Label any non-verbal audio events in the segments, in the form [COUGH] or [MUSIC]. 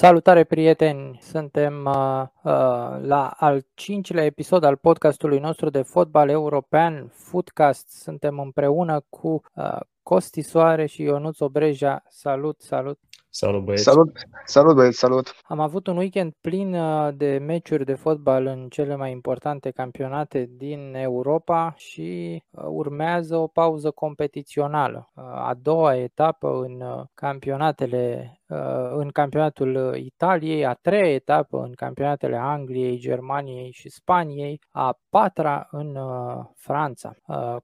Salutare prieteni! Suntem uh, uh, la al cincilea episod al podcastului nostru de fotbal european, Footcast. Suntem împreună cu uh, Costi Soare și Ionuț Obreja. Salut, salut! Salut băieți! Salut, salut băieți, salut! Am avut un weekend plin uh, de meciuri de fotbal în cele mai importante campionate din Europa și uh, urmează o pauză competițională. Uh, a doua etapă în campionatele în campionatul Italiei, a treia etapă în campionatele Angliei, Germaniei și Spaniei, a patra în Franța.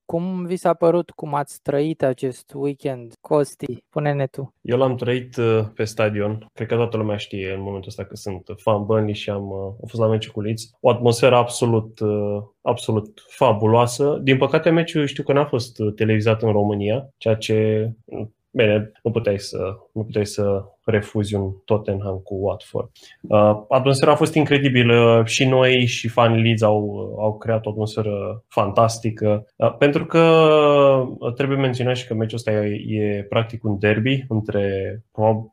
Cum vi s-a părut, cum ați trăit acest weekend? Costi, pune-ne tu. Eu l-am trăit pe stadion. Cred că toată lumea știe în momentul ăsta că sunt fan Burnley și am, uh, am fost la meciul cu Leeds. O atmosferă absolut, uh, absolut fabuloasă. Din păcate, meciul știu că n-a fost uh, televizat în România, ceea ce Bine, nu puteai să, nu puteai să refuzi un Tottenham cu Watford. Uh, atmosfera a fost incredibilă. Și noi și fanii Leeds au, au creat o atmosferă fantastică. Uh, pentru că uh, trebuie menționat și că meciul ăsta e, e practic un derby între,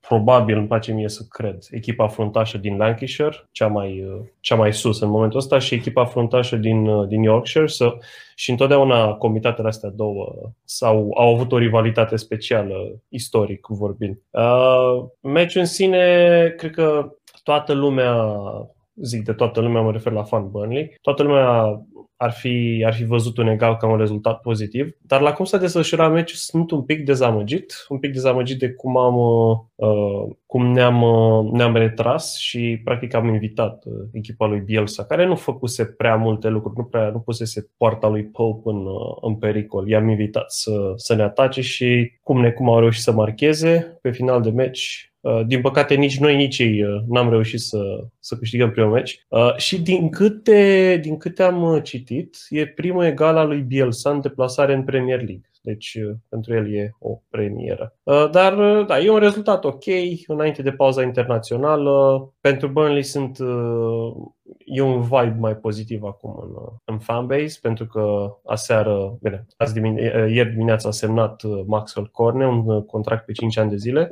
probabil îmi place mie să cred, echipa fruntașă din Lancashire, cea mai, uh, cea mai sus în momentul ăsta, și echipa fruntașă din, uh, din Yorkshire. So, și întotdeauna comitatele astea două sau au avut o rivalitate specială, istoric vorbind. Uh, Meciul în sine, cred că toată lumea, zic de toată lumea, mă refer la fan Burnley, toată lumea ar fi, ar fi văzut un egal ca un rezultat pozitiv, dar la cum s-a desfășurat meciul sunt un pic dezamăgit, un pic dezamăgit de cum am uh, cum ne-am, uh, ne-am retras și practic am invitat uh, echipa lui Bielsa, care nu făcuse prea multe lucruri, nu, prea, nu pusese poarta lui Pope în, uh, în pericol. I-am invitat să, să ne atace și cum ne cum au reușit să marcheze pe final de meci Uh, din păcate, nici noi, nici ei uh, n-am reușit să, să câștigăm primul meci. Uh, și din câte, din câte am citit, e primul egal al lui Bielsa în deplasare în Premier League. Deci pentru el e o premieră. Dar da, e un rezultat ok înainte de pauza internațională. Pentru Burnley sunt e un vibe mai pozitiv acum în, în fanbase, pentru că aseară, bine, azi dimine, ieri dimineața a semnat Maxwell Corne un contract pe 5 ani de zile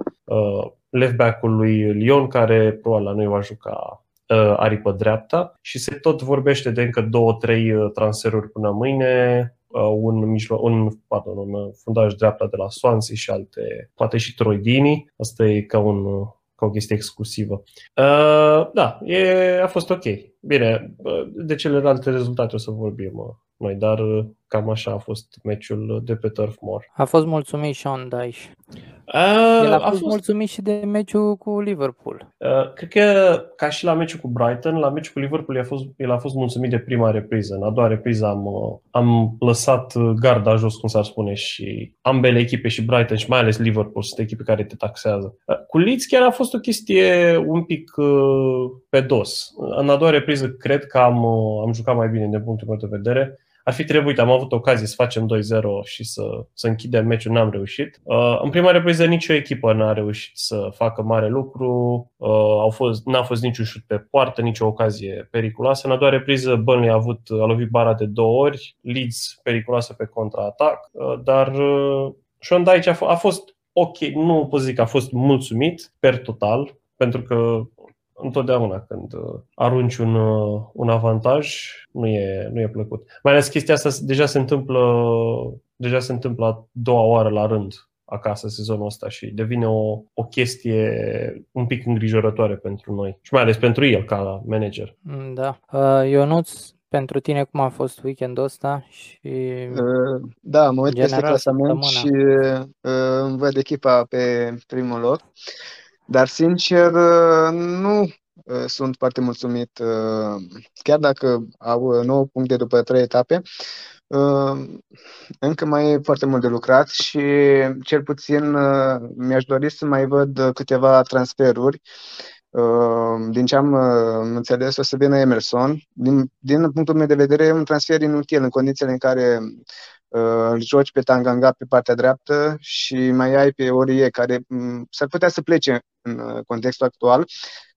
left back-ul lui Lyon, care probabil la noi va juca uh, aripă dreapta și se tot vorbește de încă două, trei uh, transferuri până mâine, uh, un, mijlo- un, pardon, un fundaj dreapta de la Swansea și alte, poate și Troidini. Asta e ca, un, ca o chestie exclusivă. Uh, da, e, a fost ok. Bine, de celelalte rezultate o să vorbim uh, noi, dar uh, cam așa a fost meciul de pe Turf Moor. A fost mulțumit Sean Dyche. Uh, El a, a fost, fost mulțumit și de meciul cu Liverpool. Uh, cred că, ca și la meciul cu Brighton, la meciul cu Liverpool el a fost, el a fost mulțumit de prima repriză. În a doua repriză am, uh, am lăsat garda jos, cum s-ar spune, și ambele echipe, și Brighton și mai ales Liverpool, sunt echipe care te taxează. Uh, cu Leeds chiar a fost o chestie un pic uh, pe dos. În a doua repriză cred că am, uh, am jucat mai bine din punctul meu de vedere ar fi trebuit, am avut ocazie să facem 2-0 și să, să închidem meciul, n-am reușit. Uh, în prima repriză nicio echipă n-a reușit să facă mare lucru, uh, au fost, n-a fost niciun șut pe poartă, nicio ocazie periculoasă. În a doua repriză Burnley a, avut, a lovit bara de două ori, Leeds periculoasă pe contraatac, uh, dar uh, Sean Dyche a, f- a fost ok, nu pot zic că a fost mulțumit per total, pentru că întotdeauna când uh, arunci un, uh, un avantaj, nu e, nu e plăcut. Mai ales chestia asta deja se întâmplă, deja se întâmplă a doua oară la rând acasă sezonul ăsta și devine o, o chestie un pic îngrijorătoare pentru noi și mai ales pentru el ca manager. Mm, da. Uh, Ionuț, pentru tine cum a fost weekendul ăsta și Da, mă uit peste clasament și îmi văd echipa pe primul loc. Dar, sincer, nu uh, sunt foarte mulțumit, uh, chiar dacă au 9 puncte după 3 etape, uh, încă mai e foarte mult de lucrat și cel puțin mi-aș dori să mai văd câteva transferuri. Din ce am înțeles, o să vină Emerson. Din, din punctul meu de vedere, e un transfer inutil în condițiile în care îl joci pe Tanganga pe partea dreaptă și mai ai pe Orie care mm, s-ar putea să plece în uh, contextul actual,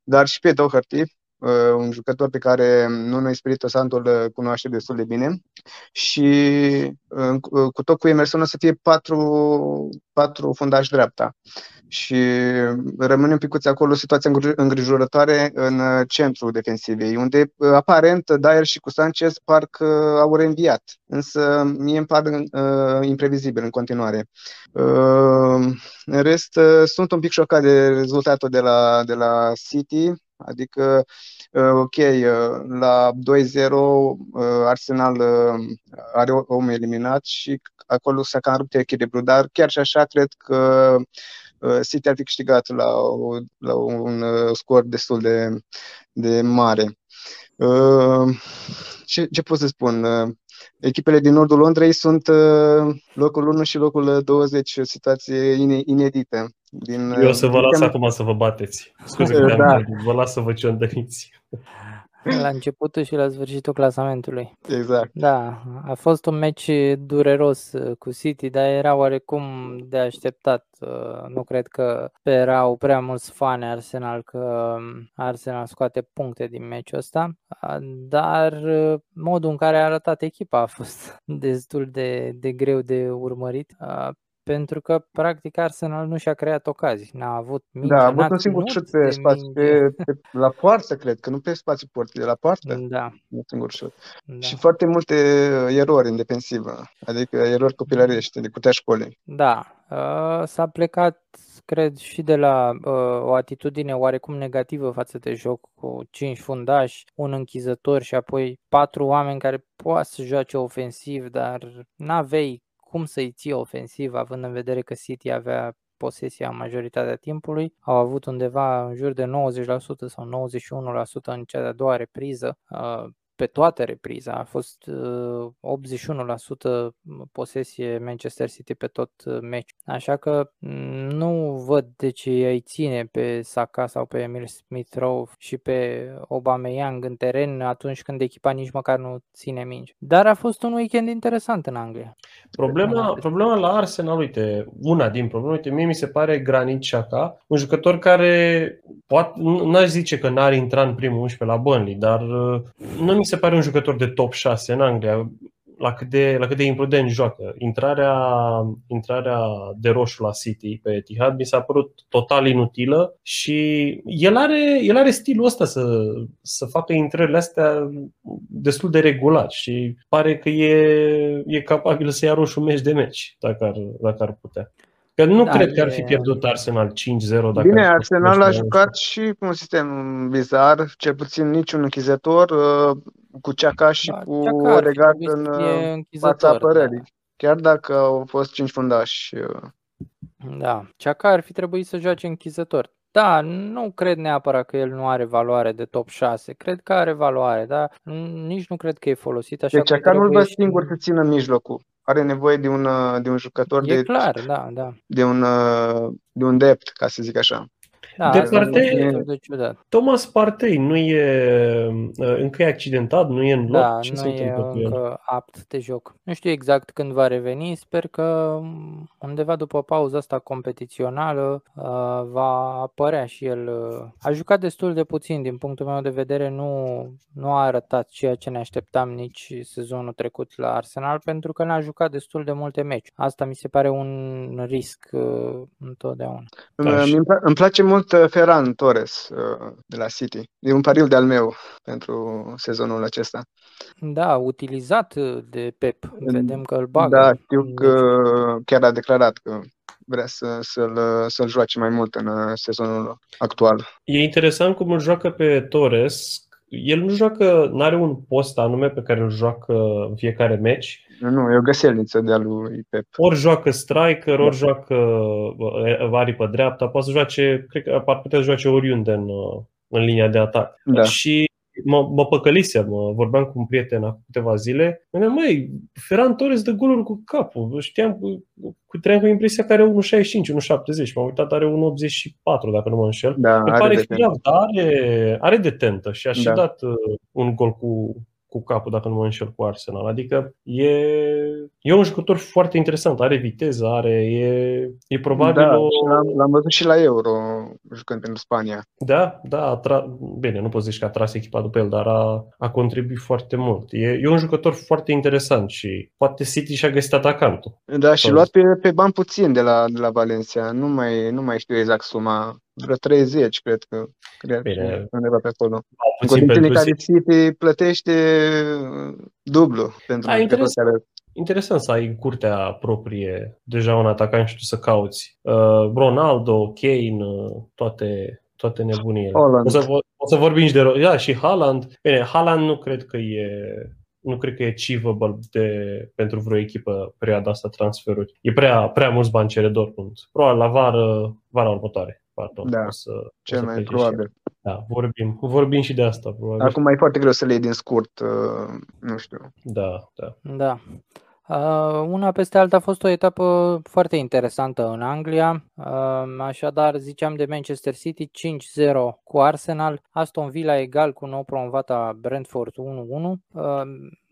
dar și pe Doherty, uh, un jucător pe care Nuno Espirito Santo îl cunoaște destul de bine. Și uh, cu tot cu Emerson o să fie patru, patru fundași dreapta. Și rămâne un picuț acolo situația îngrijorătoare în centrul defensivei, unde aparent Dyer și cu Sanchez parcă au reînviat, însă mie îmi par uh, imprevizibil în continuare. Uh, în rest, uh, sunt un pic șocat de rezultatul de la, de la City, adică Uh, ok, uh, la 2-0 uh, Arsenal are om eliminat și acolo s-a cam rupt echilibru, dar chiar și așa cred că City ar fi câștigat la, o, la un scor destul de, de mare. Ce, ce pot să spun? Echipele din nordul Londrei sunt locul 1 și locul 20, situație inedită. Din, Eu o să vă las acum să vă bateți. Scuze [LAUGHS] că da. vă las să vă ciondăniți. [LAUGHS] La începutul și la sfârșitul clasamentului. Exact. Da, a fost un meci dureros uh, cu City, dar era oarecum de așteptat. Uh, nu cred că erau prea mulți fani Arsenal că um, Arsenal scoate puncte din meciul ăsta, uh, dar modul în care a arătat echipa a fost [LAUGHS] destul de, de greu de urmărit pentru că practic Arsenal nu și-a creat ocazii. N-a avut mingea, Da, a avut un singur șut pe spațiu, pe, pe, la poartă, cred că, nu pe spațiu porții, de la poartă. Da. Un singur șut. Da. Și foarte multe uh, erori în defensivă, adică erori copilărești, de cutea școlii. Da, uh, s-a plecat cred și de la uh, o atitudine oarecum negativă față de joc, cu cinci fundași, un închizător și apoi patru oameni care poate să joace ofensiv, dar n-avei cum să-i ții ofensiv, având în vedere că City avea posesia majoritatea timpului. Au avut undeva în jur de 90% sau 91% în cea de-a doua repriză. Uh, pe toată repriza. A fost uh, 81% posesie Manchester City pe tot uh, meci. Așa că mm, nu văd de ce îi ține pe Saka sau pe Emil Smith-Rowe și pe Aubameyang în teren atunci când echipa nici măcar nu ține mingi. Dar a fost un weekend interesant în Anglia. Problema, problema la Arsenal, uite, una din probleme, uite, mie mi se pare Granit Xhaka, un jucător care poate, n-aș zice că n-ar intra în primul 11 la Burnley, dar uh, nu mi se pare un jucător de top 6 în Anglia, la cât de, la cât de imprudent joacă. Intrarea, intrarea de roșu la City pe Etihad mi s-a părut total inutilă și el are, el are stilul ăsta să, să facă intrările astea destul de regulat și pare că e, e capabil să ia roșu meci de meci, dacă ar, dacă ar putea. Că nu da, cred că ar fi pierdut Arsenal 5-0 dacă Bine, Arsenal a jucat și cu un sistem bizar, cel puțin niciun închizător, uh, cu Ceaca și da, cu Odegaard în uh, fața da. apărării. Da. Chiar dacă au fost 5 fundași. Uh. Da, Ceaca ar fi trebuit să joace închizător. Da, nu cred neapărat că el nu are valoare de top 6. Cred că are valoare, dar nici nu cred că e folosit așa Deci Ceaca nu-l vă singur să țină mijlocul are nevoie de un, de un jucător e de, clar, da, da. de un, de un dept, ca să zic așa. Da, de parte, Thomas Partey nu e uh, încă e accidentat, nu e în loc. Da, Ce nu e încă apt de joc. Nu știu exact când va reveni, sper că undeva după pauza asta competițională uh, va apărea și el. Uh, a jucat destul de puțin, din punctul meu de vedere nu, nu a arătat ceea ce ne așteptam nici sezonul trecut la Arsenal, pentru că n-a jucat destul de multe meci. Asta mi se pare un risc întotdeauna. Da, îmi place mult mult uh, Ferran Torres uh, de la City. E un pariu de-al meu pentru sezonul acesta. Da, utilizat de Pep. Vedem că îl bagă. Da, știu că chiar a declarat că vrea să, să-l, să-l joace mai mult în uh, sezonul actual. E interesant cum îl joacă pe Torres. El nu joacă, nu are un post anume pe care îl joacă în fiecare meci, nu, e o găselniță de-a lui Pep. Ori joacă striker, ori joacă pe dreapta, poate să joace, cred că ar putea să joace oriunde în, în linia de atac. Da. Și mă, mă păcălisem, mă, vorbeam cu un prieten acum câteva zile. Mă măi, Ferran Torres de goluri cu capul. Știam, cu, trăiam cu impresia că are 1,65, 1,70. M-am uitat, are 1,84, dacă nu mă înșel. Da, Îmi pare filav, dar are, are detentă și a și da. dat uh, un gol cu, cu capul, dacă nu mă înșel, cu Arsenal. Adică e, e un jucător foarte interesant, are viteză, are, e, e probabil da, o... L-am, l-am văzut și la Euro, jucând pentru Spania. Da, da, tra... bine, nu poți zici că a tras echipa după el, dar a, a contribuit foarte mult. E, e un jucător foarte interesant și poate City și-a găsit atacantul. Da, și luat pe, pe bani puțin de la, de la Valencia, nu mai, nu mai știu exact suma vreo 30, cred că. Cred Bine. undeva pe acolo. În condițiile care City plătește dublu pentru A, interes- care... Interesant să ai în curtea proprie deja un atacant și tu să cauți. Uh, Ronaldo, Kane, uh, toate, toate nebunile. O să, o să vorbim și de... Da, și Haaland. Bine, Haaland nu cred că e nu cred că e achievable de, pentru vreo echipă perioada asta transferuri. E prea, prea mulți bani cere Dortmund. Probabil la vară, vara următoare. Pardon, da, o să, cel o să mai probabil. Da, vorbim, vorbim și de asta. Probabil. Acum e foarte greu să le iei din scurt, uh, nu știu. Da, da. Da. Uh, una peste alta a fost o etapă foarte interesantă în Anglia. Uh, așadar, ziceam de Manchester City 5-0 cu Arsenal, Aston Villa egal cu nou promovata Brentford 1-1. Uh,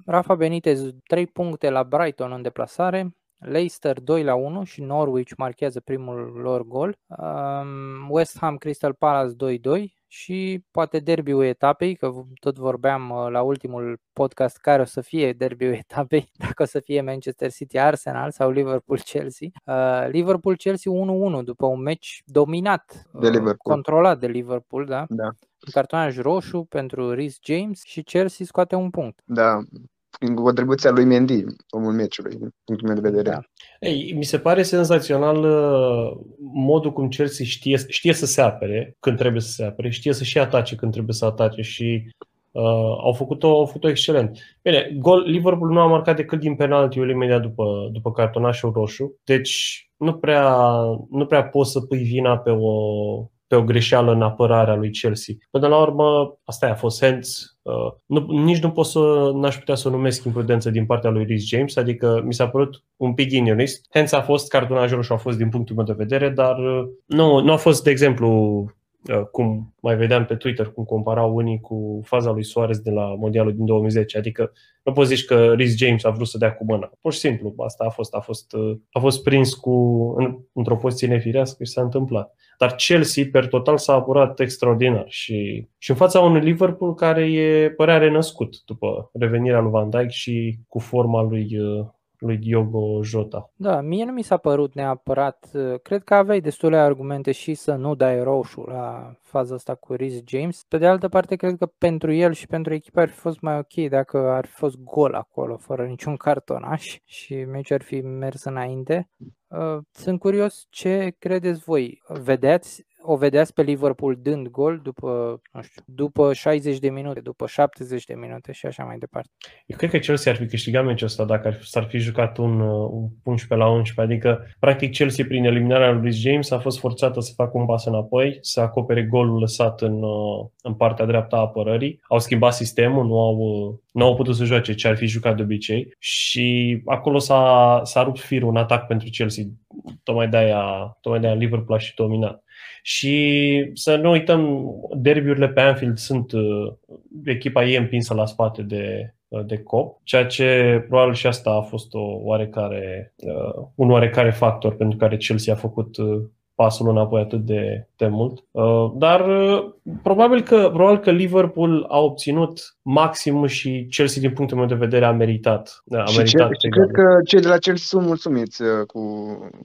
Rafa Benitez 3 puncte la Brighton în deplasare, Leicester 2 la 1 și Norwich marchează primul lor gol. Um, West Ham Crystal Palace 2-2 și poate derbiul etapei, că tot vorbeam uh, la ultimul podcast care o să fie derbiul [LAUGHS] etapei, dacă o să fie Manchester City Arsenal sau Liverpool Chelsea. Uh, Liverpool Chelsea 1-1 după un meci dominat, de uh, Liverpool. controlat de Liverpool, da? Da. Cartonaj roșu pentru Rhys James și Chelsea scoate un punct. Da, prin contribuția lui Mendy, omul meciului, din punctul meu de vedere. Da. Ei, mi se pare senzațional uh, modul cum Chelsea știe, știe să se apere când trebuie să se apere, știe să și atace când trebuie să atace și uh, au făcut-o, au făcut-o excelent. Bine, gol, Liverpool nu a marcat decât din penaltiul imediat după, după cartonașul roșu, deci nu prea, nu prea poți să pui vina pe o, pe o greșeală în apărarea lui Chelsea. Până la urmă, asta a fost hands. Uh, nu, nici nu pot să, n-aș putea să o numesc imprudență din partea lui Rhys James, adică mi s-a părut un pic inionist. Hands a fost, cartonajul roșu a fost din punctul meu de vedere, dar uh, nu, nu a fost, de exemplu, Uh, cum mai vedeam pe Twitter, cum comparau unii cu faza lui Suarez de la Mondialul din 2010. Adică nu poți zici că Rhys James a vrut să dea cu mâna. Pur și simplu, asta a fost. A fost, uh, a fost prins cu, în, într-o poziție nefirească și s-a întâmplat. Dar Chelsea, per total, s-a apurat extraordinar și, și în fața unui Liverpool care e părea renăscut după revenirea lui Van Dijk și cu forma lui uh, lui Diogo Jota. Da, mie nu mi s-a părut neapărat, cred că aveai destule argumente și să nu dai roșu la faza asta cu Rhys James. Pe de altă parte, cred că pentru el și pentru echipă ar fi fost mai ok dacă ar fi fost gol acolo, fără niciun cartonaș și meciul ar fi mers înainte. Uh, sunt curios ce credeți voi. Vedeați o vedeați pe Liverpool dând gol după, nu știu, după 60 de minute, după 70 de minute și așa mai departe. Eu cred că Chelsea ar fi câștigat meciul ăsta dacă ar, s-ar fi jucat un, un 11 la 11, adică practic Chelsea prin eliminarea lui Luis James a fost forțată să facă un pas înapoi, să acopere golul lăsat în, în partea dreaptă a apărării. Au schimbat sistemul, nu au, nu au putut să joace ce ar fi jucat de obicei și acolo s-a, s-a rupt firul un atac pentru Chelsea. Tocmai de-aia, tocmai de-aia Liverpool a și dominat. Și să nu uităm, derbiurile pe Anfield sunt, uh, echipa e împinsă la spate de, uh, de cop, ceea ce probabil și asta a fost o oarecare, uh, un oarecare factor pentru care Chelsea a făcut pasul înapoi atât de, de mult. Uh, dar uh, probabil că, probabil că Liverpool a obținut maxim și Chelsea din punctul meu de vedere a meritat. A și meritat ce, și cred că cei de la Chelsea sunt mulțumiți uh, cu,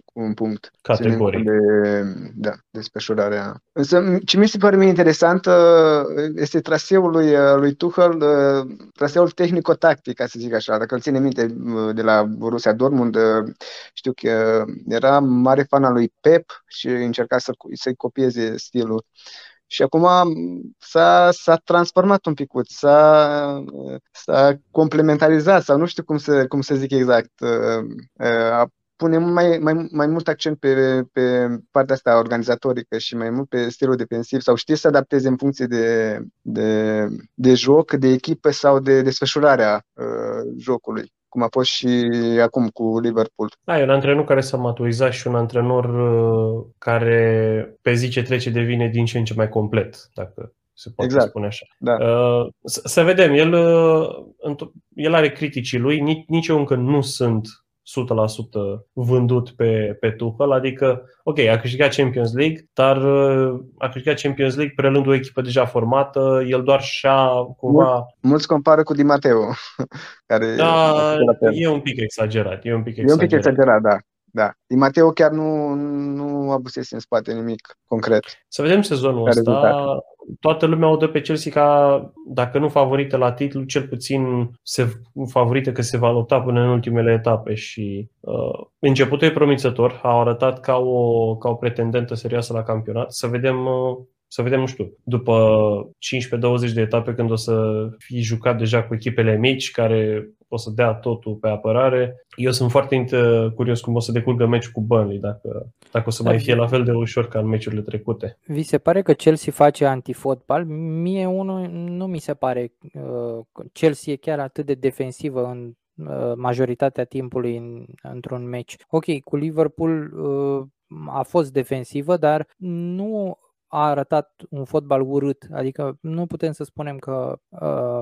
cu un punct. Categoric. De, da, desfășurarea. Însă ce mi se pare mie interesant este traseul lui, lui Tuchel, traseul tehnico-tactic, ca să zic așa. Dacă îl ține minte de la Borussia Dortmund, știu că era mare fan al lui Pep și încerca să, să-i copieze stilul. Și acum s-a, s-a transformat un pic, s-a, s-a complementarizat sau nu știu cum să, cum să zic exact. A pune mai, mai, mai mult accent pe, pe partea asta organizatorică și mai mult pe stilul defensiv sau știe să adapteze în funcție de, de, de joc, de echipă sau de desfășurarea uh, jocului cum a fost și acum cu Liverpool. Da, e un antrenor care s-a maturizat și un antrenor uh, care pe zi ce trece devine din ce în ce mai complet, dacă se poate exact. spune așa. Da. Uh, să, să vedem, el, el are criticii lui, nici, nici eu încă nu sunt 100% vândut pe, pe Tuchel, adică, ok, a câștigat Champions League, dar uh, a câștigat Champions League prelând o echipă deja formată, el doar și-a cumva... Mulți compară cu Di Matteo, [LAUGHS] care da, e un pic exagerat, e un pic exagerat. E un pic exagerat, da. Da. Di Matteo chiar nu, nu abusese în spate nimic concret. Să vedem sezonul ăsta. Rezultat. Toată lumea o dă pe Chelsea ca, dacă nu favorită la titlu, cel puțin se favorită că se va lupta până în ultimele etape și uh, începutul e promițător. A arătat ca o, ca o pretendentă serioasă la campionat. Să vedem uh, să vedem, nu știu, după 15-20 de etape când o să fii jucat deja cu echipele mici care o să dea totul pe apărare. Eu sunt foarte curios cum o să decurgă meciul cu Burnley, dacă, dacă o să mai fie la fel de ușor ca în meciurile trecute. Vi se pare că Chelsea face antifotbal? Mie unul nu mi se pare. Uh, Chelsea e chiar atât de defensivă în uh, majoritatea timpului în, într-un meci. Ok, cu Liverpool uh, a fost defensivă, dar nu a arătat un fotbal urât, adică nu putem să spunem că uh,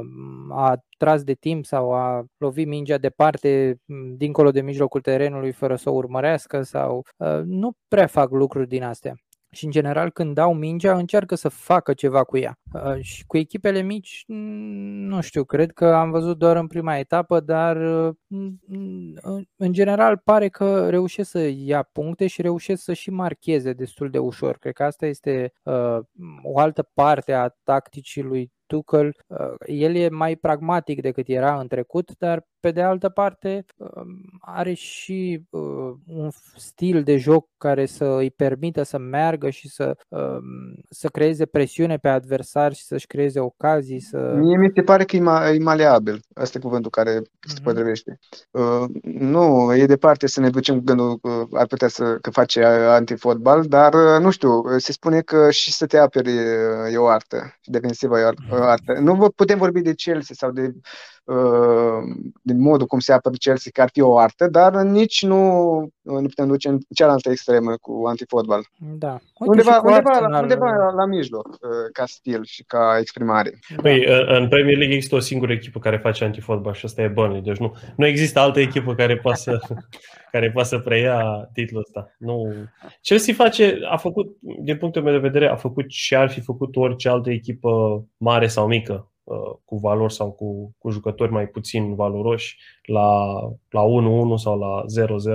a tras de timp sau a lovit mingea departe, dincolo de mijlocul terenului, fără să o urmărească sau uh, nu prea fac lucruri din astea și în general când dau mingea încearcă să facă ceva cu ea. Uh, și cu echipele mici, nu știu, cred că am văzut doar în prima etapă, dar uh, în general pare că reușesc să ia puncte și reușesc să și marcheze destul de ușor. Cred că asta este uh, o altă parte a tacticii lui Tuchel, el e mai pragmatic decât era în trecut, dar pe de altă parte are și un stil de joc care să îi permită să meargă și să, să creeze presiune pe adversar și să-și creeze ocazii. Să... Mie mi se pare că e, ma- e maleabil. Asta e cuvântul care se mhm. potrivește. Uh, nu, e departe să ne ducem cu gândul că ar putea să că face antifotbal, dar nu știu, se spune că și să te aperi e o artă și defensiva e o artă. Nu putem vorbi de Chelsea sau de Uh, din modul cum se apără Chelsea, că ar fi o artă, dar nici nu, nu putem duce în cealaltă extremă cu antifotbal. Da. Uite, undeva, undeva, Arsenal... undeva la, la mijloc, uh, ca stil și ca exprimare. Păi, da. în Premier League există o singură echipă care face antifotbal și asta e Burnley. Deci nu, nu există altă echipă care poate să, [LAUGHS] care poate să preia titlul ăsta. Nu. Chelsea face, a făcut, din punctul meu de vedere, a făcut și ar fi făcut orice altă echipă mare sau mică Uh, cu valori sau cu, cu jucători mai puțin valoroși la, la 1-1 sau la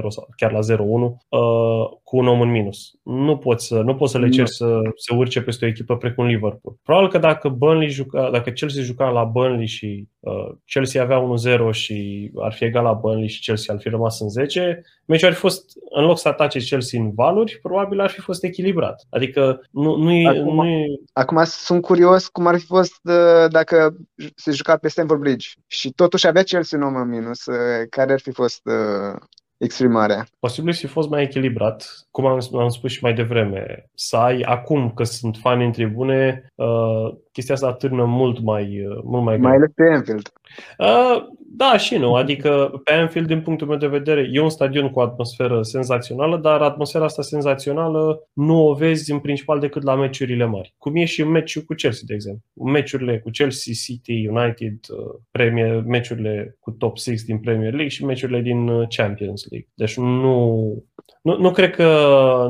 0-0 sau chiar la 0-1 uh, cu un om în minus. Nu poți să, nu poți să le ceri să se urce peste o echipă precum Liverpool. Probabil că dacă Burnley juca, dacă Chelsea juca la Burnley și uh, Chelsea avea 1-0 și ar fi egal la Burnley și Chelsea ar fi rămas în 10, meciul ar fi fost, în loc să atace Chelsea în valuri, probabil ar fi fost echilibrat. Adică nu, nu, e, acum, nu e... Acum sunt curios cum ar fi fost uh, dacă se juca pe Stamford Bridge și totuși avea Chelsea un om în minus. Uh, care ar fi fost uh, exprimarea. Posibil să fi fost mai echilibrat, cum am, am spus și mai devreme. Să ai, acum că sunt fani în tribune, uh, chestia asta atârnă mult mai, uh, mult mai Mai ales pe Anfield. Uh, da și nu, adică pe Anfield, din punctul meu de vedere, e un stadion cu o atmosferă senzațională, dar atmosfera asta senzațională nu o vezi în principal decât la meciurile mari. Cum e și meciul cu Chelsea, de exemplu. Meciurile cu Chelsea, City, United, uh, Premier, meciurile cu top 6 din Premier League și meciurile din uh, Champions League. Deci nu, nu, nu, cred că,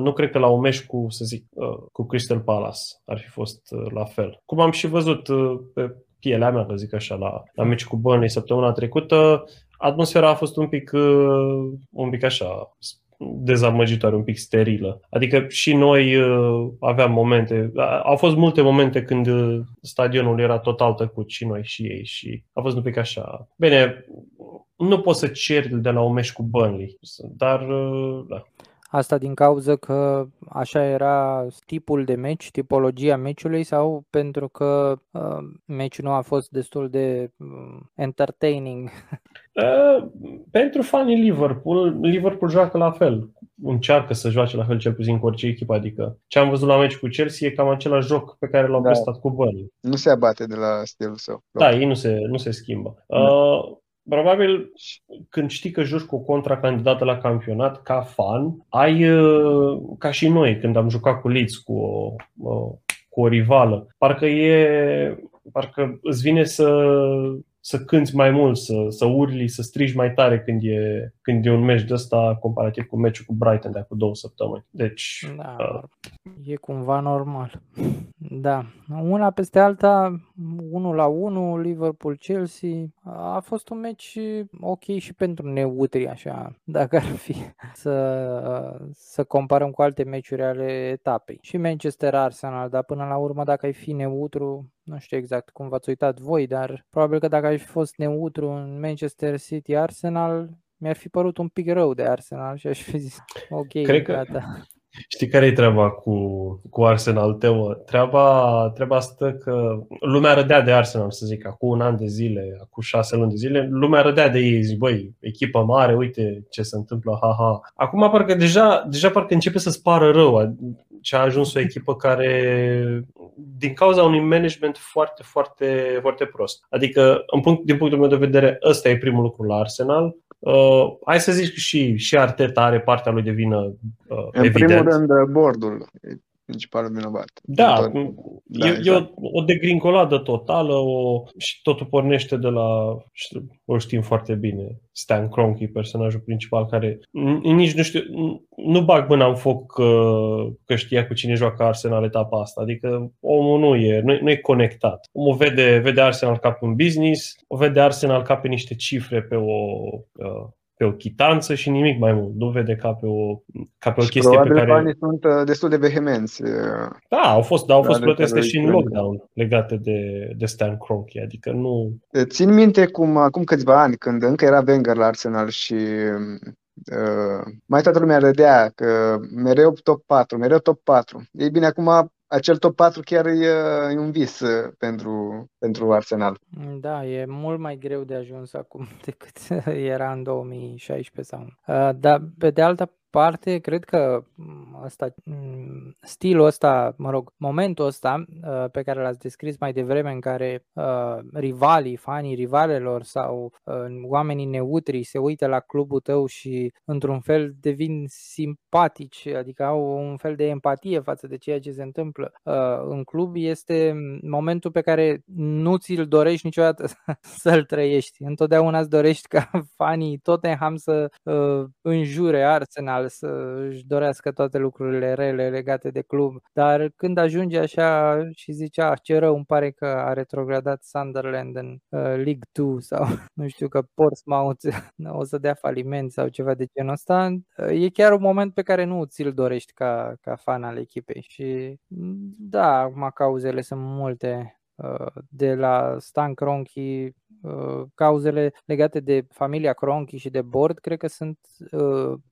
nu cred că la un meci cu, să zic, uh, cu Crystal Palace ar fi fost la fel. Cum am și văzut pe pielea mea, să zic așa, la, la meci cu Burnley săptămâna trecută, atmosfera a fost un pic, uh, un pic așa, dezamăgitoare, un pic sterilă. Adică și noi uh, aveam momente, au fost multe momente când uh, stadionul era total tăcut și noi și ei și a fost un pic așa. Bine, nu poți să ceri de la un meci cu Burnley, dar da. Asta din cauza că așa era tipul de meci, tipologia meciului sau pentru că uh, meciul nu a fost destul de uh, entertaining? [LAUGHS] Uh, pentru fanii Liverpool, Liverpool joacă la fel. Încearcă să joace la fel cel puțin cu orice echipă. Adică ce am văzut la meci cu Chelsea e cam același joc pe care l-au da. prestat cu Burnley. Nu se abate de la stilul său. Da, ei nu se, nu se schimbă. Da. Uh, Probabil când știi că joci cu o contracandidată la campionat, ca fan, ai, uh, ca și noi, când am jucat cu Leeds cu o, o cu o rivală. Parcă e, parcă îți vine să, să cânți mai mult, să, să urli, să strigi mai tare când e, când e un meci de ăsta comparativ cu meciul cu Brighton de acum două săptămâni. Deci, da, uh, e cumva normal. Da, una peste alta, 1 la 1, Liverpool-Chelsea, a fost un meci ok și pentru neutri, așa, dacă ar fi să, să comparăm cu alte meciuri ale etapei. Și Manchester-Arsenal, dar până la urmă, dacă ai fi neutru, nu știu exact cum v-ați uitat voi, dar probabil că dacă ai fi fost neutru în Manchester City Arsenal, mi-ar fi părut un pic rău de Arsenal și aș fi zis, ok, Cred că, gata. [LAUGHS] Știi care e treaba cu, cu Arsenal, Teo? Treaba, treaba asta că lumea râdea de Arsenal, să zic, acum un an de zile, acum șase luni de zile, lumea râdea de ei, zic, băi, echipă mare, uite ce se întâmplă, ha-ha. Acum parcă deja, deja parcă începe să-ți pară rău ce a ajuns o echipă care, din cauza unui management foarte, foarte, foarte prost. Adică, în punct, din punctul meu de vedere, ăsta e primul lucru la Arsenal. Uh, hai să zic că și, și Arteta are partea lui de vină uh, În evident. primul rând, bordul principalul vinovat. Da, da e, exact. e o, o degrincoladă totală o, și totul pornește de la, o știm foarte bine, Stan Kroenke, personajul principal, care nici nu știu, nu bag mâna în foc că, că știa cu cine joacă Arsenal etapa asta. Adică omul nu e, nu, nu e conectat. Omul vede, vede Arsenal ca pe un business, o vede Arsenal ca pe niște cifre pe o, uh, pe o chitanță și nimic mai mult. Nu vede ca pe o, ca pe o chestie pe care... banii sunt uh, destul de vehemenți. Uh, da, au fost, da, au fost proteste și în lockdown legate de, de Stan Kroenke, adică nu... Țin minte cum acum câțiva ani, când încă era Wenger la Arsenal și Uh, mai toată lumea râdea că mereu top 4, mereu top 4. Ei bine, acum acel top 4 chiar e, e un vis uh, pentru, pentru Arsenal. Da, e mult mai greu de ajuns acum [LAUGHS] decât era în 2016 sau. Uh, dar pe de altă parte, cred că asta, mm, mm, stilul ăsta, mă rog, momentul ăsta uh, pe care l-ați descris mai devreme în care uh, rivalii, fanii rivalelor sau uh, oamenii neutri se uită la clubul tău și într-un fel devin simpatici, adică au un fel de empatie față de ceea ce se întâmplă în club, este momentul pe care nu ți-l dorești niciodată [LAUGHS] să-l trăiești. Întotdeauna îți dorești ca fanii Tottenham să înjure Arsenal normal să își dorească toate lucrurile rele legate de club, dar când ajunge așa și zice, ah, ce rău, îmi pare că a retrogradat Sunderland în uh, League 2 [LAUGHS] sau nu știu că Portsmouth [LAUGHS] o să dea faliment sau ceva de genul ăsta, uh, e chiar un moment pe care nu ți-l dorești ca, ca fan al echipei și da, acum cauzele sunt multe uh, de la Stan Kroenke, uh, cauzele legate de familia Kroenke și de board, cred că sunt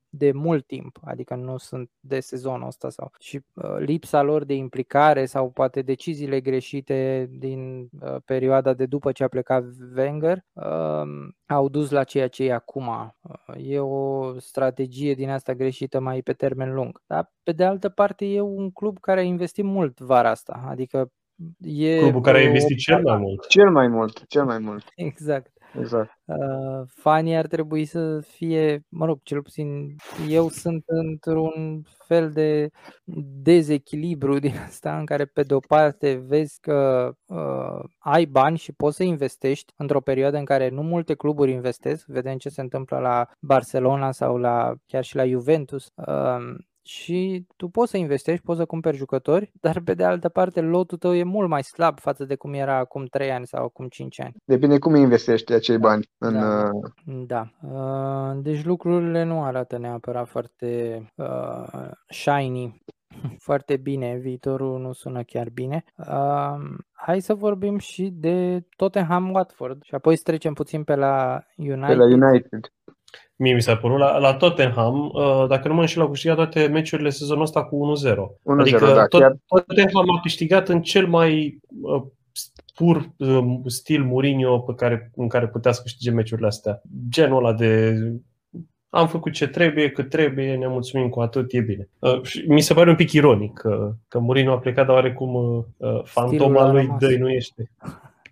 de mult timp, adică nu sunt de sezonul ăsta sau și uh, lipsa lor de implicare sau poate deciziile greșite din uh, perioada de după ce a plecat Wenger uh, au dus la ceea ce e acum. Uh, e o strategie din asta greșită mai pe termen lung. Dar pe de altă parte e un club care a investit mult vara asta, adică E Clubul care a investit cel mai mult. Cel mai mult, cel mai mult. Exact. Exact. Uh, fanii ar trebui să fie, mă rog, cel puțin eu sunt într-un fel de dezechilibru din asta în care pe de o parte vezi că uh, ai bani și poți să investești într-o perioadă în care nu multe cluburi investesc, vedem ce se întâmplă la Barcelona sau la chiar și la Juventus. Uh, și tu poți să investești, poți să cumperi jucători, [LAUGHS] dar pe de altă parte lotul tău e mult mai slab față de cum era acum 3 ani sau acum 5 ani. Depinde cum investești acei bani. În, da, uh... da. Uh, deci lucrurile nu arată neapărat foarte uh, shiny [LAUGHS] foarte bine, viitorul nu sună chiar bine. Uh, hai să vorbim și de Tottenham Watford și apoi să trecem puțin pe la United. Pe la United mie mi s-a părut, la, la Tottenham, uh, dacă nu mă înșel, au câștigat toate meciurile sezonul ăsta cu 1-0. 1-0 adică da, tot, chiar... Tottenham a câștigat în cel mai uh, pur uh, stil Mourinho pe care, în care putea să câștige meciurile astea. Genul ăla de am făcut ce trebuie, cât trebuie, ne mulțumim cu atât, e bine. Uh, și mi se pare un pic ironic că, că Mourinho a plecat, dar oarecum uh, fantoma lui dăinuiește.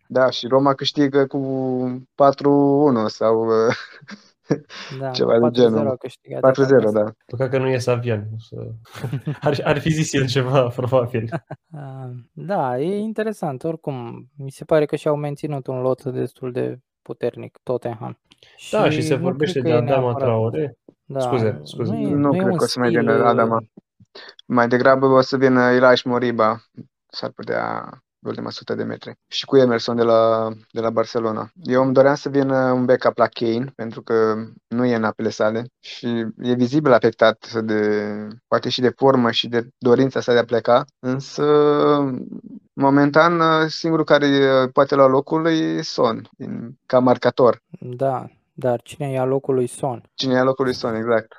Da, și Roma câștigă cu 4-1 sau uh, Da, [LAUGHS] Ceva de genul. 4-0, da. Păcat că nu e Savian. [LAUGHS] Ar, ar fi zis el ceva, [LAUGHS] probabil. Da, e interesant. Oricum, mi se pare că și-au menținut un lot destul de puternic, Tottenham. Da, și, și se vorbește de Adama Traore. Da, scuze, scuze. Nu, nu, nu cred că o să mai vină Adama. Mai degrabă o să vină Ilaș Moriba. S-ar putea ultima sută de metri. Și cu Emerson de la, de la Barcelona. Eu îmi doream să vină un backup la Kane, pentru că nu e în apele sale și e vizibil afectat de, poate și de formă și de dorința sa de a pleca, însă momentan singurul care poate lua locul e Son, ca marcator. Da, dar cine ia locul lui Son? Cine ia locul lui Son, exact.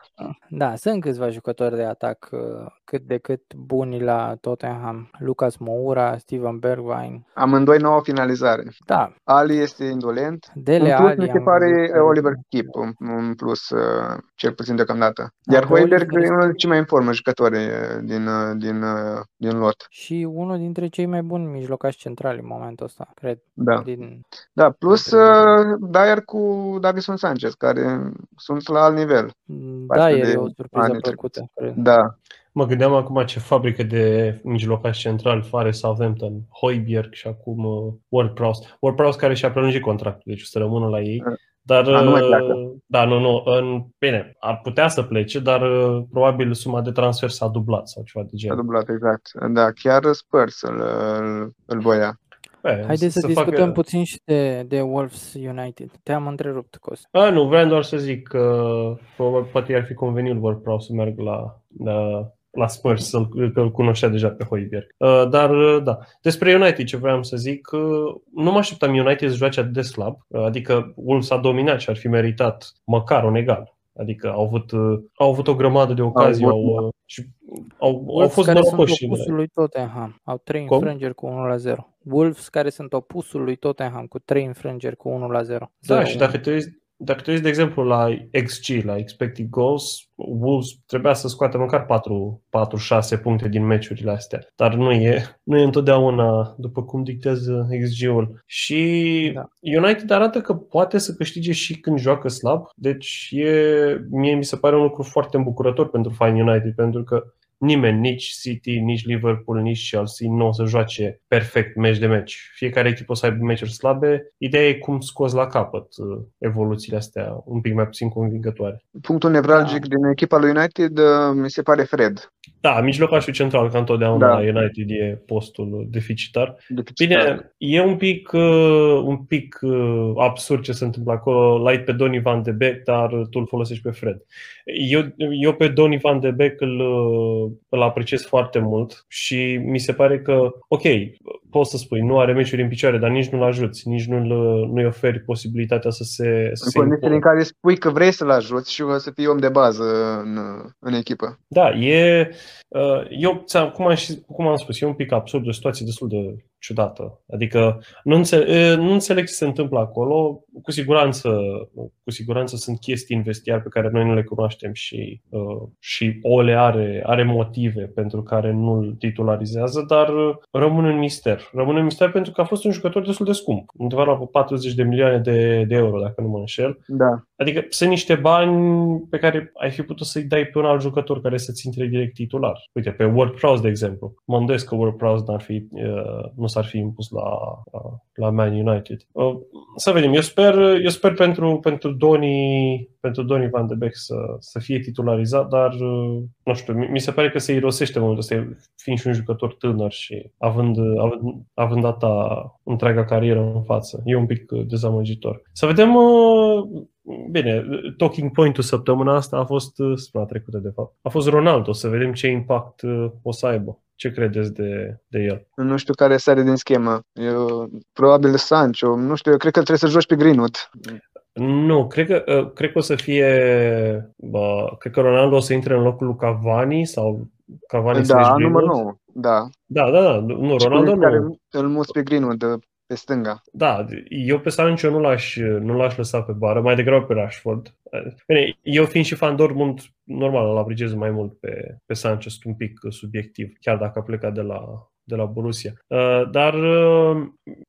Da, sunt câțiva jucători de atac uh, cât de cât buni la Tottenham. Lucas Moura, Steven Bergwijn. Amândoi nouă finalizare. Da. Ali este indolent. Dele în plus, Ali, mi se pare Oliver Kip, un plus, uh, cel puțin deocamdată. Da, Iar Hoiberg e unul dintre cei mai în formă jucători uh, din, din, din lot. Și unul dintre cei mai buni mijlocași centrali în momentul ăsta, cred. Da, din, da plus Dyer cu Davison Sanchez, care sunt la alt nivel. Da, e o surpriză plăcută. Da. Mă gândeam acum ce fabrică de mijlocaș central fare Southampton, Hoiberg și acum uh, Ward-Prowse. Ward-Prowse care și-a prelungit contractul, deci o să rămână la ei. Dar, da, nu uh, da, nu, nu, în, bine, ar putea să plece, dar uh, probabil suma de transfer s-a dublat sau ceva de genul. S-a dublat, exact. Da, chiar Spurs îl, îl, îl voia. Pe, Haideți să, să discutăm facă... puțin și de, de Wolves United. Te-am întrerupt, Cost. A, nu, vreau doar să zic că poate ar fi convenit Wolves să merg la, la, la Spurs, să că îl cunoștea deja pe Hoiberg. Uh, dar, uh, da. Despre United ce vreau să zic, uh, nu mă așteptam United să joace atât de slab, uh, adică Wolves a dominat și ar fi meritat măcar un egal. Adică au avut, uh, au avut o grămadă de ocazii, au, au, uh, și au, au fost care sunt opusul lui Tottenham. Au trei înfrângeri cu 1 la 0. Wolves care sunt opusul lui Tottenham cu trei înfrângeri cu 1 la 0. Da, și dacă te uiți, dacă te uiți, de exemplu, la XG, la expected goals, Wolves trebuia să scoată măcar 4-6 puncte din meciurile astea. Dar nu e, nu e întotdeauna după cum dictează XG-ul. Și da. United arată că poate să câștige și când joacă slab. Deci e, mie mi se pare un lucru foarte îmbucurător pentru Fine United, pentru că nimeni, nici City, nici Liverpool, nici Chelsea nu o să joace perfect meci de meci. Fiecare echipă o să aibă meciuri slabe. Ideea e cum scoți la capăt uh, evoluțiile astea un pic mai puțin convingătoare. Punctul nevralgic da. din echipa lui United uh, mi se pare Fred. Da, mijlocașul central, ca întotdeauna da. la United, e postul deficitar. deficitar. Bine, e un pic, uh, un pic absurd ce se întâmplă acolo. L-ai pe Donny Van de Beek, dar tu îl folosești pe Fred. Eu, eu pe Donny Van de Beek îl, îl apreciez foarte mult și mi se pare că, ok, poți să spui, nu are meciuri în picioare, dar nici nu-l ajuți, nici nu-l, nu-i oferi posibilitatea să se... Să în se condițiile în care spui că vrei să-l ajuți și să fii om de bază în, în echipă. Da, e... Uh, eu, cum am, cum am spus, e un pic absurd, o situație destul de ciudată. Adică nu înțeleg, nu înțeleg ce se întâmplă acolo. Cu siguranță, cu siguranță sunt chestii în vestiar pe care noi nu le cunoaștem și, uh, și Ole are, are motive pentru care nu îl titularizează, dar rămâne un mister. Rămâne un mister pentru că a fost un jucător destul de scump. Undeva la 40 de milioane de, de euro, dacă nu mă înșel. Da. Adică sunt niște bani pe care ai fi putut să-i dai pe un alt jucător care să-ți intre direct titular. Uite, pe World Prowse, de exemplu. Mă îndoiesc că World Prowse n-ar fi, uh, nu s-ar fi impus la, la Man United. Uh, să vedem. Eu sper, eu sper pentru, pentru Doni pentru Donny Van de Beek să, să fie titularizat, dar uh, nu știu, mi se pare că se irosește în momentul ăsta, fiind și un jucător tânăr și având, având, având data întreaga carieră în față. E un pic uh, dezamăgitor. Să vedem Bine, talking point-ul săptămâna asta a fost, săptămâna trecută de fapt, a fost Ronaldo, să vedem ce impact o să aibă. Ce credeți de, de el? Nu știu care sare din schemă. Eu, probabil Sancho. Nu știu, eu cred că trebuie să joci pe Greenwood. Nu, cred că, uh, cred că o să fie. Bă, cred că Ronaldo o să intre în locul lui Cavani sau Cavani Da, număr 9. Da. Da, da, da. Nu, Ronaldo nu. Care îl muți pe Greenwood pe stânga. Da, eu pe Sancho nu l-aș, nu l-aș lăsa pe bară, mai degrabă pe Rashford. Bine, eu fiind și fan Dortmund, normal, îl apreciez mai mult pe, pe Sancho, sunt un pic subiectiv, chiar dacă a plecat de la, de la Borussia. Dar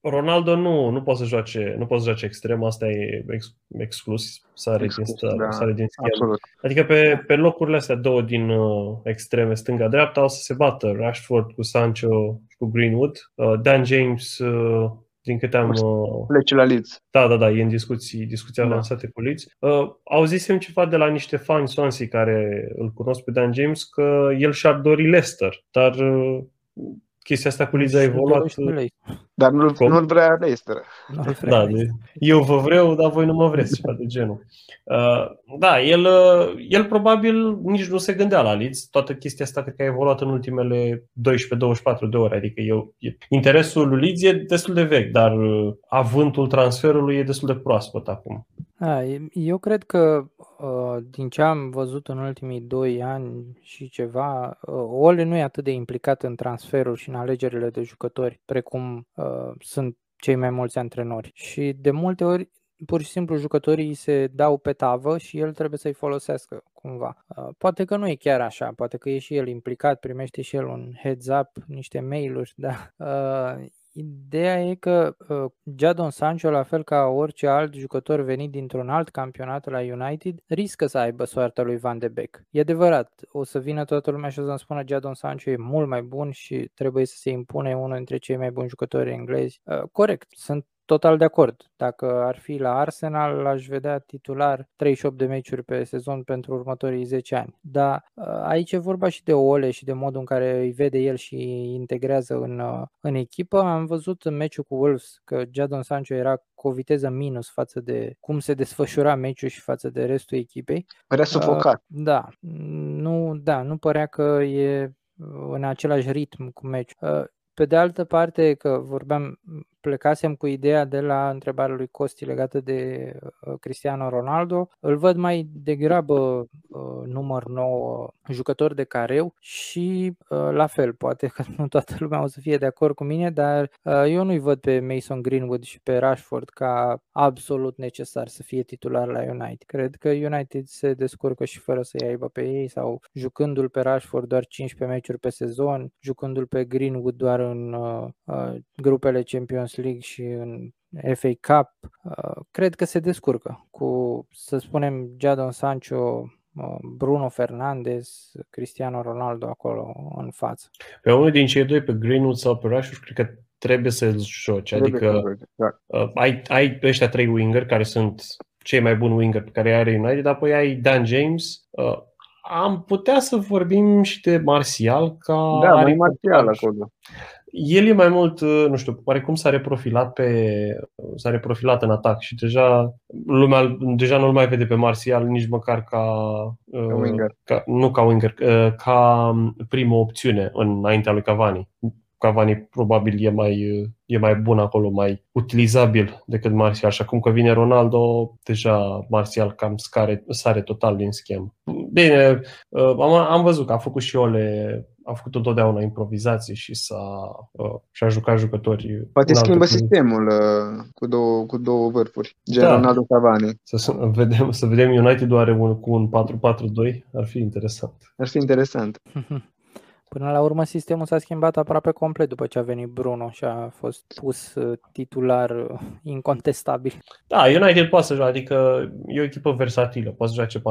Ronaldo nu, nu poate să joace, nu poate să joace extrem, asta e ex, exclus, sare exclus, din, sta, da, sare din schemă. Adică pe, pe locurile astea două din uh, extreme, stânga-dreapta, o să se bată Rashford cu Sancho și cu Greenwood. Uh, Dan James uh, din câte am... Uh, Plece la Leeds. Da, da, da, e în discuții, discuții da. avansate cu Leeds. Uh, auzisem ceva de la niște fani Swansea care îl cunosc pe Dan James că el și-ar dori Leicester, dar uh, chestia asta cu Leeds a evoluat. Dar nu, nu-l vrea Leicester. Nu da, de, eu vă vreau, dar voi nu mă vreți, ceva de genul. Uh, da, el, uh, el probabil nici nu se gândea la Leeds. Toată chestia asta cred că a evoluat în ultimele 12-24 de ore. Adică eu, interesul lui Leeds e destul de vechi, dar uh, avântul transferului e destul de proaspăt acum. Da, eu cred că din ce am văzut în ultimii 2 ani și ceva, Ole nu e atât de implicat în transferuri și în alegerile de jucători precum sunt cei mai mulți antrenori. Și de multe ori pur și simplu jucătorii se dau pe tavă și el trebuie să-i folosească cumva. Uh, poate că nu e chiar așa, poate că e și el implicat, primește și el un heads up, niște mail-uri, [LAUGHS] dar uh, Ideea e că uh, Jadon Sancho, la fel ca orice alt jucător venit dintr-un alt campionat la United, riscă să aibă soarta lui Van de Beek. E adevărat, o să vină toată lumea și o să-mi spună Jadon Sancho e mult mai bun și trebuie să se impune unul dintre cei mai buni jucători englezi. Uh, corect, sunt total de acord. Dacă ar fi la Arsenal, l-aș vedea titular 38 de meciuri pe sezon pentru următorii 10 ani. Dar uh, aici e vorba și de Ole și de modul în care îi vede el și integrează în, uh, în echipă. Am văzut în meciul cu Wolves că Jadon Sancho era cu o viteză minus față de cum se desfășura meciul și față de restul echipei. Părea sufocat. Uh, da, nu, da, nu părea că e în același ritm cu meciul. Uh, pe de altă parte, că vorbeam, plecasem cu ideea de la întrebarea lui Costi legată de uh, Cristiano Ronaldo. Îl văd mai degrabă uh, număr 9 jucător de careu și uh, la fel, poate că nu toată lumea o să fie de acord cu mine, dar eu nu-i văd pe Mason Greenwood și pe Rashford ca absolut necesar să fie titular la United. Cred că United se descurcă și fără să-i aibă pe ei sau jucându-l pe Rashford doar 15 meciuri pe sezon, jucându-l pe Greenwood doar în uh, grupele Champions Champions League și în FA Cup, uh, cred că se descurcă cu, să spunem, Jadon Sancho, uh, Bruno Fernandes, Cristiano Ronaldo acolo în față. Pe unul din cei doi, pe Greenwood sau pe Rashford, cred că trebuie să-l joci. Adică da. uh, ai, ai ăștia trei winger care sunt cei mai buni winger pe care are United, apoi ai Dan James. Uh, am putea să vorbim și de Martial ca... Da, mai Martial acolo. El e mai mult, uh, nu știu, cum s-a reprofilat pe, s-a reprofilat în atac și deja lumea deja nu-l mai vede pe Martial nici măcar ca, uh, ca winger. Ca, nu ca winger, uh, ca primă opțiune înaintea lui Cavani. Cavani probabil e mai, e mai bun acolo, mai utilizabil decât Martial. Și acum că vine Ronaldo, deja Martial cam scare, sare total din schemă. Bine, am, am văzut că a făcut și Ole a făcut întotdeauna improvizații și s-a, uh, și-a jucat jucătorii. Poate schimbă cu... sistemul uh, cu, două, cu două vârfuri, gen da. Ronaldo Cavani. Să, să, vedem, să vedem United doar un, cu un 4-4-2, ar fi interesant. Ar fi interesant. [LAUGHS] Până la urmă sistemul s-a schimbat aproape complet după ce a venit Bruno și a fost pus uh, titular uh, incontestabil. Da, United poate să joace, adică e o echipă versatilă. Poate să joace 4-2-3-1,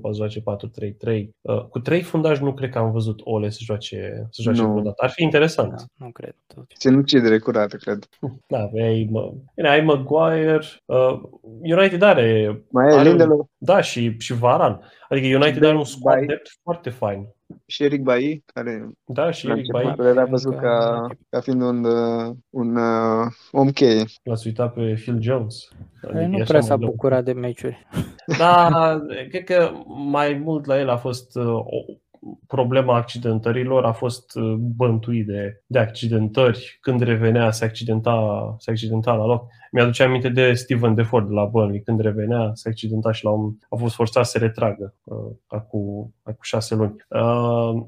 poate să joace 4-3-3. Uh, cu trei fundași nu cred că am văzut Ole să joace, să joace nu. vreodată. Ar fi interesant. Da, nu cred. Sinucidere curată, cred. Da, ai, mă, bine, ai Maguire. Uh, United are... Mai e Lindelof. Da, și, și Varan. Adică United are un squad depth foarte fain și Eric Bailly, care da, și Eric Bailly. L-a văzut ca, ca fiind un, uh, un uh, om cheie. L-ați uitat pe Phil Jones. Adică nu prea s-a bucurat de meciuri. Da, cred că mai mult la el a fost uh, o, problema accidentărilor a fost uh, bântuit de, de accidentări. Când revenea, se accidenta, se accidenta la loc. Mi-aduce aminte de Steven Deford de la Burnley. Când revenea, se accidenta și la un, a fost forțat să se retragă uh, acum, acum șase luni. Uh,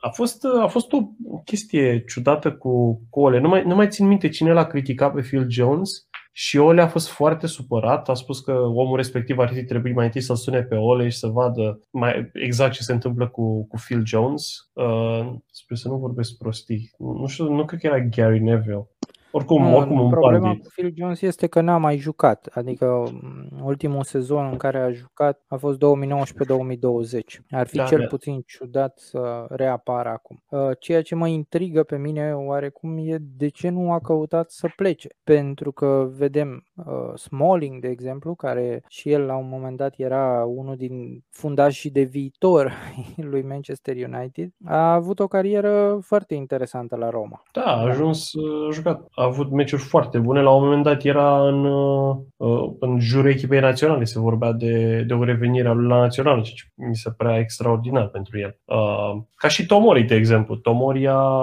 a fost, a fost o chestie ciudată cu, cu Ole. Nu mai, nu mai țin minte cine l-a criticat pe Phil Jones și Ole a fost foarte supărat, a spus că omul respectiv ar fi trebuit mai întâi să-l sune pe Ole și să vadă mai exact ce se întâmplă cu, cu Phil Jones. Uh, sper să nu vorbesc prostii. Nu știu, nu cred că era Gary Neville. Oricum, nu, oricum un problema bandit. cu Phil Jones este că n-a mai jucat. Adică ultimul sezon în care a jucat a fost 2019-2020. Ar fi da, cel da. puțin ciudat să reapară acum. Uh, ceea ce mă intrigă pe mine oarecum e de ce nu a căutat să plece. Pentru că vedem uh, Smalling, de exemplu, care și el la un moment dat era unul din fundașii de viitor [LAUGHS] lui Manchester United, a avut o carieră foarte interesantă la Roma. Da, a ajuns, a jucat, a avut meciuri foarte bune. La un moment dat era în, uh, în jurul echipei naționale, se vorbea de, de o revenire a lui la națională, ceea ce mi se părea extraordinar pentru el. Uh, ca și Tomori, de exemplu. Tomori a,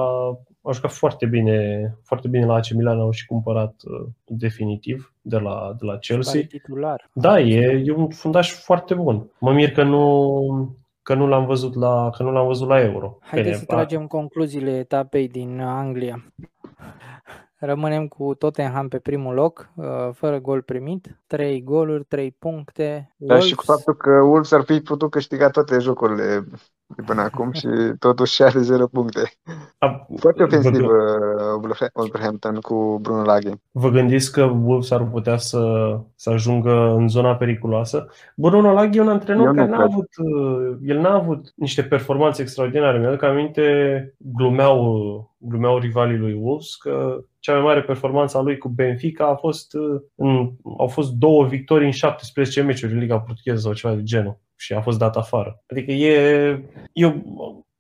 a jucat foarte bine, foarte bine la AC Milan, au și cumpărat uh, definitiv de la, de la Chelsea. titular. Da, e, e un fundaș foarte bun. Mă mir că nu, că nu l-am văzut la, că nu l-am văzut la Euro. Haideți să tragem concluziile etapei din Anglia. [LAUGHS] Rămânem cu Tottenham pe primul loc, uh, fără gol primit, 3 goluri, 3 puncte. Dar și cu faptul că Wolves ar fi putut câștiga toate jocurile de până acum și totuși are 0 puncte. A, Foarte ofensiv uh, Wolverhampton cu Bruno Laghi. Vă gândiți că Wolves ar putea să, să ajungă în zona periculoasă? Bruno Laghi e un antrenor care n-a avut, uh, el n-a avut niște performanțe extraordinare. Mi-aduc aminte, glumeau, glumeau rivalii lui Wolves că cea mai mare performanță a lui cu Benfica a fost, uh, în, au fost două victorii în 17 meciuri în Liga Portugheză sau ceva de genul și a fost dat afară. Adică e, eu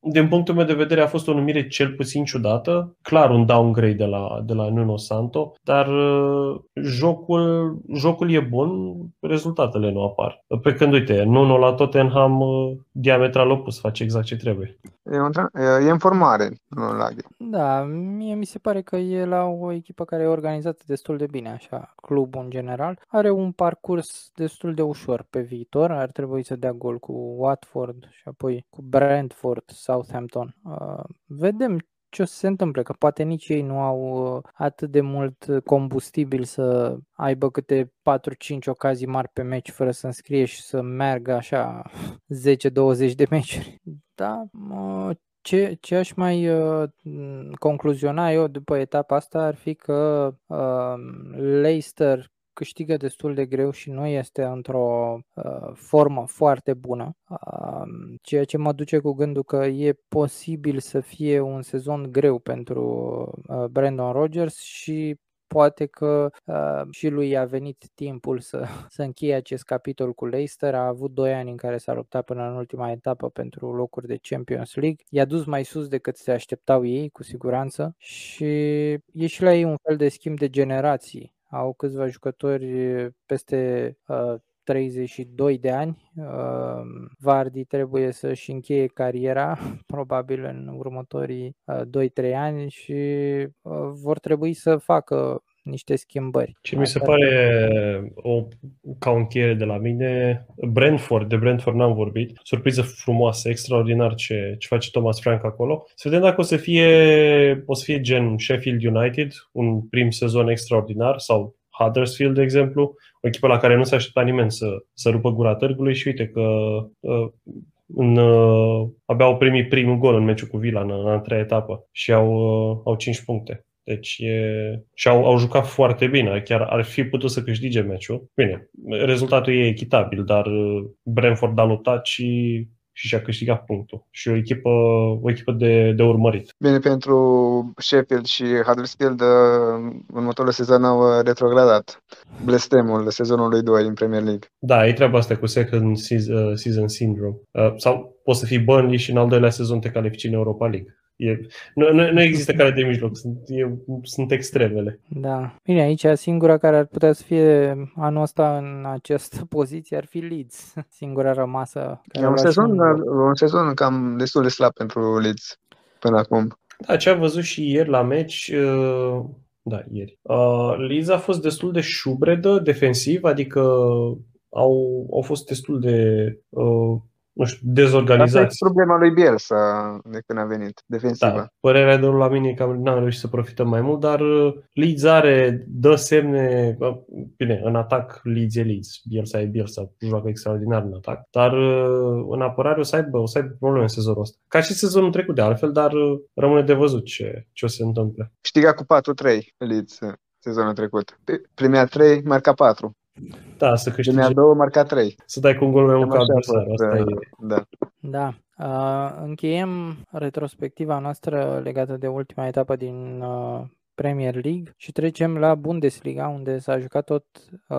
din punctul meu de vedere, a fost o numire cel puțin ciudată, clar un downgrade de la, de la Nuno Santo, dar uh, jocul, jocul e bun, rezultatele nu apar. Pe când, uite, Nuno la Tottenham uh, diametral opus face exact ce trebuie. E, un, e în formare, nu la Da, mie mi se pare că e la o echipă care e organizată destul de bine, așa, clubul în general. Are un parcurs destul de ușor pe viitor, ar trebui să dea gol cu Watford și apoi cu Brentford Southampton. Uh, vedem ce o să se întâmple, că poate nici ei nu au uh, atât de mult combustibil să aibă câte 4-5 ocazii mari pe meci fără să înscrie și să meargă așa [LAUGHS] 10-20 de meciuri. Da, ce, ce aș mai uh, concluziona eu după etapa asta ar fi că uh, Leicester câștigă destul de greu și nu este într-o uh, formă foarte bună, uh, ceea ce mă duce cu gândul că e posibil să fie un sezon greu pentru uh, Brandon Rogers și poate că uh, și lui a venit timpul să, [LAUGHS] să încheie acest capitol cu Leicester. A avut 2 ani în care s-a luptat până în ultima etapă pentru locuri de Champions League. I-a dus mai sus decât se așteptau ei, cu siguranță, și e și la ei un fel de schimb de generații au câțiva jucători peste uh, 32 de ani. Uh, Vardy trebuie să-și încheie cariera, [LAUGHS] probabil în următorii uh, 2-3 ani și uh, vor trebui să facă niște schimbări. Ce mi se pare o, ca o încheiere de la mine, Brentford, de Brentford n-am vorbit, surpriză frumoasă, extraordinar ce, ce face Thomas Frank acolo. Să vedem dacă o să fie, o să fie gen Sheffield United, un prim sezon extraordinar sau Huddersfield, de exemplu, o echipă la care nu se aștepta nimeni să, să rupă gura târgului și uite că uh, în, uh, abia au primit primul gol în meciul cu Vila în, în a treia etapă și au, uh, au 5 puncte. Deci e... și au, au jucat foarte bine. Chiar ar fi putut să câștige meciul. Bine, rezultatul e echitabil, dar uh, Brentford a luptat și și și-a câștigat punctul. Și o echipă, o echipă de, de urmărit. Bine, pentru Sheffield și Huddersfield, uh, următorul sezon au uh, retrogradat blestemul sezonului 2 în Premier League. Da, e treaba asta cu second season, season syndrome. Sau poți să fii Burnley și în al doilea sezon te califici în Europa League. E, nu, nu, nu există care de mijloc, sunt, e, sunt extremele. Da. Bine, aici singura care ar putea să fie anul ăsta în această [LAUGHS] poziție ar fi Leeds, singura rămasă. Care e un sezon, un, un sezon cam destul de slab pentru Leeds până acum. Da, ce am văzut și ieri la meci, uh, da, ieri. Uh, Leeds a fost destul de șubredă defensiv, adică au, au fost destul de uh, nu știu, dezorganizați. Asta e problema lui Bielsa de când a venit, defensivă. Da, părerea de la mine e că n-am reușit să profităm mai mult, dar uh, Leeds are, dă semne, bine, în atac Leeds e Leeds, Bielsa e Bielsa, joacă extraordinar în atac, dar uh, în apărare o să aibă, o să aibă probleme în sezonul ăsta. Ca și sezonul trecut de altfel, dar uh, rămâne de văzut ce, ce o să se întâmple. Câștiga cu 4-3 Leeds sezonul trecut. Primea 3, marca 4. Da, să câștigi. Primea 2, marca 3. Să dai cu un gol mai mult ca adversar. Asta da, e. Da. Da. Uh, încheiem retrospectiva noastră legată de ultima etapă din uh, Premier League și trecem la Bundesliga, unde s-a jucat tot uh,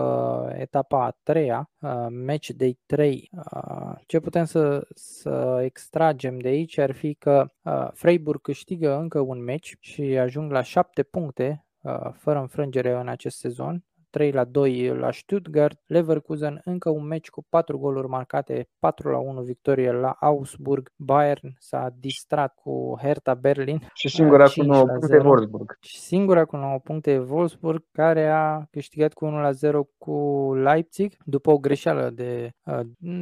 etapa a treia, uh, match day 3. Uh, ce putem să, să extragem de aici ar fi că uh, Freiburg câștigă încă un match și ajung la 7 puncte uh, fără înfrângere în acest sezon 3 la 2 la Stuttgart, Leverkusen încă un meci cu 4 goluri marcate, 4 la 1 victorie la Augsburg, Bayern s-a distrat cu Hertha Berlin. [LAUGHS] Și singura cu 9 puncte Wolfsburg. Și singura cu 9 puncte Wolfsburg care a câștigat cu 1 la 0 cu Leipzig după o greșeală de,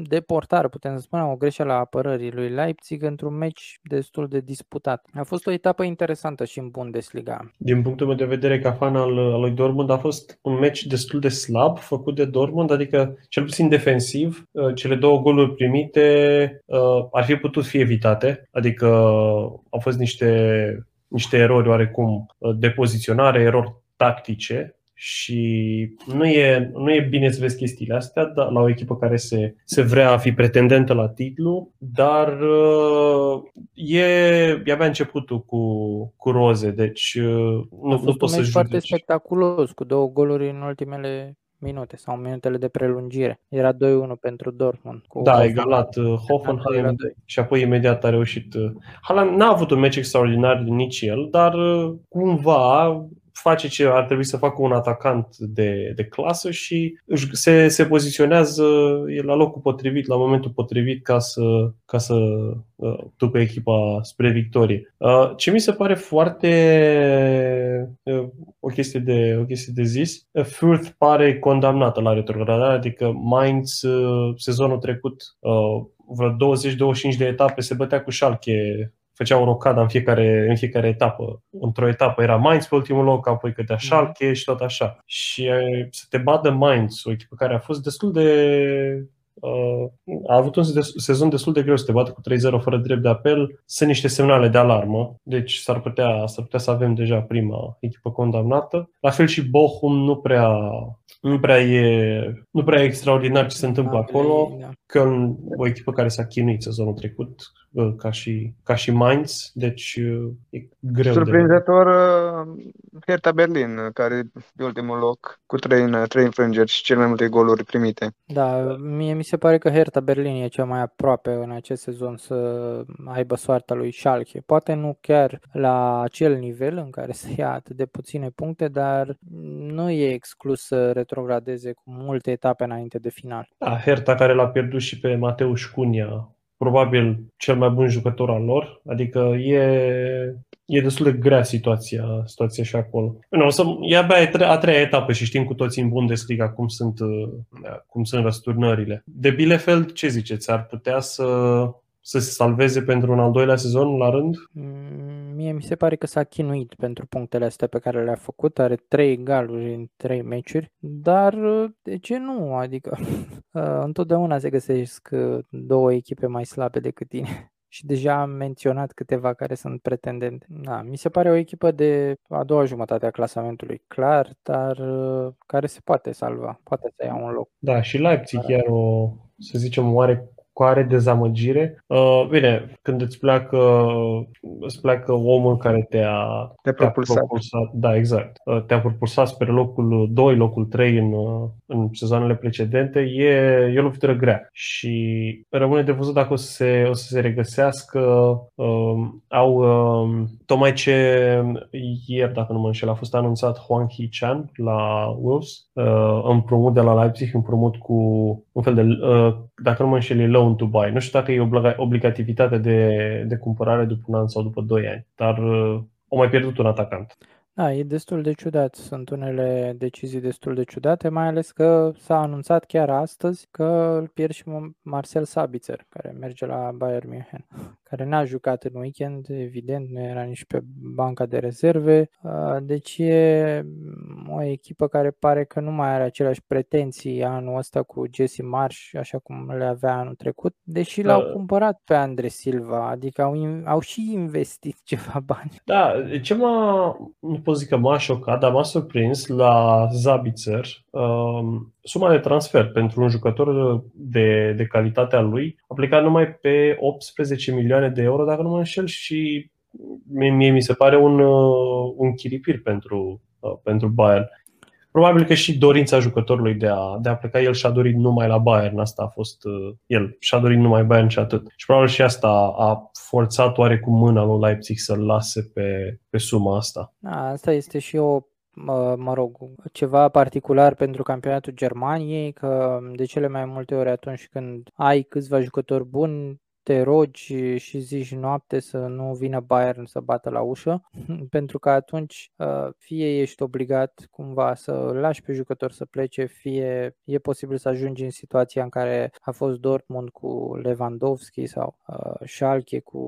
de portar, putem să spunem, o greșeală a apărării lui Leipzig într-un meci destul de disputat. A fost o etapă interesantă și în Bundesliga. Din punctul meu de vedere, ca fan al, al lui Dortmund, a fost un meci meci destul de slab făcut de Dortmund, adică cel puțin defensiv, uh, cele două goluri primite uh, ar fi putut fi evitate, adică au fost niște, niște erori oarecum uh, de poziționare, erori tactice, și nu e, nu e bine să vezi chestiile astea dar, la o echipă care se, se vrea a fi pretendentă la titlu, dar e, e abia începutul cu, cu roze, deci nu, nu poți să foarte spectaculos, cu două goluri în ultimele minute sau minutele de prelungire. Era 2-1 pentru Dortmund. Cu da, a egalat Hoffenheim și apoi imediat a reușit. Haaland n-a avut un meci extraordinar nici el, dar cumva face ce ar trebui să facă un atacant de, de clasă și se, se poziționează la locul potrivit, la momentul potrivit ca să, ca să uh, ducă echipa spre victorie. Uh, ce mi se pare foarte uh, o, chestie de, o chestie de zis, uh, Fürth pare condamnată la retrogradare, adică Mainz uh, sezonul trecut uh, vreo 20-25 de etape se bătea cu Schalke făcea o rocadă în fiecare, în fiecare etapă. Într-o etapă era Mainz pe ultimul loc, apoi cădea mhm. Schalke și tot așa. Și să te bată Mainz, o echipă care a fost destul de Uh, a avut un sezon destul de greu să te bată cu 3-0 fără drept de apel. Sunt niște semnale de alarmă, deci s-ar putea, s-ar putea să avem deja prima echipă condamnată. La fel și Bochum nu prea, nu prea, e, nu prea e extraordinar ce se întâmplă acolo. Da. Köln, o echipă care s-a chinuit sezonul trecut, uh, ca și, ca și Mainz, deci uh, e greu Surprinzător de... Hertha Berlin, care pe ultimul loc cu trei, trei înfrângeri și cele mai multe goluri primite. Da, mie mi se pare că Hertha Berlin e cea mai aproape în acest sezon să aibă soarta lui Schalke. Poate nu chiar la acel nivel în care să ia atât de puține puncte, dar nu e exclus să retrogradeze cu multe etape înainte de final. Da, Hertha care l-a pierdut și pe Mateusz Cunha, probabil cel mai bun jucător al lor, adică e, e destul de grea situația, situația și acolo. Bine, o să, e abia a treia etapă și știm cu toții în Bundesliga cum sunt, cum sunt răsturnările. De Bielefeld, ce ziceți? Ar putea să să se salveze pentru un al doilea sezon la rând? Mm, mie mi se pare că s-a chinuit pentru punctele astea pe care le-a făcut. Are trei egaluri în trei meciuri, dar de ce nu? Adică [LAUGHS] întotdeauna se găsesc două echipe mai slabe decât tine. [LAUGHS] Și deja am menționat câteva care sunt pretendente. Da, mi se pare o echipă de a doua jumătate a clasamentului, clar, dar care se poate salva, poate să ia un loc. Da, și Leipzig chiar o, să zicem, oare cu are dezamăgire. Uh, bine, când îți pleacă, îți pleacă omul care te-a, te-a propulsat. Te-a propulsat da, exact. Uh, te-a propulsat spre locul 2, locul 3 în, uh, în sezoanele precedente, e, e o lovitură grea. Și rămâne de văzut dacă o să se, o să se regăsească. Uh, au uh, tocmai ce ieri, dacă nu mă înșel, a fost anunțat Huang Hee-chan la Wolves, uh, împrumut de la Leipzig, împrumut cu un fel de, uh, dacă nu mă înșel, e loan to buy. Nu știu dacă e obligativitate de, de cumpărare după un an sau după doi ani, dar uh, o mai pierdut un atacant. Da, e destul de ciudat. Sunt unele decizii destul de ciudate, mai ales că s-a anunțat chiar astăzi că îl pierd și Marcel Sabitzer, care merge la Bayern München, [LAUGHS] care n-a jucat în weekend, evident, nu era nici pe banca de rezerve. Deci e o echipă care pare că nu mai are aceleași pretenții anul ăsta cu Jesse Marsh, așa cum le avea anul trecut, deși l-au da. cumpărat pe Andre Silva, adică au, au și investit [LAUGHS] ceva bani. Da, ce m-a, nu pot zic că m-a șocat, dar m-a surprins la Zabitzer um, suma de transfer pentru un jucător de, de calitatea lui a plecat numai pe 18 milioane de euro, dacă nu mă înșel, și mie mi se pare un, uh, un chiripir pentru, uh, pentru Bayern. Probabil că și dorința jucătorului de a, de a pleca, el și-a dorit numai la Bayern, asta a fost uh, el, și-a dorit numai Bayern și atât. Și probabil și asta a forțat oarecum mâna lui Leipzig să-l lase pe, pe suma asta. Da, asta este și o mă, mă rog, ceva particular pentru campionatul Germaniei, că de cele mai multe ori atunci când ai câțiva jucători buni, te rogi și zici noapte să nu vină Bayern să bată la ușă, [LAUGHS] pentru că atunci uh, fie ești obligat cumva să lași pe jucător să plece, fie e posibil să ajungi în situația în care a fost Dortmund cu Lewandowski sau uh, Schalke cu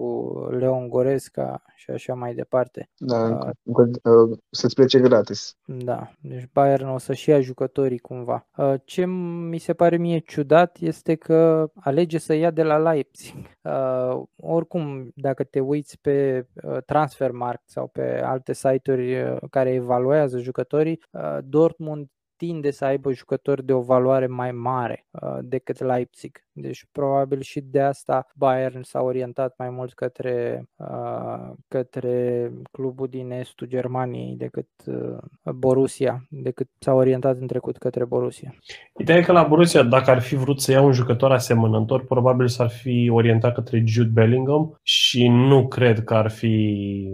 Leon Goresca și așa mai departe. Da, uh, să-ți plece gratis. Da, deci Bayern o să-și ia jucătorii cumva. Ce mi se pare mie ciudat este că alege să ia de la Leipzig Uh, oricum, dacă te uiți pe uh, Transfermarkt sau pe alte site-uri uh, care evaluează jucătorii, uh, Dortmund tinde să aibă jucători de o valoare mai mare uh, decât Leipzig. Deci probabil și de asta Bayern s-a orientat mai mult către, uh, către clubul din estul Germaniei decât uh, Borussia, decât s-a orientat în trecut către Borussia. Ideea e că la Borussia, dacă ar fi vrut să ia un jucător asemănător, probabil s-ar fi orientat către Jude Bellingham și nu cred că ar fi,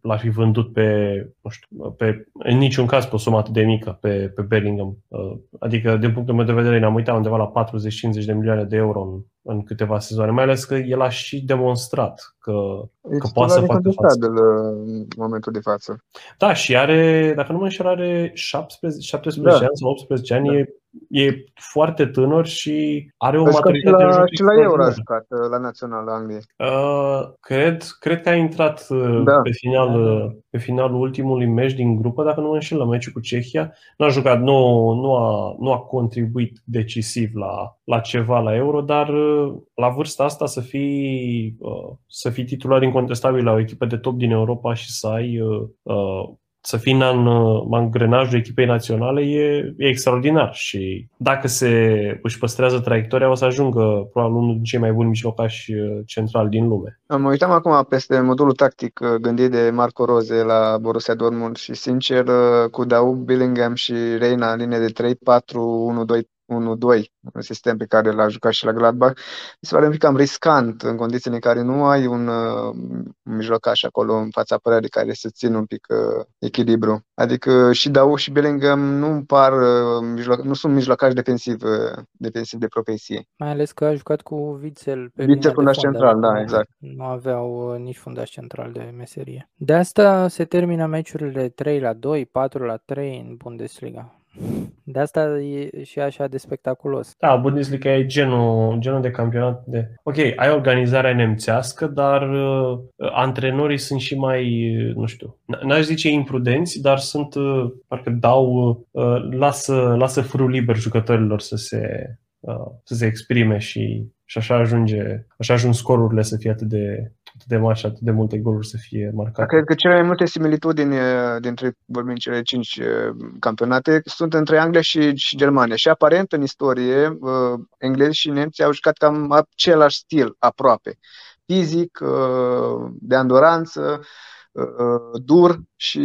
l-ar fi vândut pe, nu știu, pe, în niciun caz pe o sumă atât de mică pe, pe Bellingham. Adică, din punctul meu de vedere, ne-am uitat undeva la 40-50 de milioane de euro în, în câteva sezoane, mai ales că el a și demonstrat că, că poate să facă față. în momentul de față. Da, și are, dacă nu mă înșel, are 17, 17 da. ani sau 18 ani, da. e e foarte tânăr și are o maturitate de joc. Și la Euro a jucat, uh, la Național Angliei. Uh, cred, cred că a intrat uh, da. pe, final, uh, pe finalul ultimului meci din grupă, dacă nu mă înșel, la meciul cu Cehia. Nu a jucat, nu, nu, a, nu a contribuit decisiv la, la ceva la Euro, dar la vârsta asta să fii, uh, să fii titular incontestabil la o echipă de top din Europa și să ai uh, să fii în angrenajul echipei naționale e, e extraordinar și dacă se își păstrează traiectoria o să ajungă probabil unul din cei mai buni mijlocași uh, centrali din lume. Mă uitam acum peste modulul tactic uh, gândit de Marco Roze la Borussia Dortmund și sincer uh, cu Daub, Billingham și Reina în linie de 3, 4, 1, 2, 1-2, un sistem pe care l-a jucat și la Gladbach, mi se pare un pic cam riscant în condițiile în care nu ai un, uh, mijlocaș acolo în fața apărării care să țină un pic uh, echilibru. Adică și Dau și Bellingham nu par uh, mijloc, nu sunt mijlocași defensiv, uh, defensiv de profesie. Mai ales că a jucat cu Witzel pe Witzel fundaș central, da, exact. Nu aveau uh, nici fundaș central de meserie. De asta se termină meciurile 3 la 2, 4 la 3 în Bundesliga. De asta e și așa de spectaculos. Da, Bundesliga e genul, genul de campionat de... Ok, ai organizarea nemțească, dar uh, antrenorii sunt și mai, nu știu, n-aș zice imprudenți, dar sunt, uh, parcă dau, uh, lasă, lasă fărul liber jucătorilor să se, uh, să se exprime și, și așa ajunge, așa ajung scorurile să fie atât de, atât de mari și atât de multe goluri să fie marcate. Cred că cele mai multe similitudini dintre, vorbim cele cinci campionate, sunt între Anglia și, și Germania. Și aparent, în istorie, englezi și nemții au jucat cam același stil, aproape. Fizic, de andoranță, dur și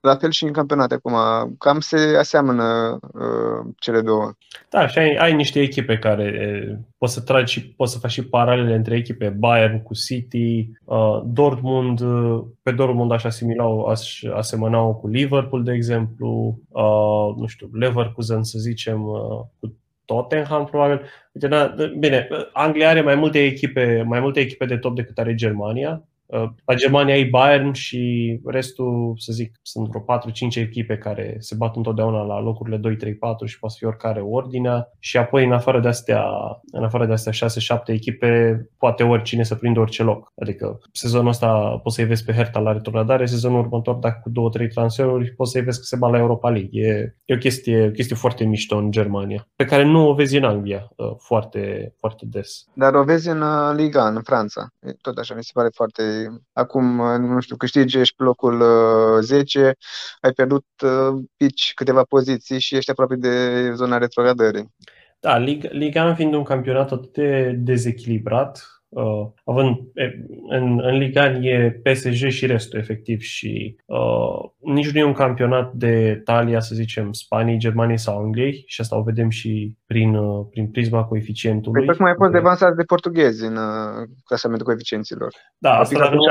la fel și în campionate acum. Cam se aseamănă uh, cele două. Da, și ai, ai niște echipe care poți să tragi și poți să faci și paralele între echipe. Bayern cu City, uh, Dortmund, uh, pe Dortmund aș asimila, aș asemăna cu Liverpool, de exemplu, uh, nu știu, Leverkusen, să zicem, uh, cu Tottenham, probabil. Uite, na, bine, Anglia are mai multe echipe, mai multe echipe de top decât are Germania, La Germania ai Bayern și restul, să zic, sunt vreo 4-5 echipe care se bat întotdeauna la locurile 2, 3, 4 și poate fi oricare ordinea și apoi în afară de astea, în afară de astea 6-7 echipe, poate oricine să prindă orice loc. Adică sezonul ăsta poți să-i vezi pe Hertha la retrogradare, sezonul următor dacă cu 2-3 transferuri poți să-i vezi că se bat la Europa League. E, e o, chestie, o chestie foarte mișto în Germania, pe care nu o vezi în Anglia uh, foarte, foarte des. Dar o vezi în uh, Liga, în Franța. Tot așa, mi se pare foarte... Acum, uh, nu știu, câștigi, ești pe locul 10, ai pierdut pici câteva poziții și ești aproape de zona retrogradării. Da, Liga, Liga fiind un campionat atât de dezechilibrat, Uh, având în, în Liga e PSG și restul efectiv și uh, nici nu e un campionat de talia, să zicem, Spaniei, Germaniei sau Angliei și asta o vedem și prin, uh, prin prisma coeficientului. Păi tocmai ai fost devansat de portughezi în uh, clasamentul coeficienților. Da, asta dacă nu,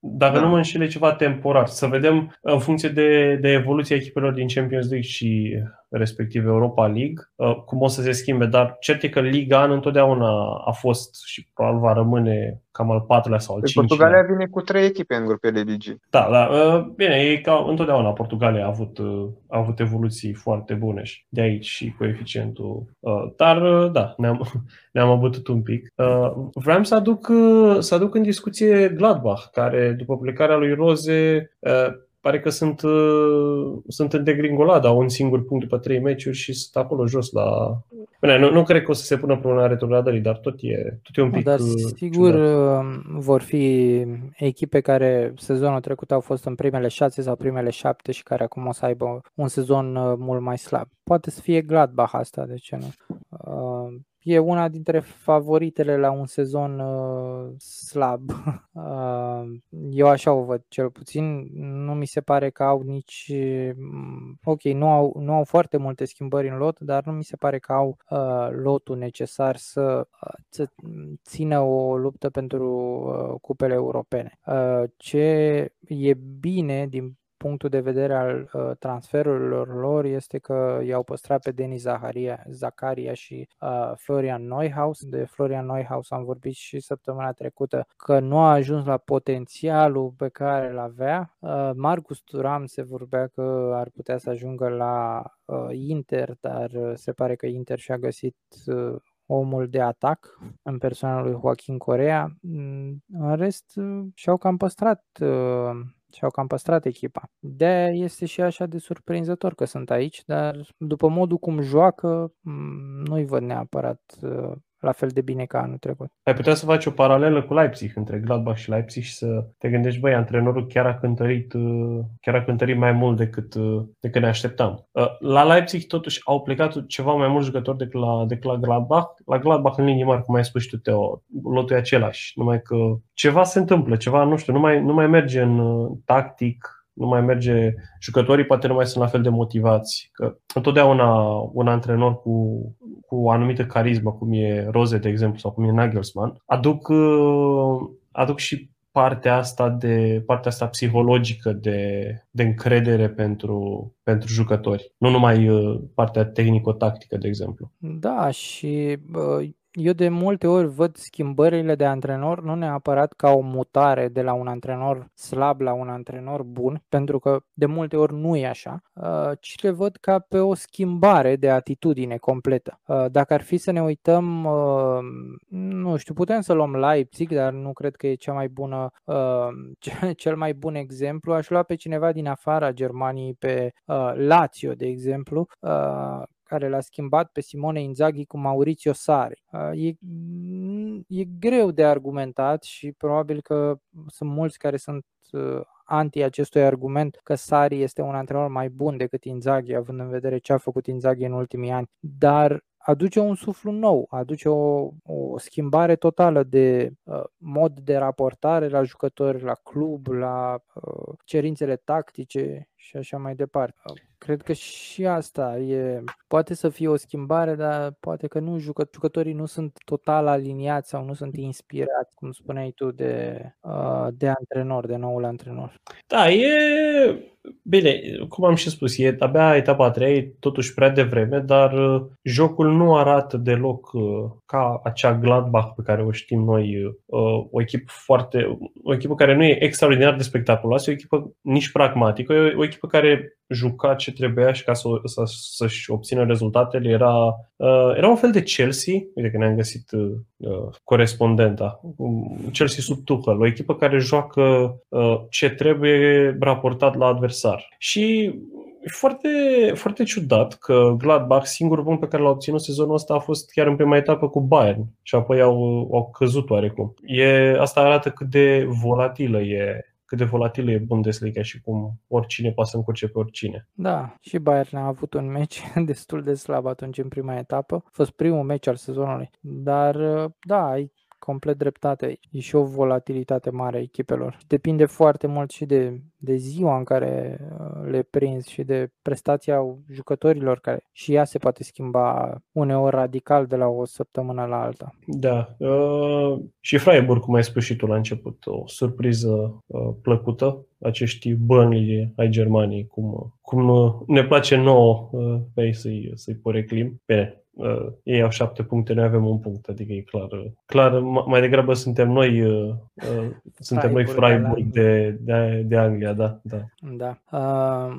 dacă da. nu mă înșele ceva temporar, să vedem în funcție de, de evoluția echipelor din Champions League și respectiv Europa League, uh, cum o să se schimbe, dar cert e că Liga An întotdeauna a fost și probabil va rămâne cam al patrulea sau al păi cincilea. Portugalia vine cu trei echipe în grupele ligii. Da, da. Uh, bine, e ca întotdeauna Portugalia a avut, uh, a avut evoluții foarte bune și de aici și coeficientul. Dar, da, ne-am, [LAUGHS] ne-am abătut un pic. Vreau să aduc, să aduc în discuție Gladbach, care după plecarea lui Roze pare că sunt, uh, sunt în degringolada, au un singur punct după trei meciuri și sunt acolo jos la... Bine, nu, nu cred că o să se pună problema retrogradării, dar tot e, tot e un pic Dar uh, sigur ciudat. Uh, vor fi echipe care sezonul trecut au fost în primele șase sau primele șapte și care acum o să aibă un sezon mult mai slab. Poate să fie Gladbach asta, de ce nu? E una dintre favoritele la un sezon uh, slab. [LAUGHS] Uh, eu așa o văd cel puțin. Nu mi se pare că au nici... Mm, ok, nu au, nu au foarte multe schimbări în lot, dar nu mi se pare că au uh, lotul necesar să, uh, să țină o luptă pentru uh, cupele europene. Uh, ce e bine din punctul de vedere al uh, transferurilor lor este că i-au păstrat pe Denis Zaharia, Zacaria și uh, Florian Neuhaus. De Florian Neuhaus am vorbit și săptămâna trecută că nu a ajuns la potențialul pe care îl avea. Uh, Marcus Turam se vorbea că ar putea să ajungă la uh, Inter, dar uh, se pare că Inter și-a găsit uh, omul de atac în persoana lui Joaquin Corea. Mm, în rest, uh, și-au cam păstrat uh, și-au cam păstrat echipa. de este și așa de surprinzător că sunt aici, dar după modul cum joacă, nu-i văd neapărat uh, la fel de bine ca anul trecut. Ai putea să faci o paralelă cu Leipzig, între Gladbach și Leipzig și să te gândești, băi, antrenorul chiar a cântărit, uh, chiar a cântărit mai mult decât, uh, decât ne așteptam. La Leipzig totuși au plecat ceva mai mulți jucători decât la, decât la Gladbach. La Gladbach în linii mari, cum ai spus și tu, Teo, lotul e același, numai că ceva se întâmplă, ceva, nu știu, nu mai, nu mai merge în tactic, nu mai merge, jucătorii poate nu mai sunt la fel de motivați. Că întotdeauna un antrenor cu, cu o anumită carismă, cum e Rose, de exemplu, sau cum e Nagelsmann, aduc, aduc și partea asta de partea asta psihologică de, de încredere pentru, pentru jucători. Nu numai uh, partea tehnico-tactică, de exemplu. Da, și eu de multe ori văd schimbările de antrenor nu neapărat ca o mutare de la un antrenor slab la un antrenor bun, pentru că de multe ori nu e așa, uh, ci le văd ca pe o schimbare de atitudine completă. Uh, dacă ar fi să ne uităm, uh, nu știu, putem să luăm Leipzig, dar nu cred că e cea mai bună, [LAUGHS] cel mai bun exemplu. Aș lua pe cineva din afara Germaniei, pe Lazio, de exemplu, care l-a schimbat pe Simone Inzaghi cu Maurizio Sari. E, e greu de argumentat și probabil că sunt mulți care sunt uh, anti acestui argument că Sari este un antrenor mai bun decât Inzaghi, având în vedere ce a făcut Inzaghi în ultimii ani. Dar aduce un suflu nou, aduce o, o schimbare totală de uh, mod de raportare la jucători, la club, la uh, cerințele tactice și așa mai departe. Cred că și asta e, poate să fie o schimbare, dar poate că nu jucă, jucătorii nu sunt total aliniați sau nu sunt inspirați, cum spuneai tu, de, uh, de antrenor, de noul antrenor. Da, e Bine, cum am și spus, e abia etapa 3, totuși prea devreme, dar uh, jocul nu arată deloc uh, ca acea Gladbach pe care o știm noi, uh, o echipă foarte, o echipă care nu e extraordinar de spectaculoasă, o echipă nici pragmatică, e o echipă care juca ce trebuia și ca să, să, să-și obțină rezultatele era, era un fel de Chelsea, uite că ne-am găsit corespondenta, Chelsea sub Tuchel, o echipă care joacă ce trebuie raportat la adversar adversar. Și e foarte, foarte ciudat că Gladbach, singurul punct pe care l-a obținut sezonul ăsta a fost chiar în prima etapă cu Bayern și apoi au, au căzut oarecum. E, asta arată cât de volatilă e cât de volatilă e Bundesliga și cum oricine poate să încurce pe oricine. Da, și Bayern a avut un meci [LAUGHS] destul de slab atunci în prima etapă. A fost primul meci al sezonului. Dar da, ai complet dreptate aici. E și o volatilitate mare a echipelor. Depinde foarte mult și de, de ziua în care uh, le prinzi și de prestația jucătorilor care și ea se poate schimba uneori radical de la o săptămână la alta. Da. Uh, și Freiburg, cum ai spus și tu la început, o surpriză uh, plăcută. Acești bănli ai Germaniei, cum, cum uh, ne place nouă uh, pe ei să-i, să-i poreclim. Bine, uh, ei au șapte puncte, noi avem un punct, adică e clar. Uh, clar, mai degrabă suntem noi, uh, uh, suntem noi Freiburg de, de, de Anglia, da. Da. da. Uh,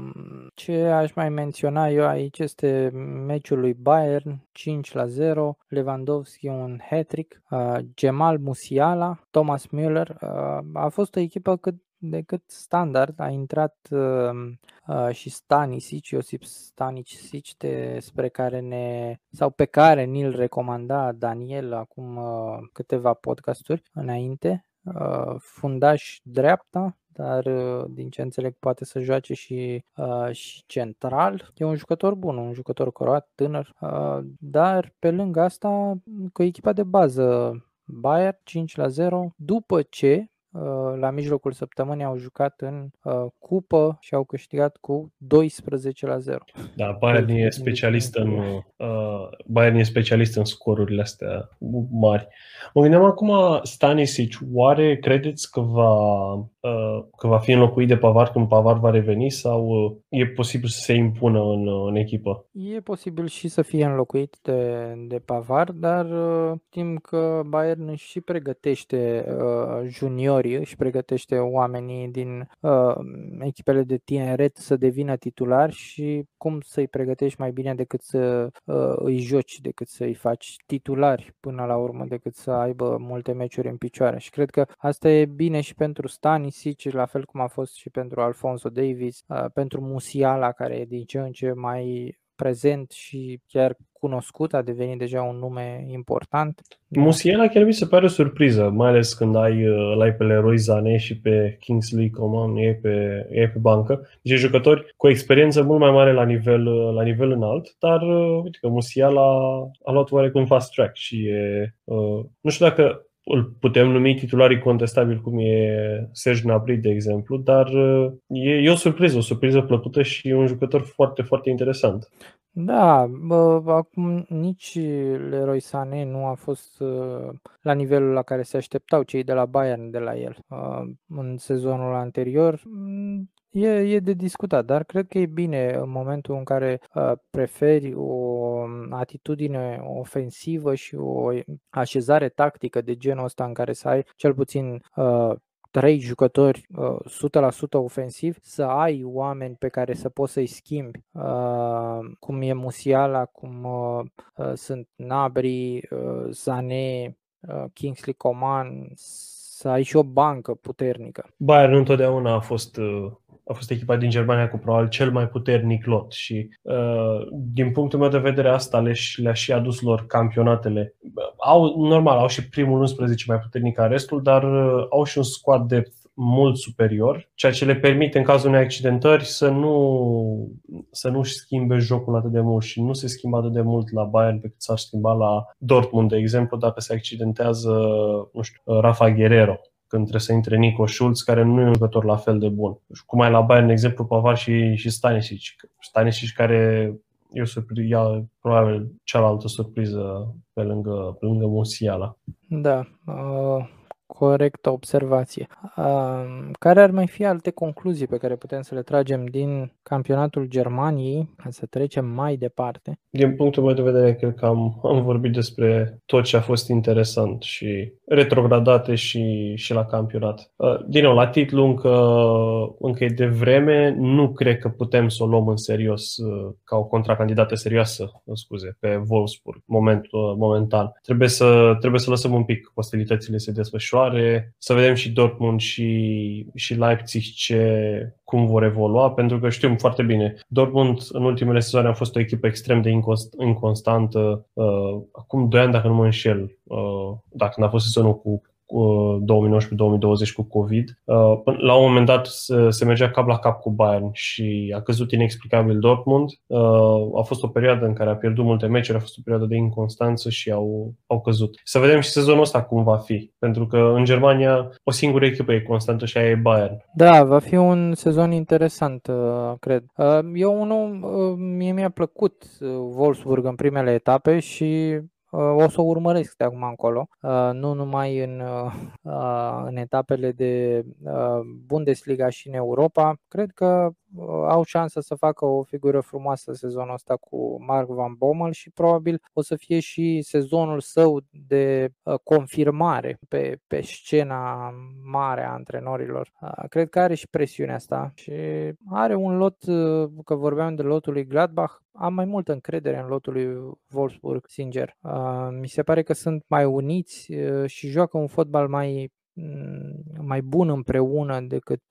ce aș mai menționa eu aici este meciul lui Bayern, 5 la 0, Lewandowski un hat-trick, uh, Gemal Musiala, Thomas Müller. Uh, a fost o echipă cât decât standard. A intrat uh, uh, și Stanisic, Iosip Stanisic, despre care ne, sau pe care ni-l recomanda Daniel acum uh, câteva podcasturi înainte. Uh, fundaș dreapta, dar uh, din ce înțeleg poate să joace și, uh, și central. E un jucător bun, un jucător croat, tânăr, uh, dar pe lângă asta cu echipa de bază Bayern 5 la 0, după ce Uh, la mijlocul săptămânii au jucat în uh, cupă și au câștigat cu 12 la 0. Da, Bayern e specialist în uh, Bayern e specialist în scorurile astea mari. Mă gândeam acum Stanisic, oare credeți că va uh, că va fi înlocuit de Pavar când Pavar va reveni sau uh, e posibil să se impună în, în echipă? E posibil și să fie înlocuit de, de Pavar, dar uh, știm că Bayern și pregătește uh, junior juniorii, își pregătește oamenii din uh, echipele de tineret să devină titulari și cum să-i pregătești mai bine decât să uh, îi joci, decât să-i faci titulari până la urmă, decât să aibă multe meciuri în picioare. Și cred că asta e bine și pentru Stanisic, la fel cum a fost și pentru Alfonso Davis, uh, pentru Musiala, care e din ce în ce mai prezent și chiar cunoscut, a devenit deja un nume important. Musiala chiar mi se pare o surpriză, mai ales când ai, uh, ai pe Leroy Zane și pe Kingsley Coman, e pe, e pe bancă. Deci jucători cu experiență mult mai mare la nivel, uh, la nivel înalt, dar uh, uite că Musiala a luat oarecum fast track și e, uh, nu știu dacă îl putem numi titularii contestabil cum e Serge Gnabry, de exemplu, dar e, e o surpriză, o surpriză plăcută și un jucător foarte, foarte interesant. Da, bă, acum nici Leroy Sané nu a fost uh, la nivelul la care se așteptau cei de la Bayern de la el. Uh, în sezonul anterior E, e de discutat, dar cred că e bine în momentul în care uh, preferi o atitudine ofensivă și o așezare tactică de genul ăsta în care să ai cel puțin uh, trei jucători uh, 100% ofensiv, să ai oameni pe care să poți să-i schimbi, uh, cum e Musiala, cum uh, uh, sunt Nabri, uh, Zane, uh, Kingsley Coman, să ai și o bancă puternică. Bayern întotdeauna a fost uh, a fost echipa din Germania cu probabil cel mai puternic lot și uh, din punctul meu de vedere asta le, le-a și adus lor campionatele. Au, normal, au și primul 11 mai puternic ca restul, dar uh, au și un squad depth mult superior, ceea ce le permite în cazul unei accidentări să nu să nu-și schimbe jocul atât de mult și nu se schimbă atât de mult la Bayern pe cât s-ar schimba la Dortmund, de exemplu, dacă se accidentează, nu știu, Rafa Guerrero când trebuie să intre Nico Schulz, care nu e un jucător la fel de bun. Cum ai la Bayern, de exemplu, Pavar și, și Stanisic. Stanisic care e o surpriză, probabil cealaltă surpriză pe lângă, pe lângă Musiala. Da, uh, corectă observație. Care ar mai fi alte concluzii pe care putem să le tragem din campionatul Germaniei, ca să trecem mai departe? Din punctul meu de vedere, cred că am, am vorbit despre tot ce a fost interesant și retrogradate și, și la campionat. Din nou, la titlu încă, încă e de vreme, nu cred că putem să o luăm în serios ca o contracandidată serioasă, scuze, pe Wolfsburg, moment, momentan. Trebuie să, trebuie să lăsăm un pic ostilitățile să se desfășoare desfășoare, să vedem și Dortmund și, și Leipzig ce, cum vor evolua, pentru că știm foarte bine, Dortmund în ultimele sezoane a fost o echipă extrem de inconstantă. Uh, acum 2 ani, dacă nu mă înșel, uh, dacă n-a fost sezonul cu 2019-2020 cu COVID. Uh, la un moment dat se mergea cap la cap cu Bayern și a căzut inexplicabil Dortmund. Uh, a fost o perioadă în care a pierdut multe meciuri, a fost o perioadă de inconstanță și au, au căzut. Să vedem și sezonul ăsta cum va fi, pentru că în Germania o singură echipă e constantă și aia e Bayern. Da, va fi un sezon interesant, uh, cred. Eu unul, mie mi-a plăcut Wolfsburg în primele etape și o să o urmăresc de acum încolo, uh, nu numai în, uh, uh, în etapele de Bundesliga și în Europa. Cred că au șansă să facă o figură frumoasă sezonul ăsta cu Mark Van Bommel și probabil o să fie și sezonul său de confirmare pe, pe scena mare a antrenorilor. Cred că are și presiunea asta și are un lot, că vorbeam de lotul lui Gladbach, am mai multă încredere în lotul lui Wolfsburg, sincer. Mi se pare că sunt mai uniți și joacă un fotbal mai mm, mai bun împreună decât,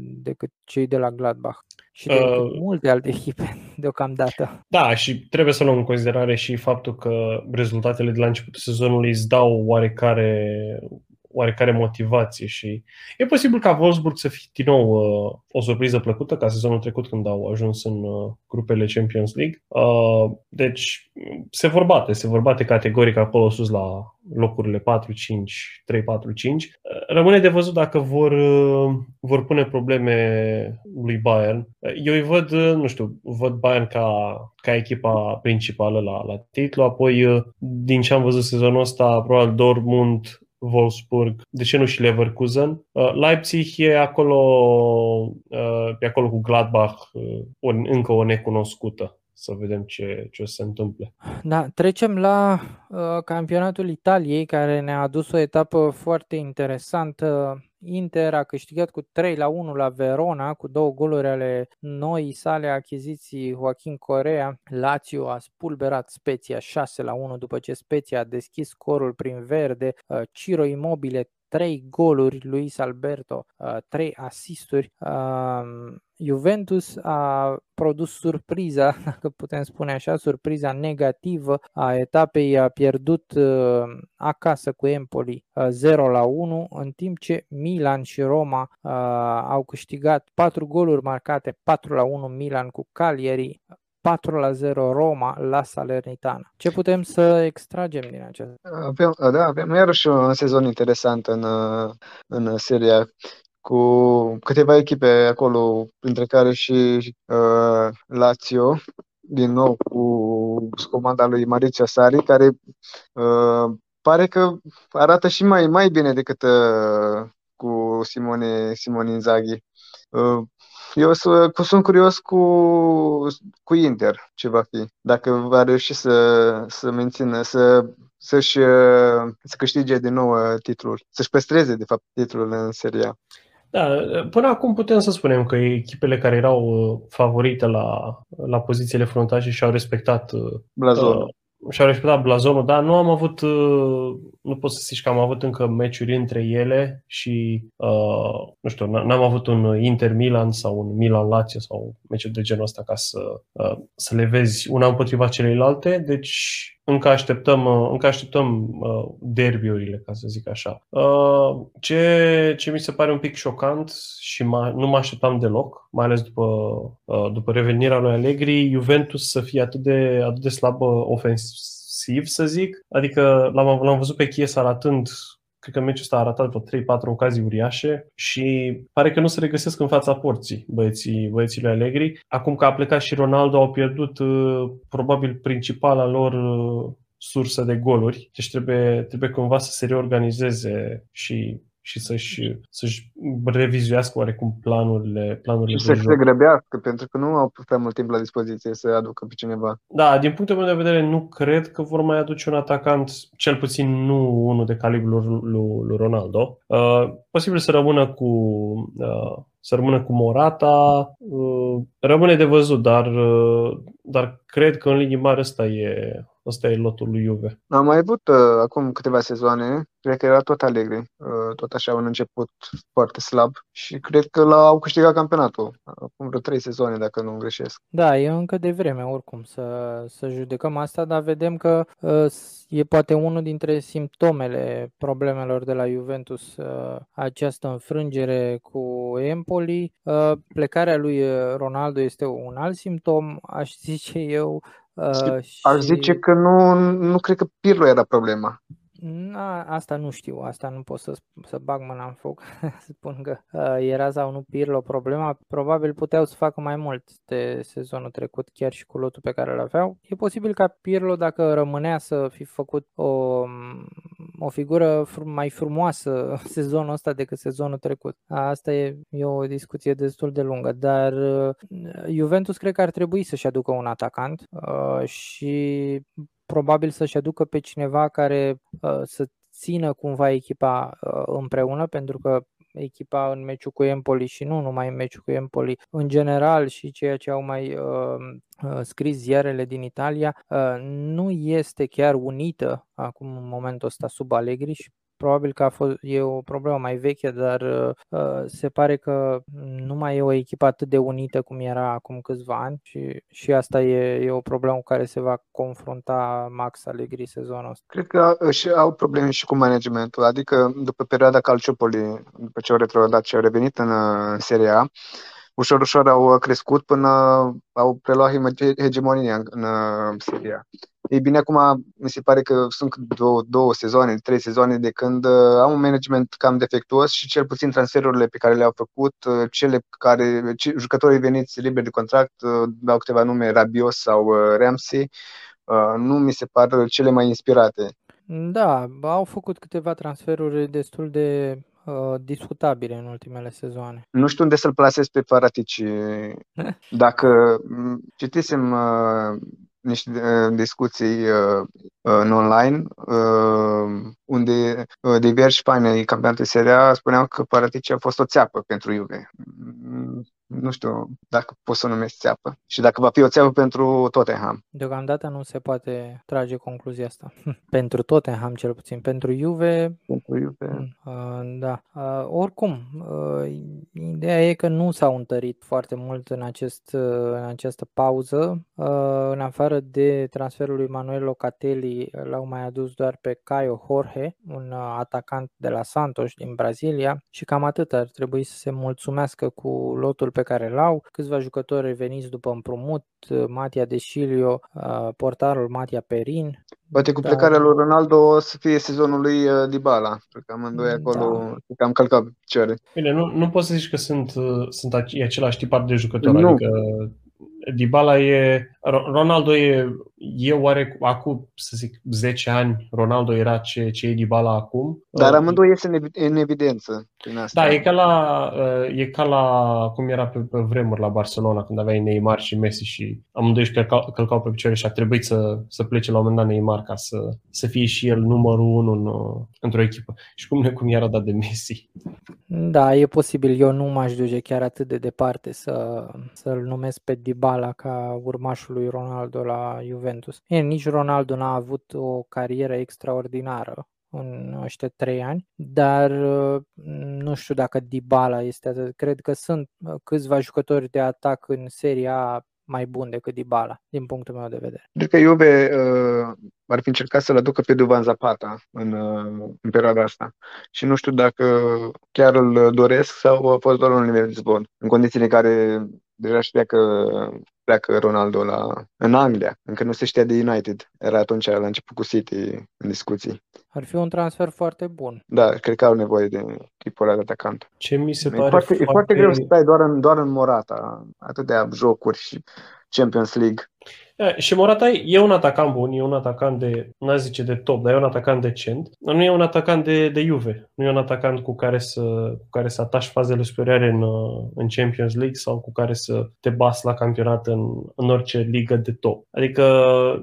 decât cei de la Gladbach și de uh, multe alte echipe [LAUGHS] deocamdată. Da, și trebuie să luăm în considerare și faptul că rezultatele de la începutul sezonului îți dau oarecare oarecare motivație și e posibil ca Wolfsburg să fie din nou uh, o surpriză plăcută ca sezonul trecut când au ajuns în uh, grupele Champions League. Uh, deci se vor bate, se vor bate categoric acolo sus la locurile 4, 5, 3, 4, 5. Rămâne de văzut dacă vor, uh, vor pune probleme lui Bayern. Eu îi văd, uh, nu știu, văd Bayern ca, ca echipa principală la, la titlu, apoi uh, din ce am văzut sezonul ăsta, probabil Dortmund Wolfsburg, de ce nu și Leverkusen. Uh, Leipzig e acolo, uh, e acolo cu Gladbach, uh, o, încă o necunoscută. Să vedem ce, ce o să se întâmple. Da, trecem la uh, campionatul Italiei, care ne-a adus o etapă foarte interesantă Inter a câștigat cu 3 la 1 la Verona cu două goluri ale noi sale achiziții Joaquin Corea. Lazio a spulberat Spezia 6 la 1 după ce Spezia a deschis scorul prin verde. Uh, Ciro Immobile 3 goluri, Luis Alberto 3 uh, asisturi. Um, Juventus a produs surpriza, [LAUGHS] dacă putem spune așa, surpriza negativă a etapei, a pierdut uh, acasă cu Empoli 0 la 1, în timp ce Milan și Roma au câștigat 4 goluri marcate, 4 la 1 Milan cu Cagliari, 4 la 0 Roma la Salernitana. Ce putem să extragem din acest? Avem, da, avem iarăși un sezon interesant în, în seria cu câteva echipe acolo, printre care și uh, Lazio, din nou cu comanda lui Mauricio Sari, care uh, pare că arată și mai, mai bine decât uh, cu Simone, Simone Inzaghi. Uh, eu sunt curios cu, cu Inter ce va fi. Dacă va reuși să, să mențină, să, să-și să câștige din nou uh, titlul, să-și păstreze de fapt titlul în seria. Da, până acum putem să spunem că echipele care erau uh, favorite la, la pozițiile fruntașe și-au respectat uh, blazonul și-au respectat blazonul, dar nu am avut, uh, nu pot să zici că am avut încă meciuri între ele și, uh, nu știu, n-am avut un Inter Milan sau un Milan Lazio sau meciuri de genul ăsta ca să, uh, să le vezi una împotriva celelalte, deci încă așteptăm, uh, încă așteptăm uh, derbiurile, ca să zic așa. Uh, ce, ce mi se pare un pic șocant și ma, nu mă așteptam deloc, mai ales după, uh, după revenirea lui Allegri, Juventus să fie atât de, atât de slabă ofensiv, să zic. Adică l-am, l-am văzut pe Chiesa arătând cred că meciul ăsta a arătat vreo 3-4 ocazii uriașe și pare că nu se regăsesc în fața porții băieții, băieții lui Allegri. Acum că a plecat și Ronaldo, au pierdut uh, probabil principala lor uh, sursă de goluri, deci trebuie, trebuie cumva să se reorganizeze și și să-și, să-și revizuiască oarecum planurile, planurile și de să joc. se grăbească, pentru că nu au prea mult timp la dispoziție să aducă pe cineva. Da, din punctul meu de vedere, nu cred că vor mai aduce un atacant, cel puțin nu unul de calibrul lui, lui Ronaldo. Uh, posibil să rămână cu uh, să rămână cu Morata. Uh, rămâne de văzut, dar, uh, dar cred că în linii mari ăsta e, ăsta e lotul lui Juve. Am mai avut uh, acum câteva sezoane, cred că era tot Allegri, uh, tot așa un început foarte slab și cred că l-au câștigat campionatul acum vreo trei sezoane, dacă nu greșesc. Da, e încă de vreme oricum să, să judecăm asta, dar vedem că uh, e poate unul dintre simptomele problemelor de la Juventus, uh, această înfrângere cu Empoli. Uh, plecarea lui Ronaldo este un alt simptom, aș zice eu. Uh, și... Aș zice că nu, nu cred că Pirlo era problema. Na, asta nu știu, asta nu pot să, să bag mâna în foc, [LAUGHS] să spun că uh, era sau nu Pirlo problema. Probabil puteau să facă mai mult de sezonul trecut, chiar și cu lotul pe care îl aveau. E posibil ca Pirlo, dacă rămânea să fi făcut o, o figură mai frumoasă [LAUGHS] sezonul ăsta decât sezonul trecut. Asta e, e o discuție destul de lungă, dar uh, Juventus cred că ar trebui să-și aducă un atacant uh, și probabil să-și aducă pe cineva care uh, să țină cumva echipa uh, împreună, pentru că echipa în meciul cu Empoli și nu numai în meciul cu Empoli, în general și ceea ce au mai uh, uh, scris ziarele din Italia, uh, nu este chiar unită acum în momentul ăsta sub Allegri și probabil că a fost, e o problemă mai veche, dar uh, se pare că nu mai e o echipă atât de unită cum era acum câțiva ani și, și asta e, e o problemă cu care se va confrunta Max Allegri sezonul ăsta. Cred că și au probleme și cu managementul, adică după perioada Calciopoli, după ce au retrogradat și au revenit în, în Serie A, ușor, ușor au crescut până au preluat hegemonia în, în Serie A. Ei bine, acum mi se pare că sunt două, două sezoane, trei sezoane de când uh, au un management cam defectuos și cel puțin transferurile pe care le-au făcut, uh, cele care, ce, jucătorii veniți liberi de contract, uh, dau câteva nume, Rabios sau uh, Ramsey, uh, nu mi se par cele mai inspirate. Da, au făcut câteva transferuri destul de uh, discutabile în ultimele sezoane. Nu știu unde să-l plasez pe Paratici. [LAUGHS] Dacă citisem uh, niște uh, discuții uh, în online, uh, unde diversi fani ai campionatului Serie A spuneau că Paratici a fost o țeapă pentru Juve. Mm, nu știu dacă pot să numesc țeapă și dacă va fi o țeapă pentru Tottenham. Deocamdată nu se poate trage concluzia asta. [LAUGHS] pentru Tottenham cel puțin. Pentru Juve... Pentru Juve... Mm, uh, da. Uh, oricum, uh, ideea e că nu s-au întărit foarte mult în, acest, uh, în această pauză. Uh, în afară de transferul lui Manuel Locatelli, l-au mai adus doar pe Caio Jorge, un uh, atacant de la Santos din Brazilia și cam atât ar trebui să se mulțumească cu lotul pe care l-au, câțiva jucători veniți după împrumut, Matia Deșilio, uh, portarul Matia Perin. Poate cu plecarea lui Ronaldo o să fie sezonul lui uh, Dybala, pentru că amândoi acolo da. că am călcat picioare. Bine, nu, nu poți să zici că sunt, sunt același tipar de jucători, nu. adică Dybala e, Ronaldo e, e oare acum, să zic, 10 ani, Ronaldo era ce, ce e Dybala acum? Dar uh, amândoi iese în, în evidență prin asta. Da, e ca la, uh, e ca la cum era pe, pe vremuri la Barcelona, când aveai Neymar și Messi și amândoi își călcau, călcau pe picioare și a trebuit să, să plece la un moment dat Neymar ca să, să fie și el numărul unu în, uh, într-o echipă. Și cum, cum era dat de Messi. Da, e posibil. Eu nu m-aș duce chiar atât de departe să, să-l numesc pe Dybala ca urmașul lui Ronaldo la Juventus. E, nici Ronaldo n-a avut o carieră extraordinară în ăștia trei ani, dar nu știu dacă Dybala este atât. Cred că sunt câțiva jucători de atac în seria mai bun decât Dybala, din punctul meu de vedere. Cred că Juve uh, ar fi încercat să-l aducă pe Duvan Zapata în, uh, în perioada asta. Și nu știu dacă chiar îl doresc sau a fost doar un nivel de zbor, în condițiile în care deja știa că pleacă Ronaldo la, în Anglia. Încă nu se știa de United. Era atunci la început cu City în discuții. Ar fi un transfer foarte bun. Da, cred că au nevoie de tipul ăla de atacant. Ce mi se e pare foarte, foarte... E foarte greu să stai doar în, doar în Morata, atâtea jocuri și Champions League. Yeah, și Morata e un atacant bun, e un atacant de, nu zice de top, dar e un atacant decent. Dar nu e un atacant de, de Juve. Nu e un atacant cu care să, cu care să atași fazele superioare în, în Champions League sau cu care să te bas la campionat în, în orice ligă de top. Adică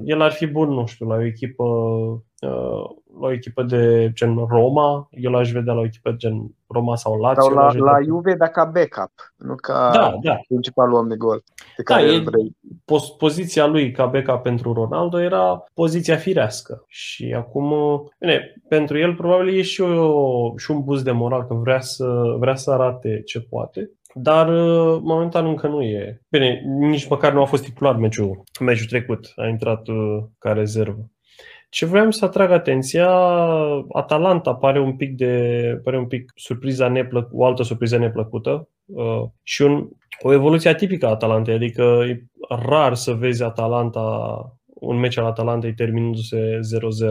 el ar fi bun, nu știu, la o echipă uh, la o echipă de gen Roma, eu l-aș vedea la o echipă gen Roma sau Lazio. Sau la, la Juve, dar ca backup, nu ca da, da. principalul om de gol. Pe da, care e, vrei. poziția lui ca backup pentru Ronaldo era poziția firească. Și acum, bine, pentru el probabil e și, o, și un boost de moral că vrea să, vrea să arate ce poate. Dar momentan încă nu e. Bine, nici măcar nu a fost titular meciul, meciul trecut. A intrat uh, ca rezervă. Ce vreau să atrag atenția, Atalanta pare un pic de pare un pic surpriza neplăc, o altă surpriză neplăcută uh, și un, o evoluție atipică a Atalantei, adică e rar să vezi Atalanta un meci al Atalantei terminându-se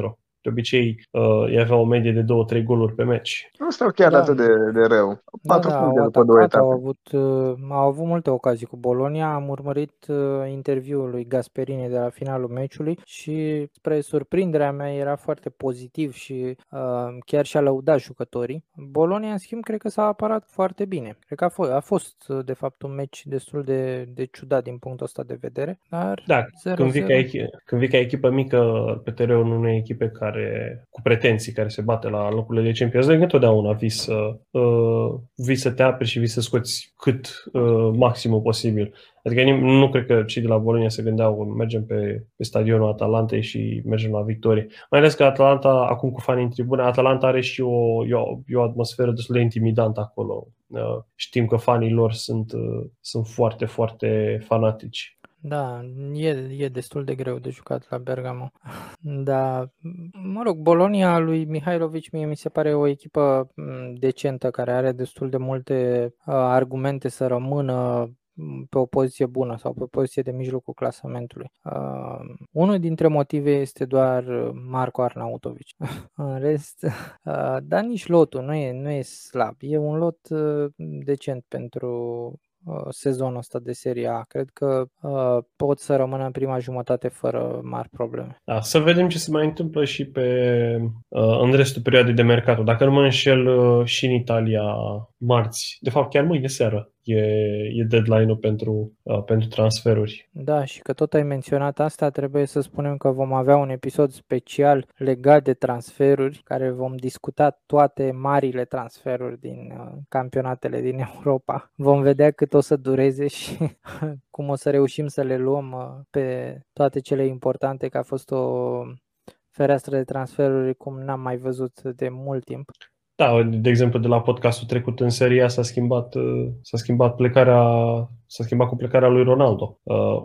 0-0 de obicei uh, ei aveau o medie de 2-3 goluri pe meci. Nu stau chiar da. atât de, de rău. 4 da, puncte da, după două etape. Au avut, uh, au avut multe ocazii cu Bolonia. Am urmărit uh, interviul lui Gasperini de la finalul meciului și spre surprinderea mea era foarte pozitiv și uh, chiar și-a lăudat jucătorii. Bolonia, în schimb, cred că s-a apărat foarte bine. Cred că a fost, a fost de fapt, un meci destul de, de ciudat din punctul ăsta de vedere. Dar da, 0-0. Când, vii ca echipă, când vii ca echipă mică pe terenul unei echipe care care, cu pretenții care se bate la locurile de Champions League, întotdeauna vii să, uh, vii să te apri și vii să scoți cât uh, maximul posibil. Adică nu cred că cei de la Bologna se gândeau mergem pe, pe stadionul Atalantei și mergem la victorie. Mai ales că Atalanta, acum cu fanii în tribune, Atalanta are și o, o, o atmosferă destul de intimidantă acolo. Uh, știm că fanii lor sunt, uh, sunt foarte, foarte fanatici. Da, e, e destul de greu de jucat la Bergamo. [LAUGHS] Dar, mă rog, Bolonia lui Mihailovic mie mi se pare o echipă decentă care are destul de multe uh, argumente să rămână pe o poziție bună sau pe o poziție de mijlocul clasamentului. Uh, unul dintre motive este doar Marco Arnautovic. [LAUGHS] În rest, uh, dar nici lotul nu e, nu e slab. E un lot uh, decent pentru Uh, sezonul ăsta de Serie A. Cred că uh, pot să rămână în prima jumătate fără mari probleme. Da, să vedem ce se mai întâmplă și pe uh, în restul perioadei de mercat. Dacă nu mă înșel uh, și în Italia marți, de fapt chiar mâine seară, e, e deadline-ul pentru, uh, pentru transferuri. Da, și că tot ai menționat asta, trebuie să spunem că vom avea un episod special legat de transferuri, care vom discuta toate marile transferuri din uh, campionatele din [LAUGHS] Europa. Vom vedea cât o să dureze și [LAUGHS] cum o să reușim să le luăm uh, pe toate cele importante, că a fost o fereastră de transferuri cum n-am mai văzut de mult timp. Da, de exemplu, de la podcastul trecut în seria s-a schimbat, uh, s-a schimbat plecarea, s-a schimbat cu plecarea lui Ronaldo, uh,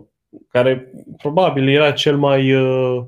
care probabil era cel mai uh,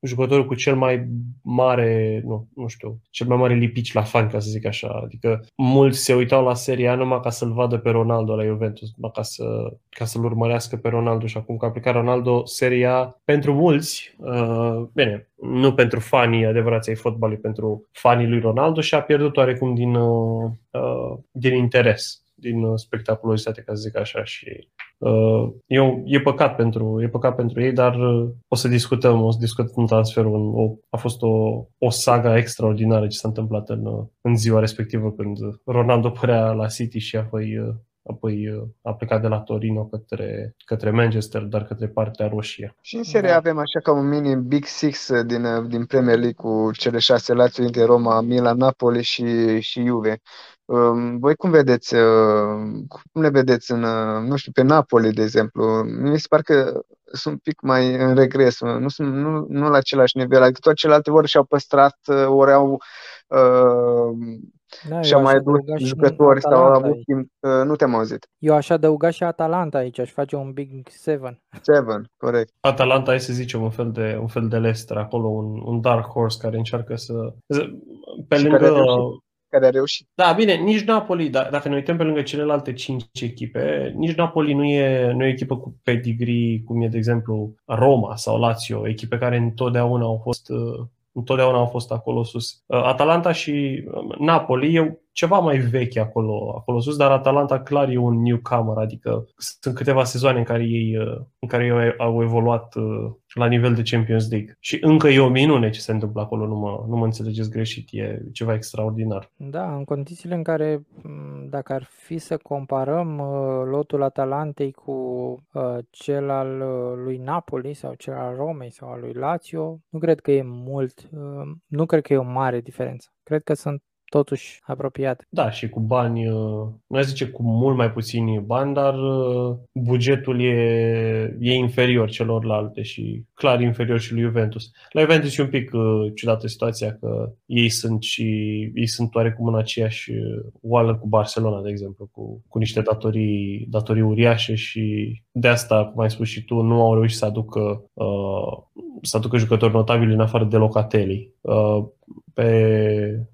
jucătorul cu cel mai mare, nu, nu știu, cel mai mare lipici la fan, ca să zic așa. Adică mulți se uitau la seria numai ca să-l vadă pe Ronaldo la Juventus, numai ca, să, ca să-l urmărească pe Ronaldo și acum că a plecat Ronaldo, seria pentru mulți, uh, bine, nu pentru fanii adevărați ai fotbalului, pentru fanii lui Ronaldo și a pierdut oarecum din, uh, uh, din interes din uh, spectaculozitate, ca să zic așa, și uh, e, e, păcat pentru, e păcat pentru ei, dar uh, o să discutăm, o să discutăm transferul. O, a fost o, o saga extraordinară ce s-a întâmplat în, uh, în ziua respectivă când Ronaldo părea la City și apoi uh, apoi uh, a plecat de la Torino către, către Manchester, dar către partea roșie. Și în serie da. avem așa ca un mini Big Six din, din Premier League cu cele șase Lazio, Inter, Roma, Milan, Napoli și, și Juve. Um, voi cum vedeți, uh, cum le vedeți în, uh, nu știu, pe Napoli, de exemplu? Mi se pare că sunt un pic mai în regres, nu sunt nu, nu la același nivel, adică toate celelalte ori și-au păstrat, uh, ori au uh, da, și-au mai adus jucători sau au avut timp, uh, nu te-am auzit. Eu aș adăuga și Atalanta aici, aș face un Big Seven. Seven, corect. Atalanta e să zicem un fel de, un fel de Leicester acolo, un, un Dark Horse care încearcă să... Pe lângă, care a reușit. Da, bine, nici Napoli, da, dacă ne uităm pe lângă celelalte cinci echipe, nici Napoli nu e, nu e o echipă cu pedigree, cum e, de exemplu, Roma sau Lazio, echipe care întotdeauna au fost uh, întotdeauna au fost acolo sus. Uh, Atalanta și uh, Napoli e ceva mai vechi acolo, acolo sus, dar Atalanta clar e un newcomer, adică sunt câteva sezoane în care ei, uh, în care ei au evoluat la nivel de Champions League. Și încă e o minune ce se întâmplă acolo, nu mă, nu mă înțelegeți greșit, e ceva extraordinar. Da, în condițiile în care, dacă ar fi să comparăm lotul Atalantei cu cel al lui Napoli sau cel al Romei sau al lui Lazio, nu cred că e mult, nu cred că e o mare diferență. Cred că sunt totuși apropiate. Da, și cu bani, uh, nu zice cu mult mai puțini bani, dar uh, bugetul e, e inferior celorlalte și clar inferior și lui Juventus. La Juventus e un pic uh, ciudată situația că ei sunt și ei sunt oarecum în aceeași oală cu Barcelona, de exemplu, cu, cu niște datorii, datorii uriașe și de asta, cum ai spus și tu, nu au reușit să aducă, uh, să aducă jucători notabili în afară de Locatelli. Uh, pe Uh,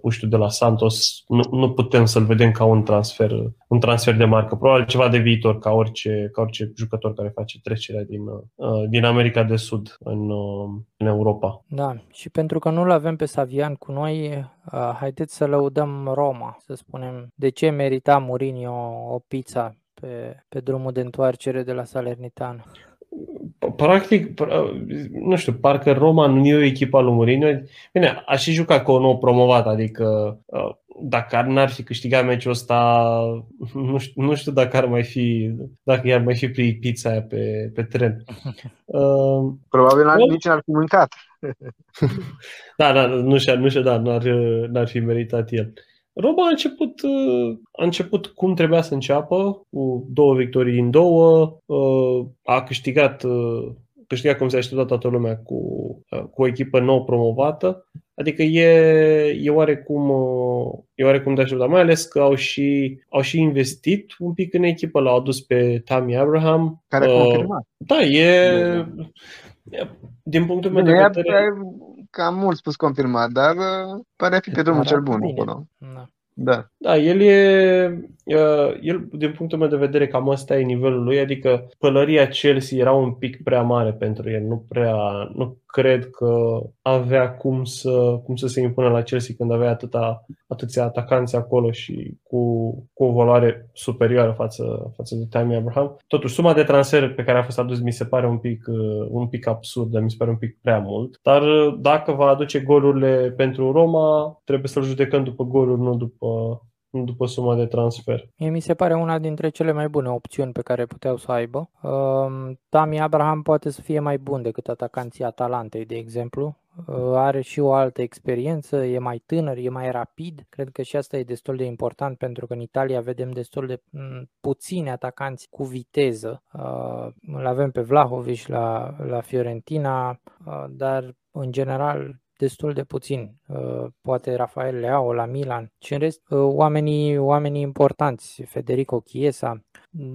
puștiu de la Santos, nu, nu putem să-l vedem ca un transfer, un transfer de marcă. Probabil ceva de viitor, ca orice, ca orice jucător care face trecerea din, uh, din America de Sud în, uh, în Europa. Da, și pentru că nu-l avem pe Savian cu noi, haideți să lăudăm Roma, să spunem. De ce merita Mourinho o pizza pe, pe drumul de întoarcere de la Salernitana? Practic, nu știu, parcă Roma nu e o echipă al lui Mourinho. Bine, a și jucat cu o nouă promovat, adică uh, dacă n-ar fi câștigat meciul ăsta, nu știu, nu știu dacă ar mai fi, dacă i-ar mai fi pri pizza aia pe, pe tren. [LAUGHS] Uh, Probabil n-ar, nici n-ar fi mâncat. [LAUGHS] da, da, nu știu, nu știu, da, n-ar, n-ar fi meritat el. Roma a început, uh, a început cum trebuia să înceapă, cu două victorii în două, uh, a câștigat, uh, câștigat cum se aștepta toată lumea cu, cu o echipă nou promovată. Adică e, e oarecum, e oarecum de așteptat, mai ales că au și, au și investit un pic în echipă, l-au adus pe Tammy Abraham. Care a confirmat. Da, e... Din punctul meu de vedere cam mult spus confirmat, dar uh, pare a fi pe drumul cel bun acolo. Da. Da. Da, el e, el, din punctul meu de vedere, cam ăsta e nivelul lui, adică pălăria Chelsea era un pic prea mare pentru el, nu prea, nu cred că avea cum să, cum să se impună la Chelsea când avea atâta, atâția atacanți acolo și cu, cu o valoare superioară față, față de Tammy Abraham. Totuși, suma de transfer pe care a fost adus mi se pare un pic, un pic absurdă, mi se pare un pic prea mult, dar dacă va aduce golurile pentru Roma, trebuie să-l judecăm după goluri, nu după după suma de transfer. Mie mi se pare una dintre cele mai bune opțiuni pe care puteau să aibă. Uh, Tami Abraham poate să fie mai bun decât atacanții Atalantei, de exemplu. Uh, are și o altă experiență, e mai tânăr, e mai rapid. Cred că și asta e destul de important pentru că în Italia vedem destul de mm, puțini atacanți cu viteză. Uh, îl avem pe Vlahovic la, la Fiorentina, uh, dar în general destul de puțin. Uh, poate Rafael Leao la Milan și în rest uh, oamenii, oamenii importanți, Federico Chiesa.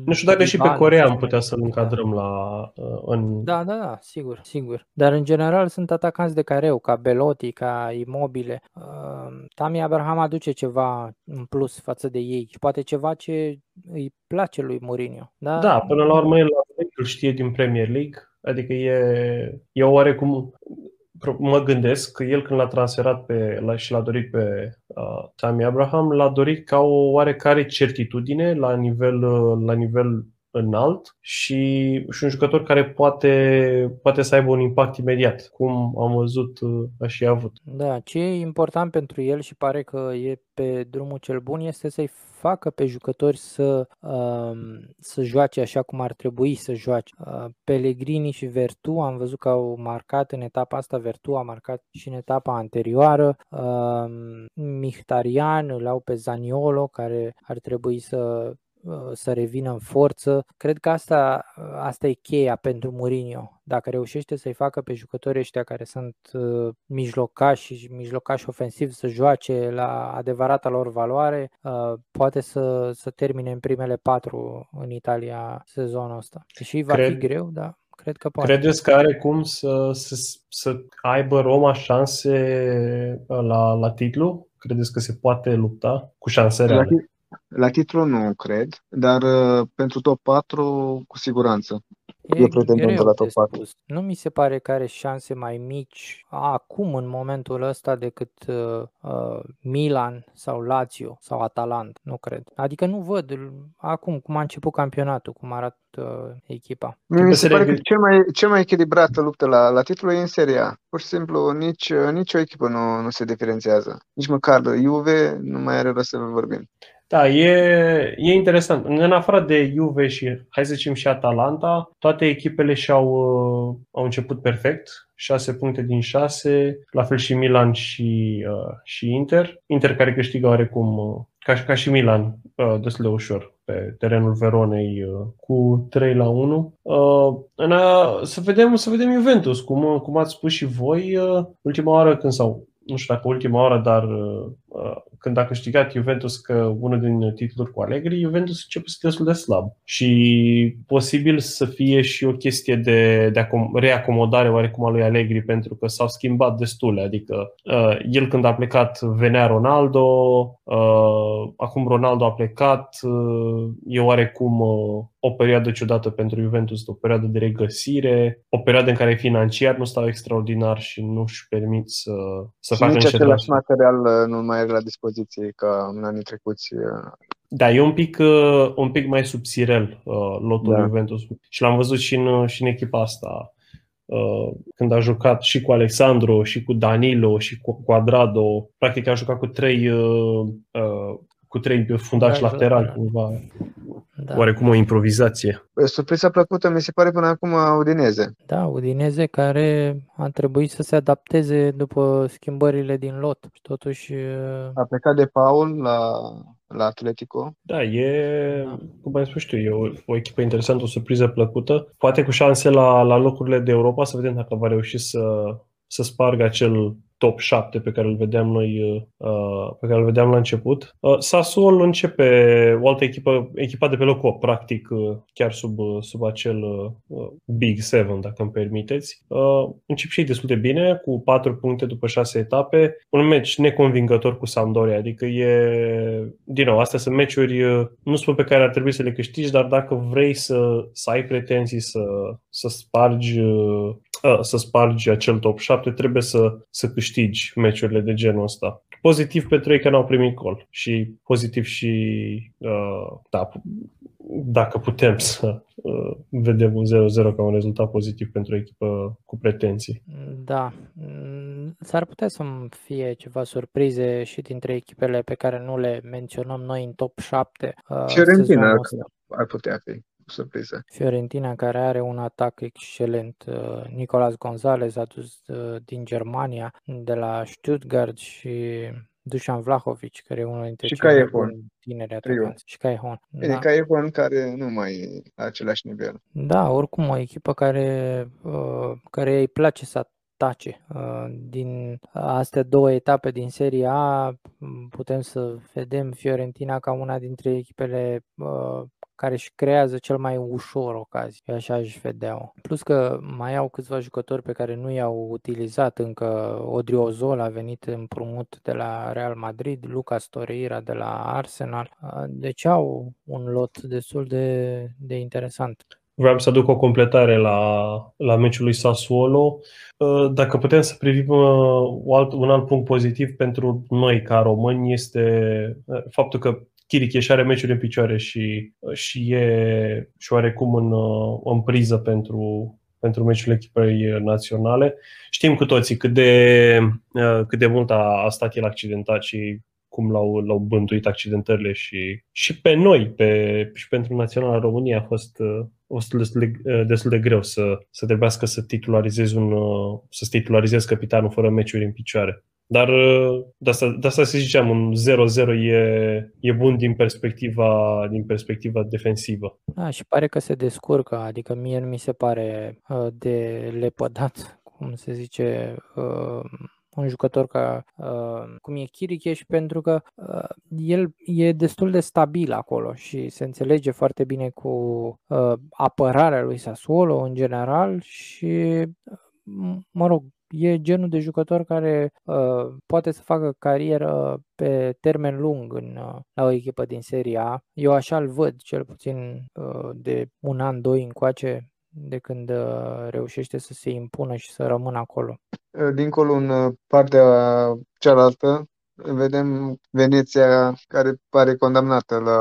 Nu știu dacă și pe Corea am putea să-l încadrăm la uh, în... Da, da, da, sigur, sigur. Dar în general sunt atacanți de careu, ca Belotti, ca Imobile. Tami Abraham aduce ceva în plus față de ei și poate ceva ce îi place lui Mourinho. Da, da până la urmă el îl știe din Premier League, adică e, e oarecum mă gândesc că el când l-a transferat pe, l-a, și l-a dorit pe uh, Tammy Abraham, l-a dorit ca o oarecare certitudine la nivel, uh, la nivel înalt și, și un jucător care poate, poate să aibă un impact imediat, cum am văzut uh, a și avut. Da, ce e important pentru el și pare că e pe drumul cel bun este să-i facă pe jucători să, uh, să joace așa cum ar trebui să joace. Uh, Pellegrini și Vertu am văzut că au marcat în etapa asta, Vertu a marcat și în etapa anterioară. Uh, Mihtarian îl au pe Zaniolo care ar trebui să Uh, să revină în forță. Cred că asta, uh, asta e cheia pentru Mourinho. Dacă reușește să-i facă pe jucătorii ăștia care sunt uh, mijlocași și mijlocași ofensivi să joace la adevărata lor valoare, poate să, să termine în primele patru în Italia sezonul ăsta. Și va Cred... fi greu, da. Cred că poate. Credeți că are cum să, să, să aibă Roma șanse la, la titlu? credeți că se poate lupta cu șanse reale? La titlu nu cred, dar uh, pentru top 4 cu siguranță. E, e greu la top 4. Spus. Nu mi se pare că are șanse mai mici acum, în momentul ăsta, decât uh, uh, Milan sau Lazio sau Atalanta. Nu cred. Adică nu văd acum cum a început campionatul, cum arată uh, echipa. Mi se pare că cel mai, cel mai echilibrată luptă la, la titlu e în Seria. Pur și simplu, nici, nici o echipă nu, nu se diferențiază. Nici măcar Juve nu mai are rost să vorbim. Da, e, e interesant. În afară de Juve și, hai să zicem, și Atalanta, toate echipele și-au uh, au început perfect. 6 puncte din 6, la fel și Milan și, uh, și Inter. Inter care câștigă oarecum, uh, ca, ca și Milan, uh, destul de ușor pe terenul Veronei uh, cu 3 la 1. Uh, în a, să, vedem, să vedem Juventus, cum, cum ați spus și voi, uh, ultima oară când sau nu știu dacă ultima oară, dar uh, uh, când a câștigat Juventus că unul din titluri cu Allegri, Juventus începe să destul de slab. Și posibil să fie și o chestie de, de reacomodare oarecum a lui Allegri, pentru că s-au schimbat destule. Adică uh, el când a plecat venea Ronaldo, uh, acum Ronaldo a plecat, uh, e oarecum uh, o perioadă ciudată pentru Juventus, o perioadă de regăsire, o perioadă în care financiar nu stau extraordinar și nu își permit să, să și facă nici niște același material uh, nu mai are la dispoziție ca în anii trecuți. Uh. Da, e un pic, uh, un pic mai subțirel lotul da. Juventus și l-am văzut și în, și în echipa asta când a jucat și cu Alexandru, și cu Danilo, și cu Quadrado. Practic a jucat cu trei cu trei fundași da, laterali, da, cumva. Da. Oarecum o improvizație. Surpriza plăcută mi se pare până acum Udineze. Da, Udineze care a trebuit să se adapteze după schimbările din lot. Totuși... A plecat de Paul la la Atletico. Da, e, da. cum am spus știu, e o, o echipă interesantă, o surpriză plăcută. Poate cu șanse la, la locurile de Europa, să vedem dacă va reuși să, să spargă acel top 7 pe care îl vedeam noi, uh, pe care îl vedeam la început. Uh, Sassuolo începe o altă echipă, echipa de pe locul 8, practic uh, chiar sub, sub acel Big 7, dacă îmi permiteți. Încep și ei destul de bine, cu 4 puncte după 6 etape. Un meci neconvingător cu Sampdoria, adică e, din nou, astea sunt meciuri, nu spun pe care ar trebui să le câștigi, dar dacă vrei să, să ai pretenții să, să spargi să spargi acel top 7, trebuie să, să câștigi meciurile de genul ăsta. Pozitiv pentru ei că n-au primit gol și pozitiv și uh, da, dacă putem să uh, vedem un 0-0 ca un rezultat pozitiv pentru o echipă cu pretenții. Da, s-ar putea să fie ceva surprize și dintre echipele pe care nu le menționăm noi în top 7. Uh, Fiorentina ar putea fi surpriză. Fiorentina care are un atac excelent. Uh, Nicolas Gonzalez adus uh, din Germania, de la Stuttgart și Dusan Vlahovic, care e unul dintre și cei mai tineri atacanți. Și Caihon. Bine, da. Caihon care nu mai e la același nivel. Da, oricum o echipă care, uh, care îi place să tace. Din astea două etape din Serie A putem să vedem Fiorentina ca una dintre echipele care își creează cel mai ușor ocazii. Eu așa aș vedea Plus că mai au câțiva jucători pe care nu i-au utilizat încă. Odriozola a venit împrumut de la Real Madrid, Lucas Torreira de la Arsenal. Deci au un lot destul de, de interesant. Vreau să aduc o completare la, la meciul lui Sassuolo. Dacă putem să privim un alt punct pozitiv pentru noi ca români este faptul că Chiriche are meciuri în picioare și, și e și oarecum în, în priză pentru, pentru meciurile echipei naționale. Știm cu toții cât de, cât de mult a, a stat el accidentat și cum l-au, l-au bântuit accidentările și, și pe noi, pe, și pentru Naționala România a fost, a fost destul, de, destul de greu să, să trebuiască să titularizezi un, să titularizezi capitanul fără meciuri în picioare. Dar uh, de asta, de asta să ziceam, un 0-0 e, e bun din perspectiva, din perspectiva defensivă. Da, și pare că se descurcă, adică mie nu mi se pare uh, de lepădat, cum se zice, uh, un jucător ca uh, cum e și pentru că uh, el e destul de stabil acolo și se înțelege foarte bine cu uh, apărarea lui Sassuolo în general și, uh, mă rog, e genul de jucător care uh, poate să facă carieră pe termen lung în, uh, la o echipă din Serie A. Eu așa-l văd, cel puțin uh, de un an, doi încoace, de când uh, reușește să se impună și să rămână acolo. Dincolo, în partea cealaltă, vedem Veneția care pare condamnată la,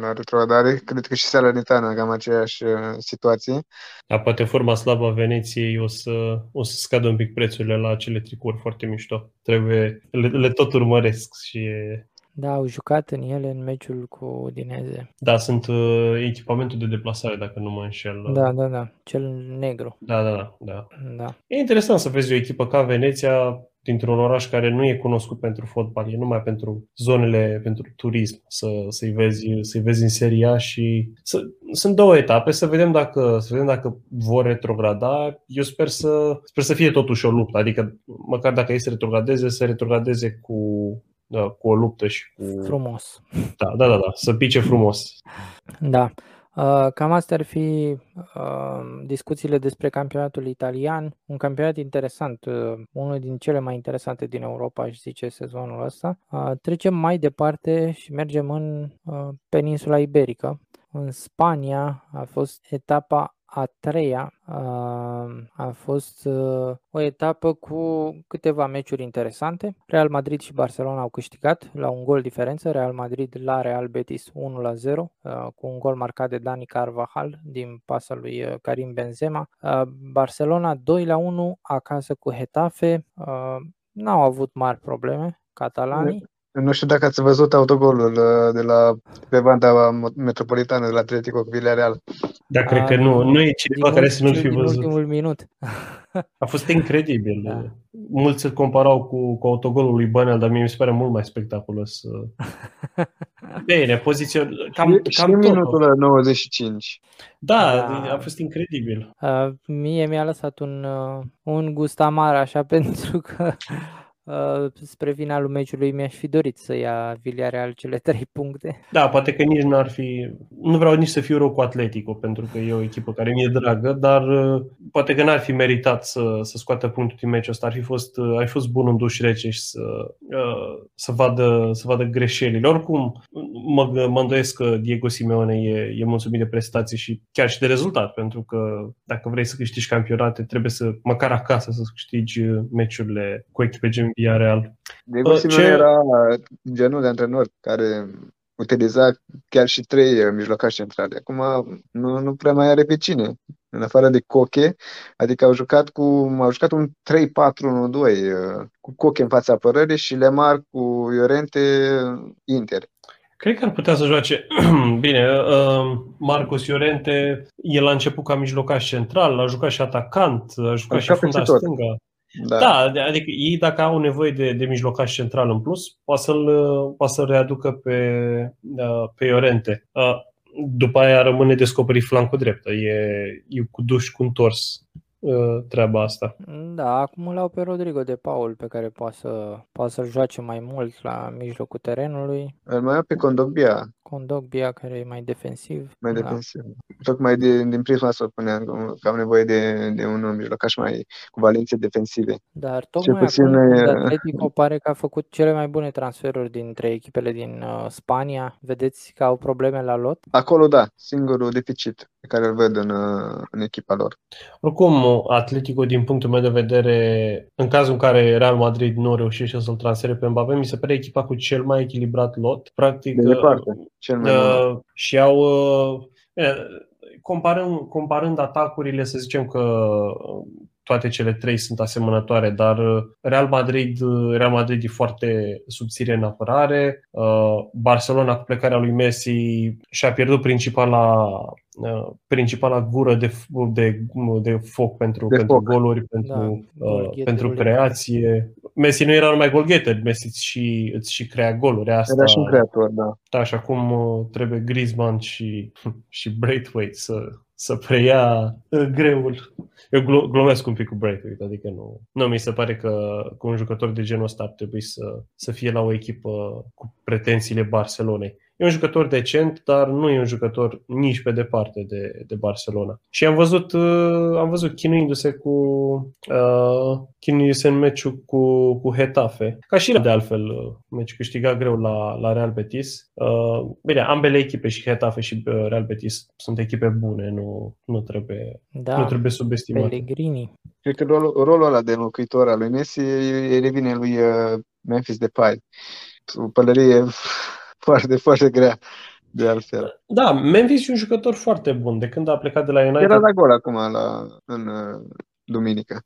la retrogradare. Cred că și Salernitana cam aceeași uh, situație. Da, poate forma slabă a Veneției o să, o să scadă un pic prețurile la acele tricouri foarte mișto. Trebuie, le, le tot urmăresc și e, da, au jucat în ele în meciul cu Udineze. Da, sunt uh, echipamentul de deplasare, dacă nu mă înșel. Da, da, da, cel negru. Da, da, da. da. da. E interesant să vezi o echipă ca Veneția dintr-un oraș care nu e cunoscut pentru fotbal, e numai pentru zonele, pentru turism, să, să-i, vezi, să-i vezi în seria și să, sunt două etape, să vedem dacă, să vedem dacă vor retrograda. Eu sper să, sper să fie totuși o luptă, adică măcar dacă ei să retrogradeze, să retrogradeze cu da, cu o luptă și cu... Frumos. Da, da, da, da, să pice frumos. Da. Uh, cam astea ar fi uh, discuțiile despre campionatul italian. Un campionat interesant, uh, unul din cele mai interesante din Europa, aș zice, sezonul ăsta. Trecem mai departe și mergem în peninsula iberică. În Spania a fost etapa a treia a fost o etapă cu câteva meciuri interesante. Real Madrid și Barcelona au câștigat la un gol diferență. Real Madrid la Real Betis 1 la 0 cu un gol marcat de Dani Carvajal din pasa lui Karim Benzema. Barcelona 2 la 1 acasă cu Hetafe. N-au avut mari probleme catalanii. Nu știu dacă ați văzut autogolul uh, de la pe banda metropolitană de la Atletico cu Villarreal. Da, cred că nu. Nu e cineva care să nu fi văzut. ultimul minut. A fost incredibil. Da. Mulți îl comparau cu, cu autogolul lui Bănel, dar mie mi se pare mult mai spectaculos. [LAUGHS] Bine, poziție cam, și, cam și minutul la 95. Da, da, a fost incredibil. Uh, mie mi-a lăsat un, uh, un gust amar așa [LAUGHS] pentru că Uh, spre finalul meciului mi-aș fi dorit să ia Villarreal cele trei puncte. Da, poate că nici n-ar fi... Nu vreau nici să fiu rău cu Atletico, pentru că e o echipă care mi-e dragă, dar uh, poate că n-ar fi meritat să, să scoată punctul din meciul ăsta. Ar fi fost, uh, ar fi fost bun în duș rece și să, să, vadă, să vadă greșelile. Oricum, mă, mă îndoiesc că Diego Simeone e, e mulțumit de prestații și chiar și de rezultat, pentru că dacă vrei să câștigi campionate, trebuie să, măcar acasă, să câștigi meciurile cu echipe gen Villarreal. Diego uh, Simeone ce... era genul de antrenor care utiliza chiar și trei uh, mijlocași centrale. Acum nu, nu prea mai are pe cine, în afară de Coche, adică au jucat cu au jucat un 3-4-1-2 uh, cu Coche în fața apărării și Lemar cu Iorente Inter. Cred că ar putea să joace [CLEARS THROAT] bine. Marcos Iorente, el a început ca mijlocaș central, a jucat și atacant, a jucat a și fundaș stânga. Da. da, adică ei dacă au nevoie de, de mijlocaș central în plus, poate să-l, poate să readucă pe, pe Iorente. După aia rămâne descoperit flancul drept. E, e cu duș cu întors. Uh, treaba asta. Da, acum îl au pe Rodrigo de Paul, pe care poate, să, poate să-l joace mai mult la mijlocul terenului. Îl mai au pe Condogbia. Condogbia, care e mai defensiv. Mai da. defensiv. Tocmai din, din prisma să spuneam că am nevoie de, de un mijlocaș mai cu valențe defensive. Dar tocmai puțin acum, e... Atletico pare că a făcut cele mai bune transferuri dintre echipele din uh, Spania. Vedeți că au probleme la lot? Acolo da, singurul deficit pe care îl văd în, uh, în echipa lor. Oricum, Atletico, din punctul meu de vedere, în cazul în care Real Madrid nu reușește să-l transfere pe Mbappé, mi se pare echipa cu cel mai echilibrat lot. Practic, de departe, cel mai uh, și au uh, comparând, comparând atacurile, să zicem că toate cele trei sunt asemănătoare, dar uh, Real Madrid, uh, Real Madrid e foarte subțire în apărare. Uh, Barcelona cu plecarea lui Messi și-a pierdut principala principala gură de, de, de foc pentru, de pentru foc. goluri, pentru, da, uh, pentru creație. Messi nu era numai golgheter, Messi îți și, îți și crea goluri. Asta, era și un creator, da. Da, și acum trebuie Griezmann și, [LAUGHS] și Braithwaite să, să preia greul. Eu glumesc un pic cu Braithwaite, adică nu, nu mi se pare că cu un jucător de genul ăsta ar trebui să, să fie la o echipă cu pretențiile Barcelonei. E un jucător decent, dar nu e un jucător nici pe departe de, de Barcelona. Și am văzut, uh, am văzut chinuindu-se cu uh, chinuindu-se în meciul cu, cu Hetafe. Ca și de altfel, uh, meci câștiga greu la, la Real Betis. Uh, bine, ambele echipe, și Hetafe și uh, Real Betis, sunt echipe bune, nu, nu, trebuie, da, nu trebuie subestimate. Pellegrini. Cred că rolul, rolul ăla de înlocuitor al lui Messi revine lui uh, Memphis Depay. O pălărie foarte, foarte grea de altfel. Da, Memphis e un jucător foarte bun. De când a plecat de la United... Era de acolo acum la, în uh, duminică.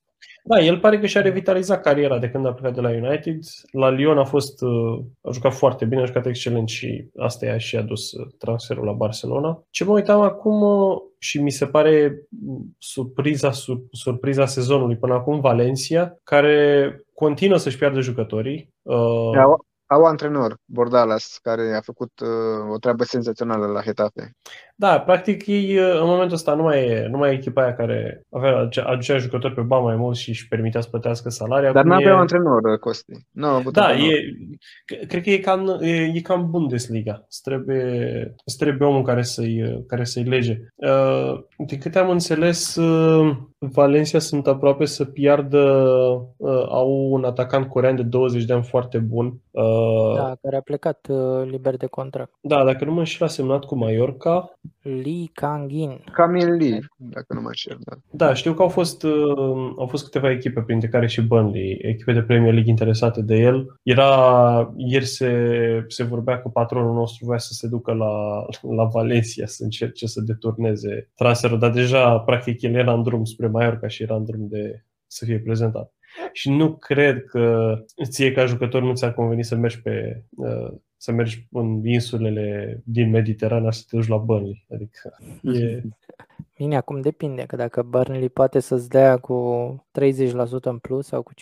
Da, el pare că și-a revitalizat cariera de când a plecat de la United. La Lyon a fost, uh, a jucat foarte bine, a jucat excelent și asta i-a și adus uh, transferul la Barcelona. Ce mă uitam acum și mi se pare surpriza, sur, surpriza sezonului până acum, Valencia, care continuă să-și piardă jucătorii. Uh, au antrenor, Bordalas, care a făcut uh, o treabă senzațională la Hetafe. Da, practic ei uh, în momentul ăsta nu mai e, nu mai e echipa aia care avea, aducea jucători pe bani mai mulți și își permitea să plătească salarii. Dar nu aveau e... antrenor, uh, Costi. Nu avut da, antrenor. e, cred că e cam, e, e cam Bundesliga. Îți trebuie, îți trebuie omul care să-i, uh, care să-i lege. Uh, de câte am înțeles, uh, Valencia sunt aproape să piardă, uh, au un atacant corean de 20 de ani foarte bun. Uh, da, care a plecat uh, liber de contract. Da, dacă nu mă înșel, a semnat cu Mallorca. Lee Kangin. Camille Lee, dacă nu mă înșel, da. Da, știu că au fost, uh, au fost câteva echipe, printre care și Burnley, echipe de Premier League interesate de el. Era, ieri se, se vorbea că patronul nostru vrea să se ducă la, la Valencia să încerce să deturneze transferul, dar deja, practic, el era în drum spre Mallorca și era în drum de să fie prezentat. Și nu cred că ție ca jucător nu ți-ar conveni să mergi pe uh, să mergi în insulele din Mediterana și să te duci la Burnley. Adică [LAUGHS] e, Bine, acum depinde, că dacă Burnley poate să-ți dea cu 30% în plus sau cu 50%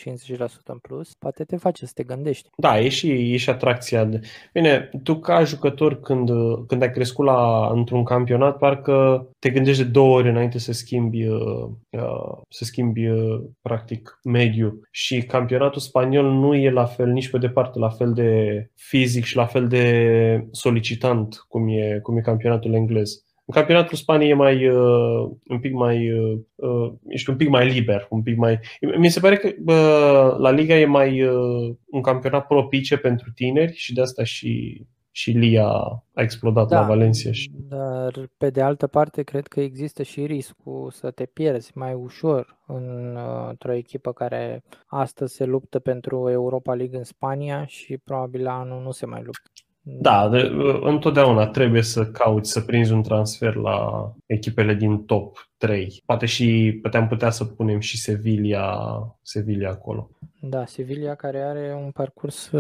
în plus, poate te face să te gândești. Da, e și, e și atracția. De... Bine, tu ca jucător când, când ai crescut la, într-un campionat, parcă te gândești de două ori înainte să schimbi, uh, uh să schimbi uh, practic mediu. Și campionatul spaniol nu e la fel, nici pe departe, la fel de fizic și la fel de solicitant cum e, cum e campionatul englez. În campionatul Spaniei e mai, uh, un pic mai, uh, uh, ești un pic mai liber, un pic mai... Mi se pare că uh, la Liga e mai uh, un campionat propice pentru tineri și de asta și, și Lia a explodat da, la Valencia. Și... Dar pe de altă parte cred că există și riscul să te pierzi mai ușor în, uh, într-o echipă care astăzi se luptă pentru Europa League în Spania și probabil la anul nu se mai luptă. Da, de, întotdeauna trebuie să cauți să prinzi un transfer la echipele din top 3. Poate și puteam putea să punem și Sevilla, Sevilla acolo. Da, Sevilla care are un parcurs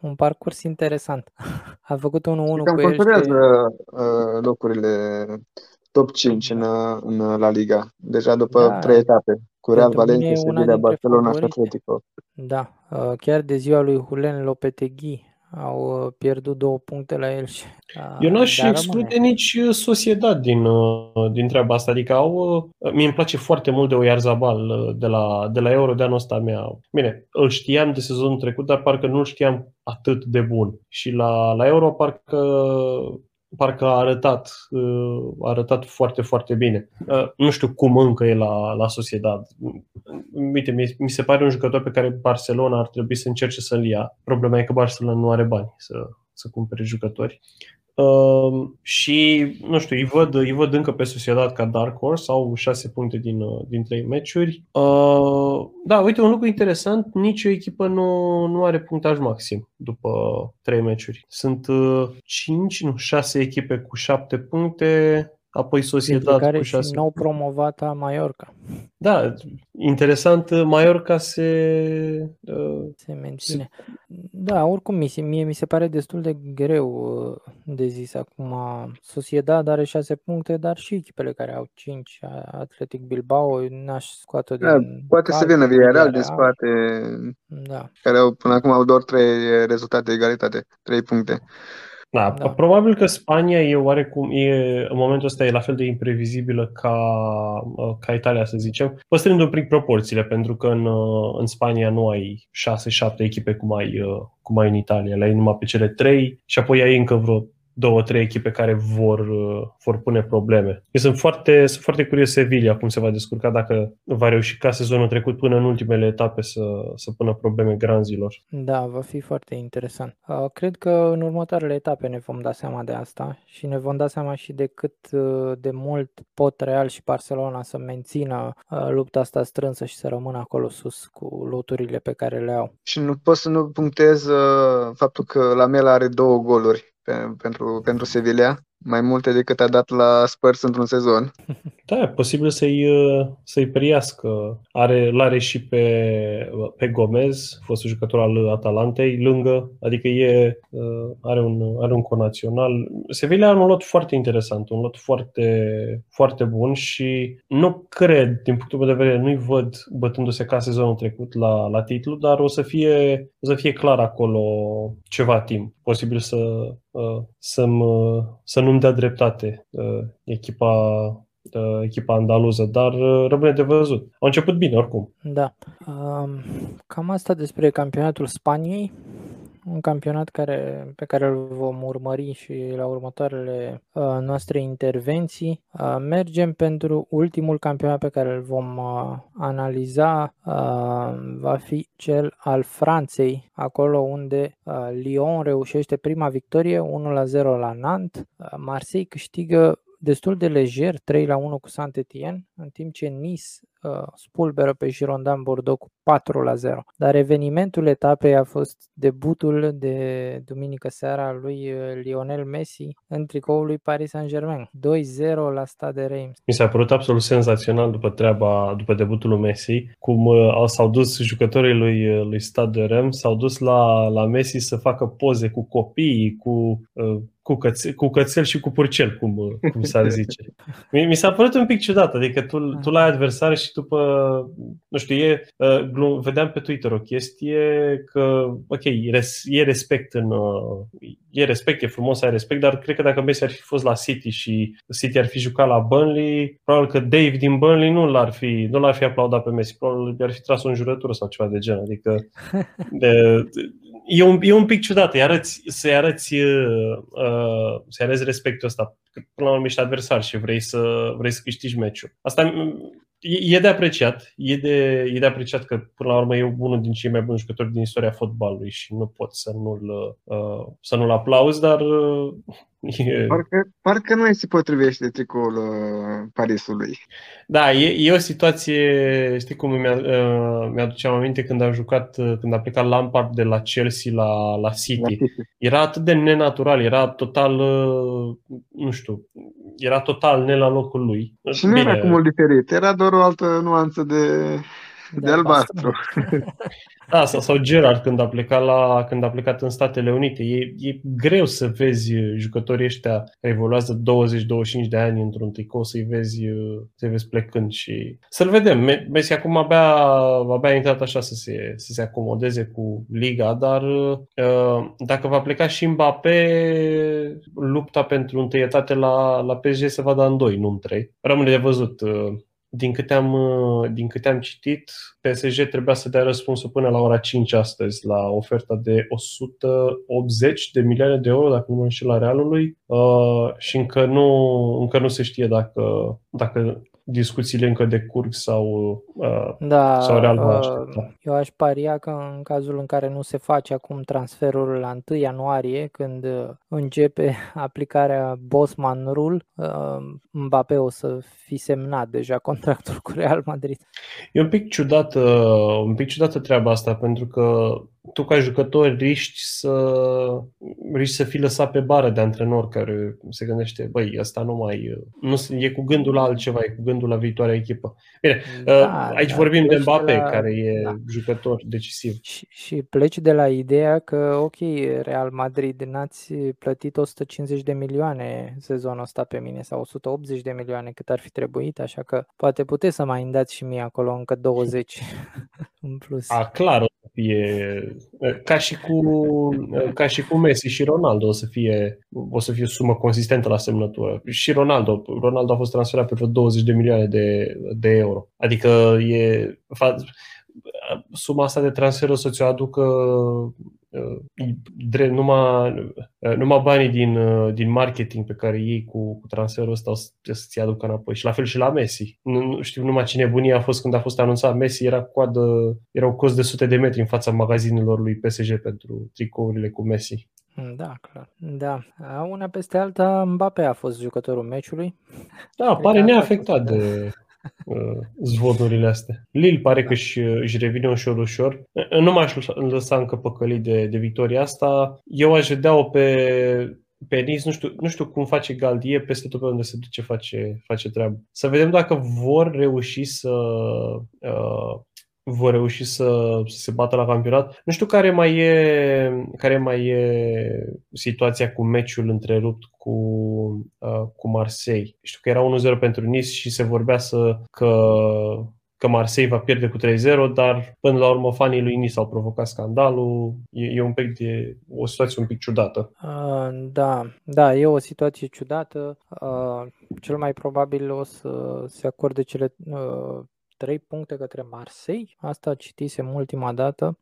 un parcurs interesant. [LAUGHS] A făcut 1-1 cu el. Și... Uh, locurile top 5 în, în La Liga. Deja după da. trei etape. Cu Real Valencia, Sevilla, Barcelona și Atletico. Da, uh, chiar de ziua lui Julen Lopetegui au uh, pierdut două puncte la el și Eu n-aș exclude nici uh, Sociedad din, uh, din treaba asta. Adică au, mie îmi place foarte mult de Oyarzabal de la, de la Euro de anul ăsta mea. Bine, îl știam de sezonul trecut, dar parcă nu știam atât de bun. Și la, la Euro parcă parcă a arătat, uh, a arătat foarte, foarte bine. Uh, nu știu cum încă e la, la Sociedad. Uite, mi se pare un jucător pe care Barcelona ar trebui să încerce să-l ia. Problema e că Barcelona nu are bani să, să cumpere jucători. Uh, și, nu știu, îi văd, îi văd încă pe Sociedad ca Dark Horse, au șase puncte din, uh, din trei meciuri. Uh, da, uite, un lucru interesant, nicio echipă nu, nu are punctaj maxim după trei meciuri. Sunt uh, cinci, nu, șase echipe cu șapte puncte, apoi Sociedad care cu șase. și nou promovată Mallorca. Da, interesant, Mallorca se... Uh, se menține. Se... Da, oricum, mie mi se pare destul de greu uh, de zis acum. Sociedad are 6 puncte, dar și echipele care au 5, Atletic Bilbao, n-aș scoate da, din Poate să vină Villarreal de spate, da. care au, până acum au doar 3 rezultate de egalitate, 3 puncte. Da, da, probabil că Spania e oarecum, e, în momentul ăsta e la fel de imprevizibilă ca, uh, ca Italia, să zicem, păstrând un pic proporțiile, pentru că în, uh, în Spania nu ai 6-7 echipe cum ai, uh, cum ai în Italia, le ai numai pe cele 3 și apoi ai încă vreo două, trei echipe care vor, vor pune probleme. Eu sunt foarte, sunt foarte curios Sevilla cum se va descurca dacă va reuși ca sezonul trecut până în ultimele etape să, să pună probleme granzilor. Da, va fi foarte interesant. Cred că în următoarele etape ne vom da seama de asta și ne vom da seama și de cât de mult pot Real și Barcelona să mențină lupta asta strânsă și să rămână acolo sus cu loturile pe care le au. Și nu pot să nu punctez uh, faptul că la Mel are două goluri pe, pentru, pentru Sevilla mai multe decât a dat la Spurs într-un sezon. Da, e posibil să-i, uh, să-i priască. Are, l-are și pe, pe Gomez, fostul jucător al Atalantei, lângă, adică e, uh, are, un, are un conațional. Sevilla are un lot foarte interesant, un lot foarte, foarte bun și nu cred, din punctul meu de vedere, nu-i văd bătându-se ca sezonul trecut la, la titlu, dar o să fie, o să fie clar acolo ceva timp. Posibil să, uh, să, să nu-mi dea dreptate uh, echipa, uh, echipa andaluză, dar uh, rămâne de văzut. Au început bine oricum. Da. Um, cam asta despre campionatul Spaniei un campionat care, pe care îl vom urmări și la următoarele uh, noastre intervenții. Uh, mergem pentru ultimul campionat pe care îl vom uh, analiza, uh, va fi cel al Franței, acolo unde uh, Lyon reușește prima victorie 1-0 la Nantes, uh, Marseille câștigă destul de lejer, 3 la 1 cu Saint-Étienne, în timp ce Nice uh, spulberă pe Girondin Bordeaux cu 4 la 0. Dar evenimentul etapei a fost debutul de duminică seara lui uh, Lionel Messi în tricoul lui Paris Saint-Germain. 2-0 la Stade Reims. Mi s-a părut absolut senzațional după treaba, după debutul lui Messi, cum uh, s-au dus jucătorii lui, uh, lui Stade Reims, s-au dus la, la Messi să facă poze cu copiii, cu uh, cu, cățel, cu cățel și cu purcel, cum, cum s-ar zice. Mi, mi s-a părut un pic ciudat, adică tu, tu l-ai adversar și după, nu știu, e, glum, vedeam pe Twitter o chestie că, ok, e respect în, e respect, e frumos să ai respect, dar cred că dacă Messi ar fi fost la City și City ar fi jucat la Burnley, probabil că Dave din Burnley nu l-ar fi, nu l-ar fi aplaudat pe Messi, probabil ar fi tras o înjurătură sau ceva de genul, adică [LAUGHS] de, e un, e un pic ciudat, să-i arăți, să-i arăți, uh, să arăți respectul ăsta. Până la urmă ești adversar și vrei să, vrei să câștigi meciul. Asta e, e de apreciat. E de, e de apreciat că, până la urmă, e unul din cei mai buni jucători din istoria fotbalului și nu pot să nu-l, uh, să nu-l aplauzi, dar uh, [LAUGHS] E... Parcă, parcă nu se potrivește tricoul uh, Parisului. Da, e, e o situație, știi cum mi-a, uh, mi-aduceam aminte când a jucat, uh, când a plecat Lampard de la Chelsea la, la City. La City. Era atât de nenatural, era total, uh, nu știu, era total ne la locul lui. Și nu Bine. era cu mult diferit, era doar o altă nuanță de, de, de albastru. [LAUGHS] Da, sau, sau Gerard când a plecat, la, când a plecat în Statele Unite. E, e greu să vezi jucătorii ăștia care evoluează 20-25 de ani într-un tricou, să-i vezi, să vezi plecând și să-l vedem. Messi acum abia, abia a intrat așa să se, să se acomodeze cu Liga, dar uh, dacă va pleca și Mbappé, lupta pentru întâietate la, la PSG se va da în doi, nu în trei. Rămâne de văzut uh, din câte, am, uh, din câte am citit, PSG trebuia să dea răspunsul până la ora 5 astăzi la oferta de 180 de milioane de euro, dacă nu mă înșel la Realului, uh, și încă nu, încă nu se știe dacă, dacă discuțiile încă decurg sau, uh, da, sau real uh, Eu aș paria că în cazul în care nu se face acum transferul la 1 ianuarie, când uh, începe [LAUGHS] aplicarea Bosman Rule, uh, Mbappé o să fi semnat deja [LAUGHS] contractul cu Real Madrid. E un pic ciudată, un pic ciudată treaba asta, pentru că tu ca jucător riști să, riști să fii lăsat pe bară de antrenor care se gândește, băi, asta nu mai, nu, e cu gândul la altceva, e cu gândul la viitoarea echipă. Bine, da, uh, aici da, vorbim de Mbappé, la, care e da. jucător decisiv. Și, și pleci de la ideea că, ok, Real Madrid, n-ați plătit 150 de milioane sezonul ăsta pe mine sau 180 de milioane cât ar fi trebuit, așa că poate puteți să mai îndați și mie acolo încă 20 [LAUGHS] în plus. A, clar, fie ca și cu ca și cu Messi și Ronaldo o să fie o să fie o sumă consistentă la semnătură. Și Ronaldo, Ronaldo a fost transferat pe vreo 20 de milioane de, de euro. Adică e suma asta de transfer o să ți-o aducă numai, numai banii din, din marketing pe care ei cu, cu transferul ăsta o să, să-ți aducă înapoi. Și la fel și la Messi. Nu, nu știu numai ce nebunie a fost când a fost anunțat Messi, era coadă, era o cost de sute de metri în fața magazinelor lui PSG pentru tricourile cu Messi. Da, clar. Da. Una peste alta, Mbappe a fost jucătorul meciului. Da, pare neafectat de, Uh, zvonurile astea. Lil pare că își, își revine ușor, ușor. Nu m-aș lăsa încă păcălit de, de victoria asta. Eu aș vedea-o pe, pe Nice, nu știu, nu știu cum face Galdie, peste tot pe unde se duce face, face treabă. Să vedem dacă vor reuși să uh, vor reuși să, să se bată la campionat. Nu știu care mai e, care mai e situația cu meciul întrerupt cu, uh, cu Marseille. Știu că era 1-0 pentru Nice și se vorbea să, că, că Marseille va pierde cu 3-0, dar până la urmă fanii lui Nice au provocat scandalul. E, e un pic de, o situație un pic ciudată. Uh, da, da, e o situație ciudată. Uh, cel mai probabil o să se acorde cele uh, 3 puncte către Marseille. Asta citisem ultima dată.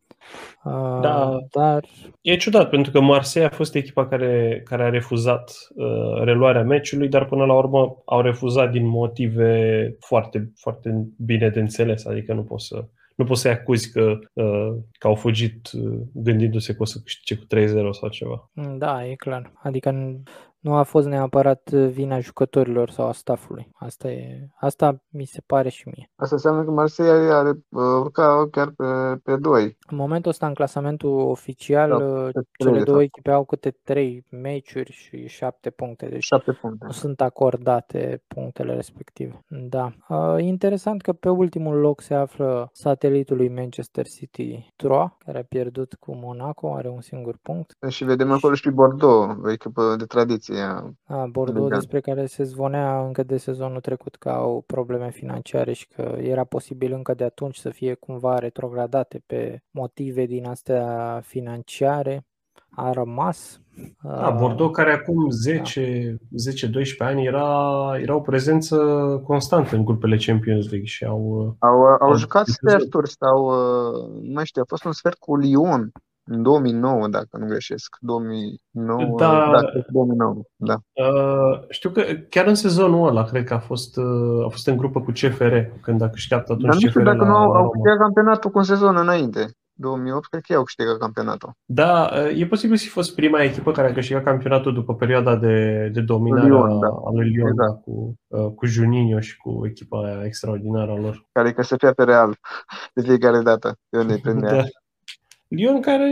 Da, uh, dar... E ciudat, pentru că Marseille a fost echipa care, care a refuzat uh, reluarea meciului, dar până la urmă au refuzat din motive foarte, foarte bine de înțeles, adică nu poți să nu poți să-i acuzi că, uh, că au fugit uh, gândindu-se că o să câștige cu 3-0 sau ceva. Da, e clar. Adică nu a fost neapărat vina jucătorilor sau a staffului. Asta, e, asta mi se pare și mie. Asta înseamnă că Marseille are, are uh, urca chiar pe, pe 2. În momentul ăsta, în clasamentul oficial, da, cele două echipe au câte 3 meciuri și 7 puncte. Deci 7 puncte. nu sunt acordate punctele respective. Da. Uh, interesant că pe ultimul loc se află satelitul lui Manchester City, Troa, care a pierdut cu Monaco, are un singur punct. Și vedem acolo și Bordeaux, o echipă de tradiție a, Bordeaux despre care se zvonea încă de sezonul trecut că au probleme financiare și că era posibil încă de atunci să fie cumva retrogradate pe motive din astea financiare. A rămas. Da, Bordeaux care acum 10, da. 10-12 ani era, era o prezență constantă în grupele Champions League și au... Au, au, au jucat sferturi sau, nu mai știu, a fost un sfert cu Lyon în 2009, dacă nu greșesc. 2009, da, da 2009, da. Uh, știu că chiar în sezonul ăla, cred că a fost, uh, a fost în grupă cu CFR, când a câștigat atunci Dar nu știu CFR dacă la, nu au, au câștigat campionatul cu un sezon înainte. 2008, cred că ei au câștigat campionatul. Da, uh, e posibil să fi fost prima echipă care a câștigat campionatul după perioada de, de dominare Lyon, da. a lui Lyon, exact. da, cu, uh, cu Juninho și cu echipa aia extraordinară a lor. Care că se pe Real [LAUGHS] de fiecare dată. Eu ne [LAUGHS] da. Lyon care,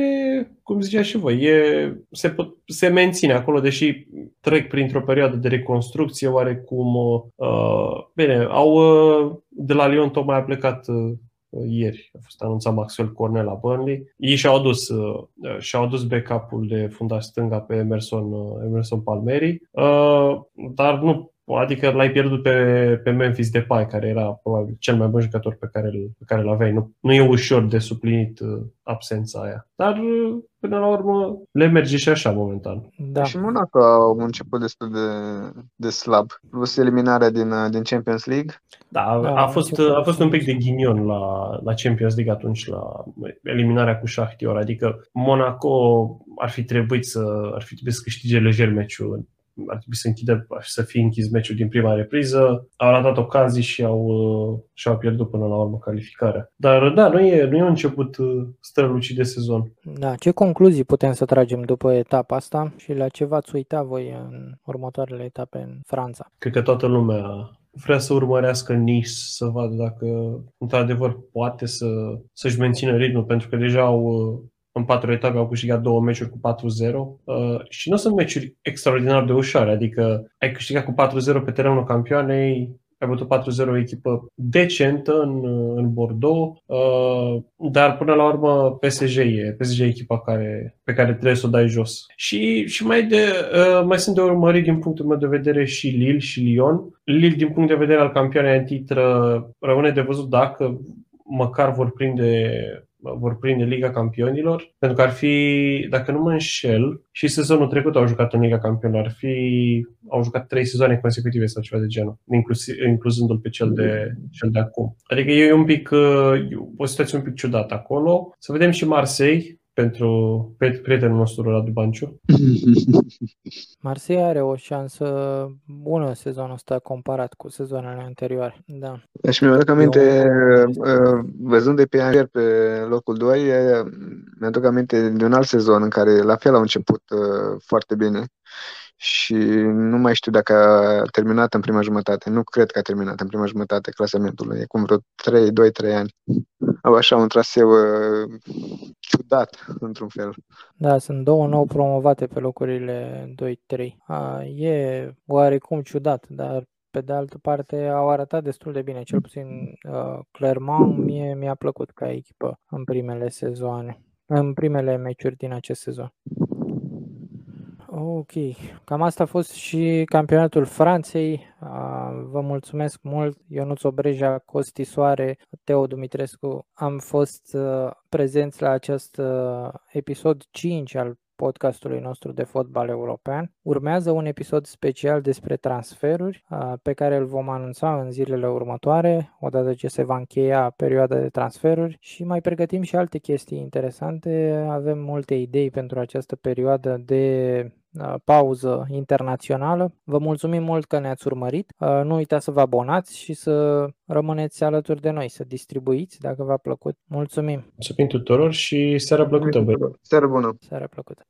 cum zicea și voi, e, se, se menține acolo, deși trec printr-o perioadă de reconstrucție oarecum. Uh, bine, au, uh, de la Lyon tocmai a plecat uh, ieri, a fost anunțat Maxwell Cornell la Burnley. Ei și-au adus, uh, și-au adus backup-ul de fundaș stânga pe Emerson, uh, Emerson Palmeri, uh, dar nu Adică l-ai pierdut pe, pe Memphis Depay, care era probabil cel mai bun jucător pe care, pe care l-aveai. Nu, nu e ușor de suplinit uh, absența aia. Dar uh, până la urmă le merge și așa momentan. Da. Și Monaco au început destul de, de slab. Plus eliminarea din, uh, din Champions League. Da, da a, fost, a fost un pic de ghinion la, la Champions League atunci, la eliminarea cu Shakhtar. Adică Monaco ar fi trebuit să, ar fi trebuit să câștige lejer meciul ar trebui să închidă și să fie închis meciul din prima repriză. Au ratat ocazii și au, uh, și au pierdut până la urmă calificarea. Dar da, nu e, nu e un început uh, strălucit de sezon. Da, ce concluzii putem să tragem după etapa asta și la ce v-ați uita voi în următoarele etape în Franța? Cred că toată lumea vrea să urmărească Nice, să vadă dacă într-adevăr poate să, să-și mențină ritmul, pentru că deja au uh, în patru etape au câștigat două meciuri cu 4-0 uh, și nu sunt meciuri extraordinar de ușoare, adică ai câștigat cu 4-0 pe terenul campioanei, ai bătut 4-0 o echipă decentă în, în Bordeaux, uh, dar până la urmă PSG e, PSG e echipa care, pe care trebuie să o dai jos. Și, și mai, de, uh, mai sunt de urmărit din punctul meu de vedere și Lille și Lyon. Lille din punct de vedere al campionei în titră rămâne de văzut dacă măcar vor prinde vor prinde Liga Campionilor, pentru că ar fi, dacă nu mă înșel, și sezonul trecut au jucat în Liga Campionilor, ar fi, au jucat trei sezoane consecutive sau ceva de genul, inclus, incluzându-l pe cel de, cel de acum. Adică e un pic, uh, o situație un pic ciudată acolo. Să vedem și Marseille, pentru prietenul nostru Radu Banciu. [LAUGHS] Marseille are o șansă bună sezonul ăsta comparat cu sezoanele anterioare. Da. Deci mi-aduc aminte, uh, văzând de pe Angers pe locul 2, mi-aduc aminte de un alt sezon în care la fel au început uh, foarte bine și nu mai știu dacă a terminat în prima jumătate. Nu cred că a terminat în prima jumătate clasamentul. E cum vreo 3, 2-3 ani. Au așa un traseu uh, ciudat, într-un fel. Da, sunt două nou promovate pe locurile 2-3. e oarecum ciudat, dar pe de altă parte au arătat destul de bine, cel puțin uh, Clermont mie mi-a plăcut ca echipă în primele sezoane, în primele meciuri din acest sezon. Ok, cam asta a fost și campionatul Franței. Vă mulțumesc mult, Ionuț Obreja, Costi Soare, Teo Dumitrescu. Am fost prezenți la acest episod 5 al podcastului nostru de fotbal european. Urmează un episod special despre transferuri pe care îl vom anunța în zilele următoare, odată ce se va încheia perioada de transferuri și mai pregătim și alte chestii interesante. Avem multe idei pentru această perioadă de pauză internațională. Vă mulțumim mult că ne-ați urmărit. Nu uitați să vă abonați și să rămâneți alături de noi, să distribuiți dacă v-a plăcut. Mulțumim! Mulțumim tuturor și seara plăcută! Seara bună! Seara plăcută!